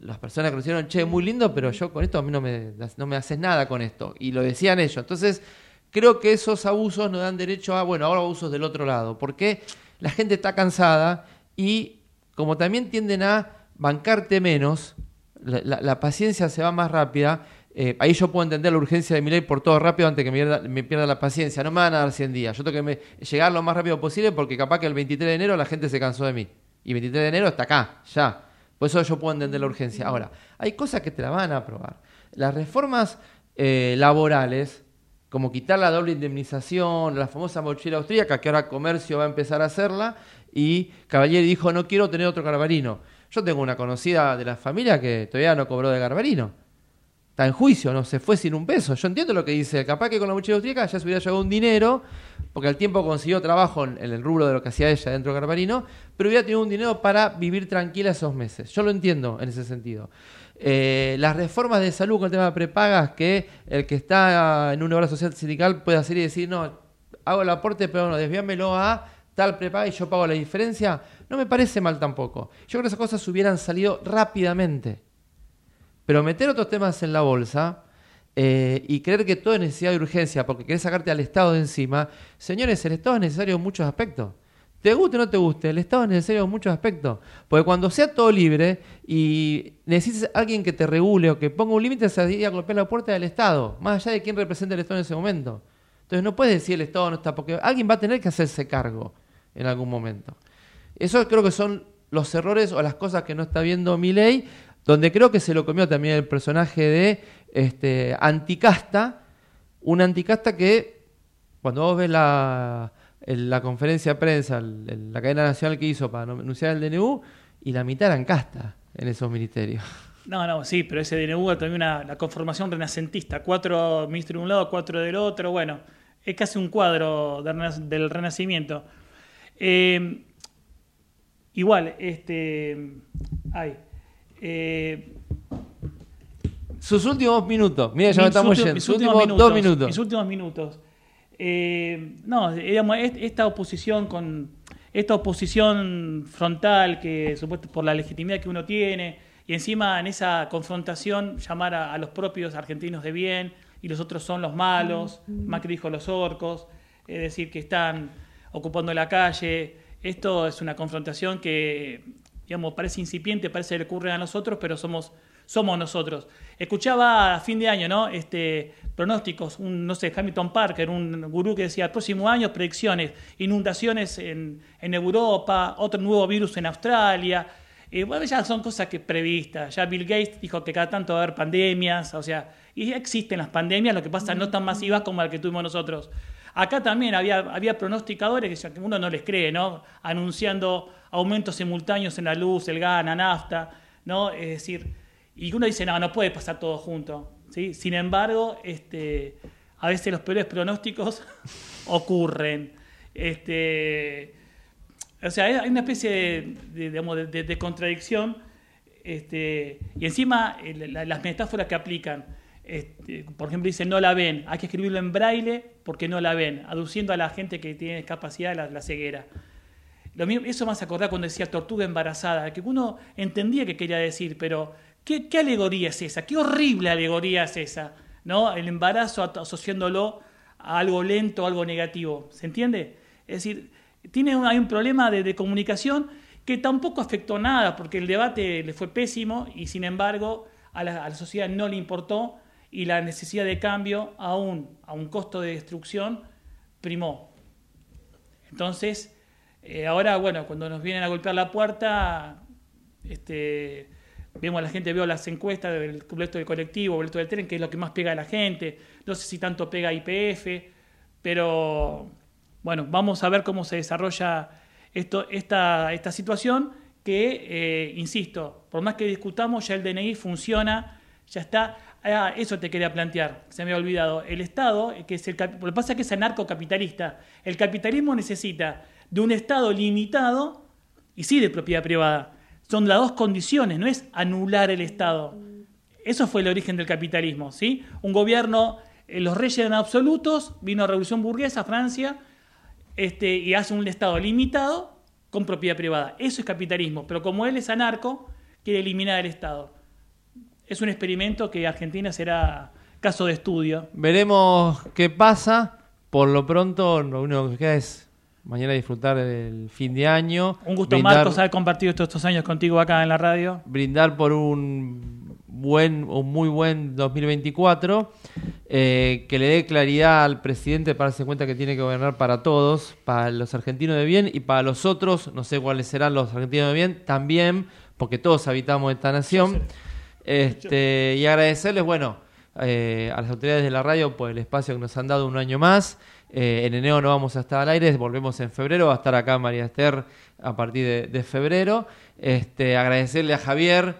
las personas que lo hicieron, che, muy lindo, pero yo con esto a mí no me, no me haces nada con esto. Y lo decían ellos. Entonces, creo que esos abusos nos dan derecho a, bueno, ahora abusos del otro lado. Porque la gente está cansada y como también tienden a bancarte menos, la, paciencia se va más rápida. Eh, ahí yo puedo entender la urgencia de mi ley por todo rápido antes que me pierda, la paciencia. No me van a dar 100 días. Yo tengo que me- llegar lo más rápido posible porque capaz que el 23 de enero la gente se cansó de mí. Y 23 de enero está acá, ya. Por eso yo puedo entender la urgencia. Ahora, hay cosas que te la van a aprobar. Las reformas eh, laborales, como quitar la doble indemnización, la famosa mochila austríaca, que ahora comercio va a empezar a hacerla, y Cavalieri dijo, no quiero tener otro Garbarino. Yo tengo una conocida de la familia que todavía no cobró de Garbarino. Está en juicio, no se fue sin un peso. Yo entiendo lo que dice. Capaz que con la mochila austríaca ya se hubiera llegado un dinero, porque al tiempo consiguió trabajo en, en el rubro de lo que hacía ella dentro de Garbarino, pero hubiera tenido un dinero para vivir tranquila esos meses. Yo lo entiendo en ese sentido. Eh, las reformas de salud con el tema de prepagas, que el que está en una obra social sindical puede hacer y decir, no, hago el aporte, pero no, desviámelo a tal prepaga y yo pago la diferencia, no me parece mal tampoco. Yo creo que esas cosas hubieran salido rápidamente. Pero meter otros temas en la bolsa eh, y creer que todo es necesidad de urgencia porque querés sacarte al Estado de encima, señores, el Estado es necesario en muchos aspectos. Te guste o no te guste, el Estado es necesario en muchos aspectos. Porque cuando sea todo libre y necesites a alguien que te regule o que ponga un límite, se ir a golpear la puerta del Estado, más allá de quién representa el Estado en ese momento. Entonces no puedes decir el Estado no está, porque alguien va a tener que hacerse cargo en algún momento. Eso creo que son los errores o las cosas que no está viendo mi ley, donde creo que se lo comió también el personaje de este anticasta, un anticasta que cuando vos ves la, la conferencia de prensa, la cadena nacional que hizo para anunciar el DNU, y la mitad eran casta en esos ministerios. No, no, sí, pero ese DNU también una conformación renacentista, cuatro ministros de un lado, cuatro del otro, bueno, es casi un cuadro del renacimiento. Eh, igual, este, ay, eh, Sus últimos minutos, mira, ya me estamos últimos- yendo, sus últimos dos minutos. Mis últimos minutos. Eh, no, digamos, est- esta oposición con esta oposición frontal que supuesto por la legitimidad que uno tiene y encima en esa confrontación llamar a, a los propios argentinos de bien y los otros son los malos, Macri dijo los orcos. es decir, que están ocupando la calle. Esto es una confrontación que, digamos, parece incipiente, parece que le ocurre a nosotros, pero somos, somos nosotros. Escuchaba a fin de año, ¿no? Este, pronósticos, un, no sé, Hamilton Parker, un gurú que decía, el próximo año predicciones, inundaciones en, en Europa, otro nuevo virus en Australia. Eh, bueno, ya son cosas que previstas. Ya Bill Gates dijo que cada tanto va a haber pandemias, o sea, y ya existen las pandemias, lo que pasa no tan masivas como la que tuvimos nosotros. Acá también había, había pronosticadores que uno no les cree, ¿no? Anunciando aumentos simultáneos en la luz, el gas, la nafta, ¿no? Es decir, y uno dice, no, no puede pasar todo junto, ¿sí? Sin embargo, este, a veces los peores pronósticos ocurren. Este, o sea, hay una especie de, digamos, de- contradicción. Este, y encima, eh, la- las metáforas que aplican. Este, por ejemplo, dice no la ven, hay que escribirlo en braille porque no la ven, aduciendo a la gente que tiene discapacidad la ceguera. Lo mismo, eso hace acordar cuando decía tortuga embarazada, que uno entendía que quería decir, pero ¿qué, alegoría es esa? ¿Qué horrible alegoría es esa? ¿No? El embarazo asociándolo a algo lento, algo negativo. ¿Se entiende? Es decir, tiene hay un problema de, de comunicación que tampoco afectó nada, porque el debate le fue pésimo y sin embargo a la, a la sociedad no le importó y la necesidad de cambio, aún a un costo de destrucción, primó. Entonces, eh, ahora, bueno, cuando nos vienen a golpear la puerta, este, vemos a la gente, veo las encuestas del boleto del colectivo, boleto del tren, que es lo que más pega a la gente. No sé si tanto pega IPF, pero bueno, vamos a ver cómo se desarrolla esto, esta, situación que, eh, insisto, por más que discutamos, ya el DNI funciona, ya está. Ah, eso te quería plantear, se me había olvidado. El Estado, que es el, lo que pasa es que es anarcocapitalista. El capitalismo necesita de un Estado limitado y sí de propiedad privada. Son las dos condiciones, no es anular el Estado. Eso fue el origen del capitalismo, ¿sí? Un gobierno, eh, los reyes eran absolutos, vino la revolución burguesa, Francia, este, y hace un Estado limitado con propiedad privada. Eso es capitalismo, pero como él es anarco, quiere eliminar el Estado. Es un experimento que Argentina será caso de estudio. Veremos qué pasa. Por lo pronto, lo único que queda es mañana disfrutar del fin de año. Un gusto, brindar- Marcos, haber compartido estos, estos años contigo acá en la radio. brindar por un buen o muy buen 2024 eh, que le dé claridad al presidente para darse cuenta que tiene que gobernar para todos, para los argentinos de bien y para los otros, no sé cuáles serán los argentinos de bien, también, porque todos habitamos esta nación. Este, y agradecerles, bueno, eh, a las autoridades de la radio por el espacio que nos han dado un año más. Eh, en enero no vamos a estar al aire, volvemos en febrero, va a estar acá María Esther a partir de, febrero. Este, agradecerle a Javier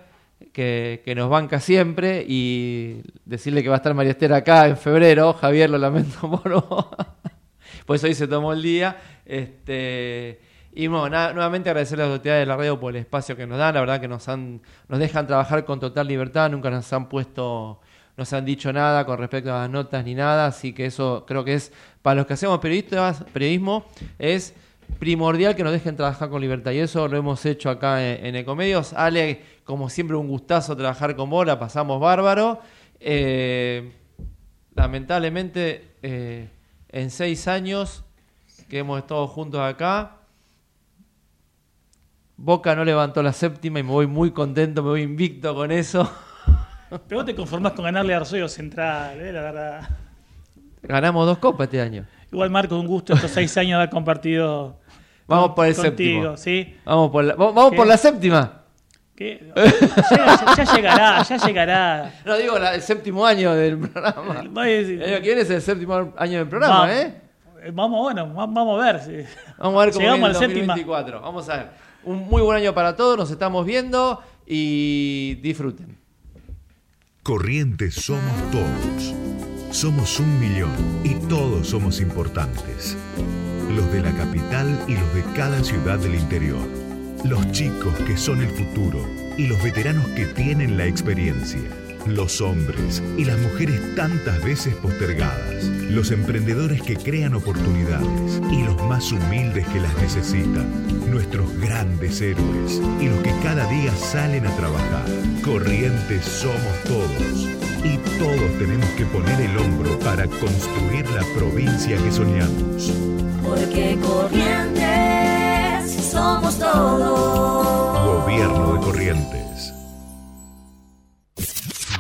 que, nos banca siempre y decirle que va a estar María Esther acá en febrero. Javier, lo lamento por. Pues hoy se tomó el día. Este, y bueno, nuevamente agradecerle a las autoridades de la radio por el espacio que nos dan. La verdad que nos han, nos dejan trabajar con total libertad, nunca nos han puesto, no se han dicho nada con respecto a las notas ni nada. Así que eso creo que es, para los que hacemos periodistas, periodismo, es primordial que nos dejen trabajar con libertad. Y eso lo hemos hecho acá en, en Ecomedios. Ale, como siempre, un gustazo trabajar con vos, pasamos bárbaro. Eh, lamentablemente, eh, en seis años que hemos estado juntos acá, Boca no levantó la séptima y me voy muy contento, me voy invicto con eso. Pero vos te conformás con ganarle a Rosario Central, ¿eh? la verdad. Ganamos dos copas este año. Igual, Marco, un gusto estos seis años haber compartido Vamos con- por el contigo, séptimo. ¿sí? Vamos por la, vamos ¿Qué? por la séptima. ¿Qué? Ya, ya- ya llegará, ya llegará. No digo la- el séptimo año del programa. El año que viene es el séptimo año del programa, Va- ¿eh? Vamos, bueno, va- vamos a ver. si- Vamos a ver cómo Llegamos viene el la séptima. 2024. Vamos a ver. Un muy buen año para todos, nos estamos viendo y disfruten. Corrientes somos todos. Somos un millón y todos somos importantes. Los de la capital y los de cada ciudad del interior. Los chicos que son el futuro y los veteranos que tienen la experiencia. Los hombres y las mujeres tantas veces postergadas. Los emprendedores que crean oportunidades y los más humildes que las necesitan. Nuestros grandes héroes y los que cada día salen a trabajar. Corrientes somos todos. y todos tenemos que poner el hombro para construir la provincia que soñamos. Porque Corrientes somos todos. Gobierno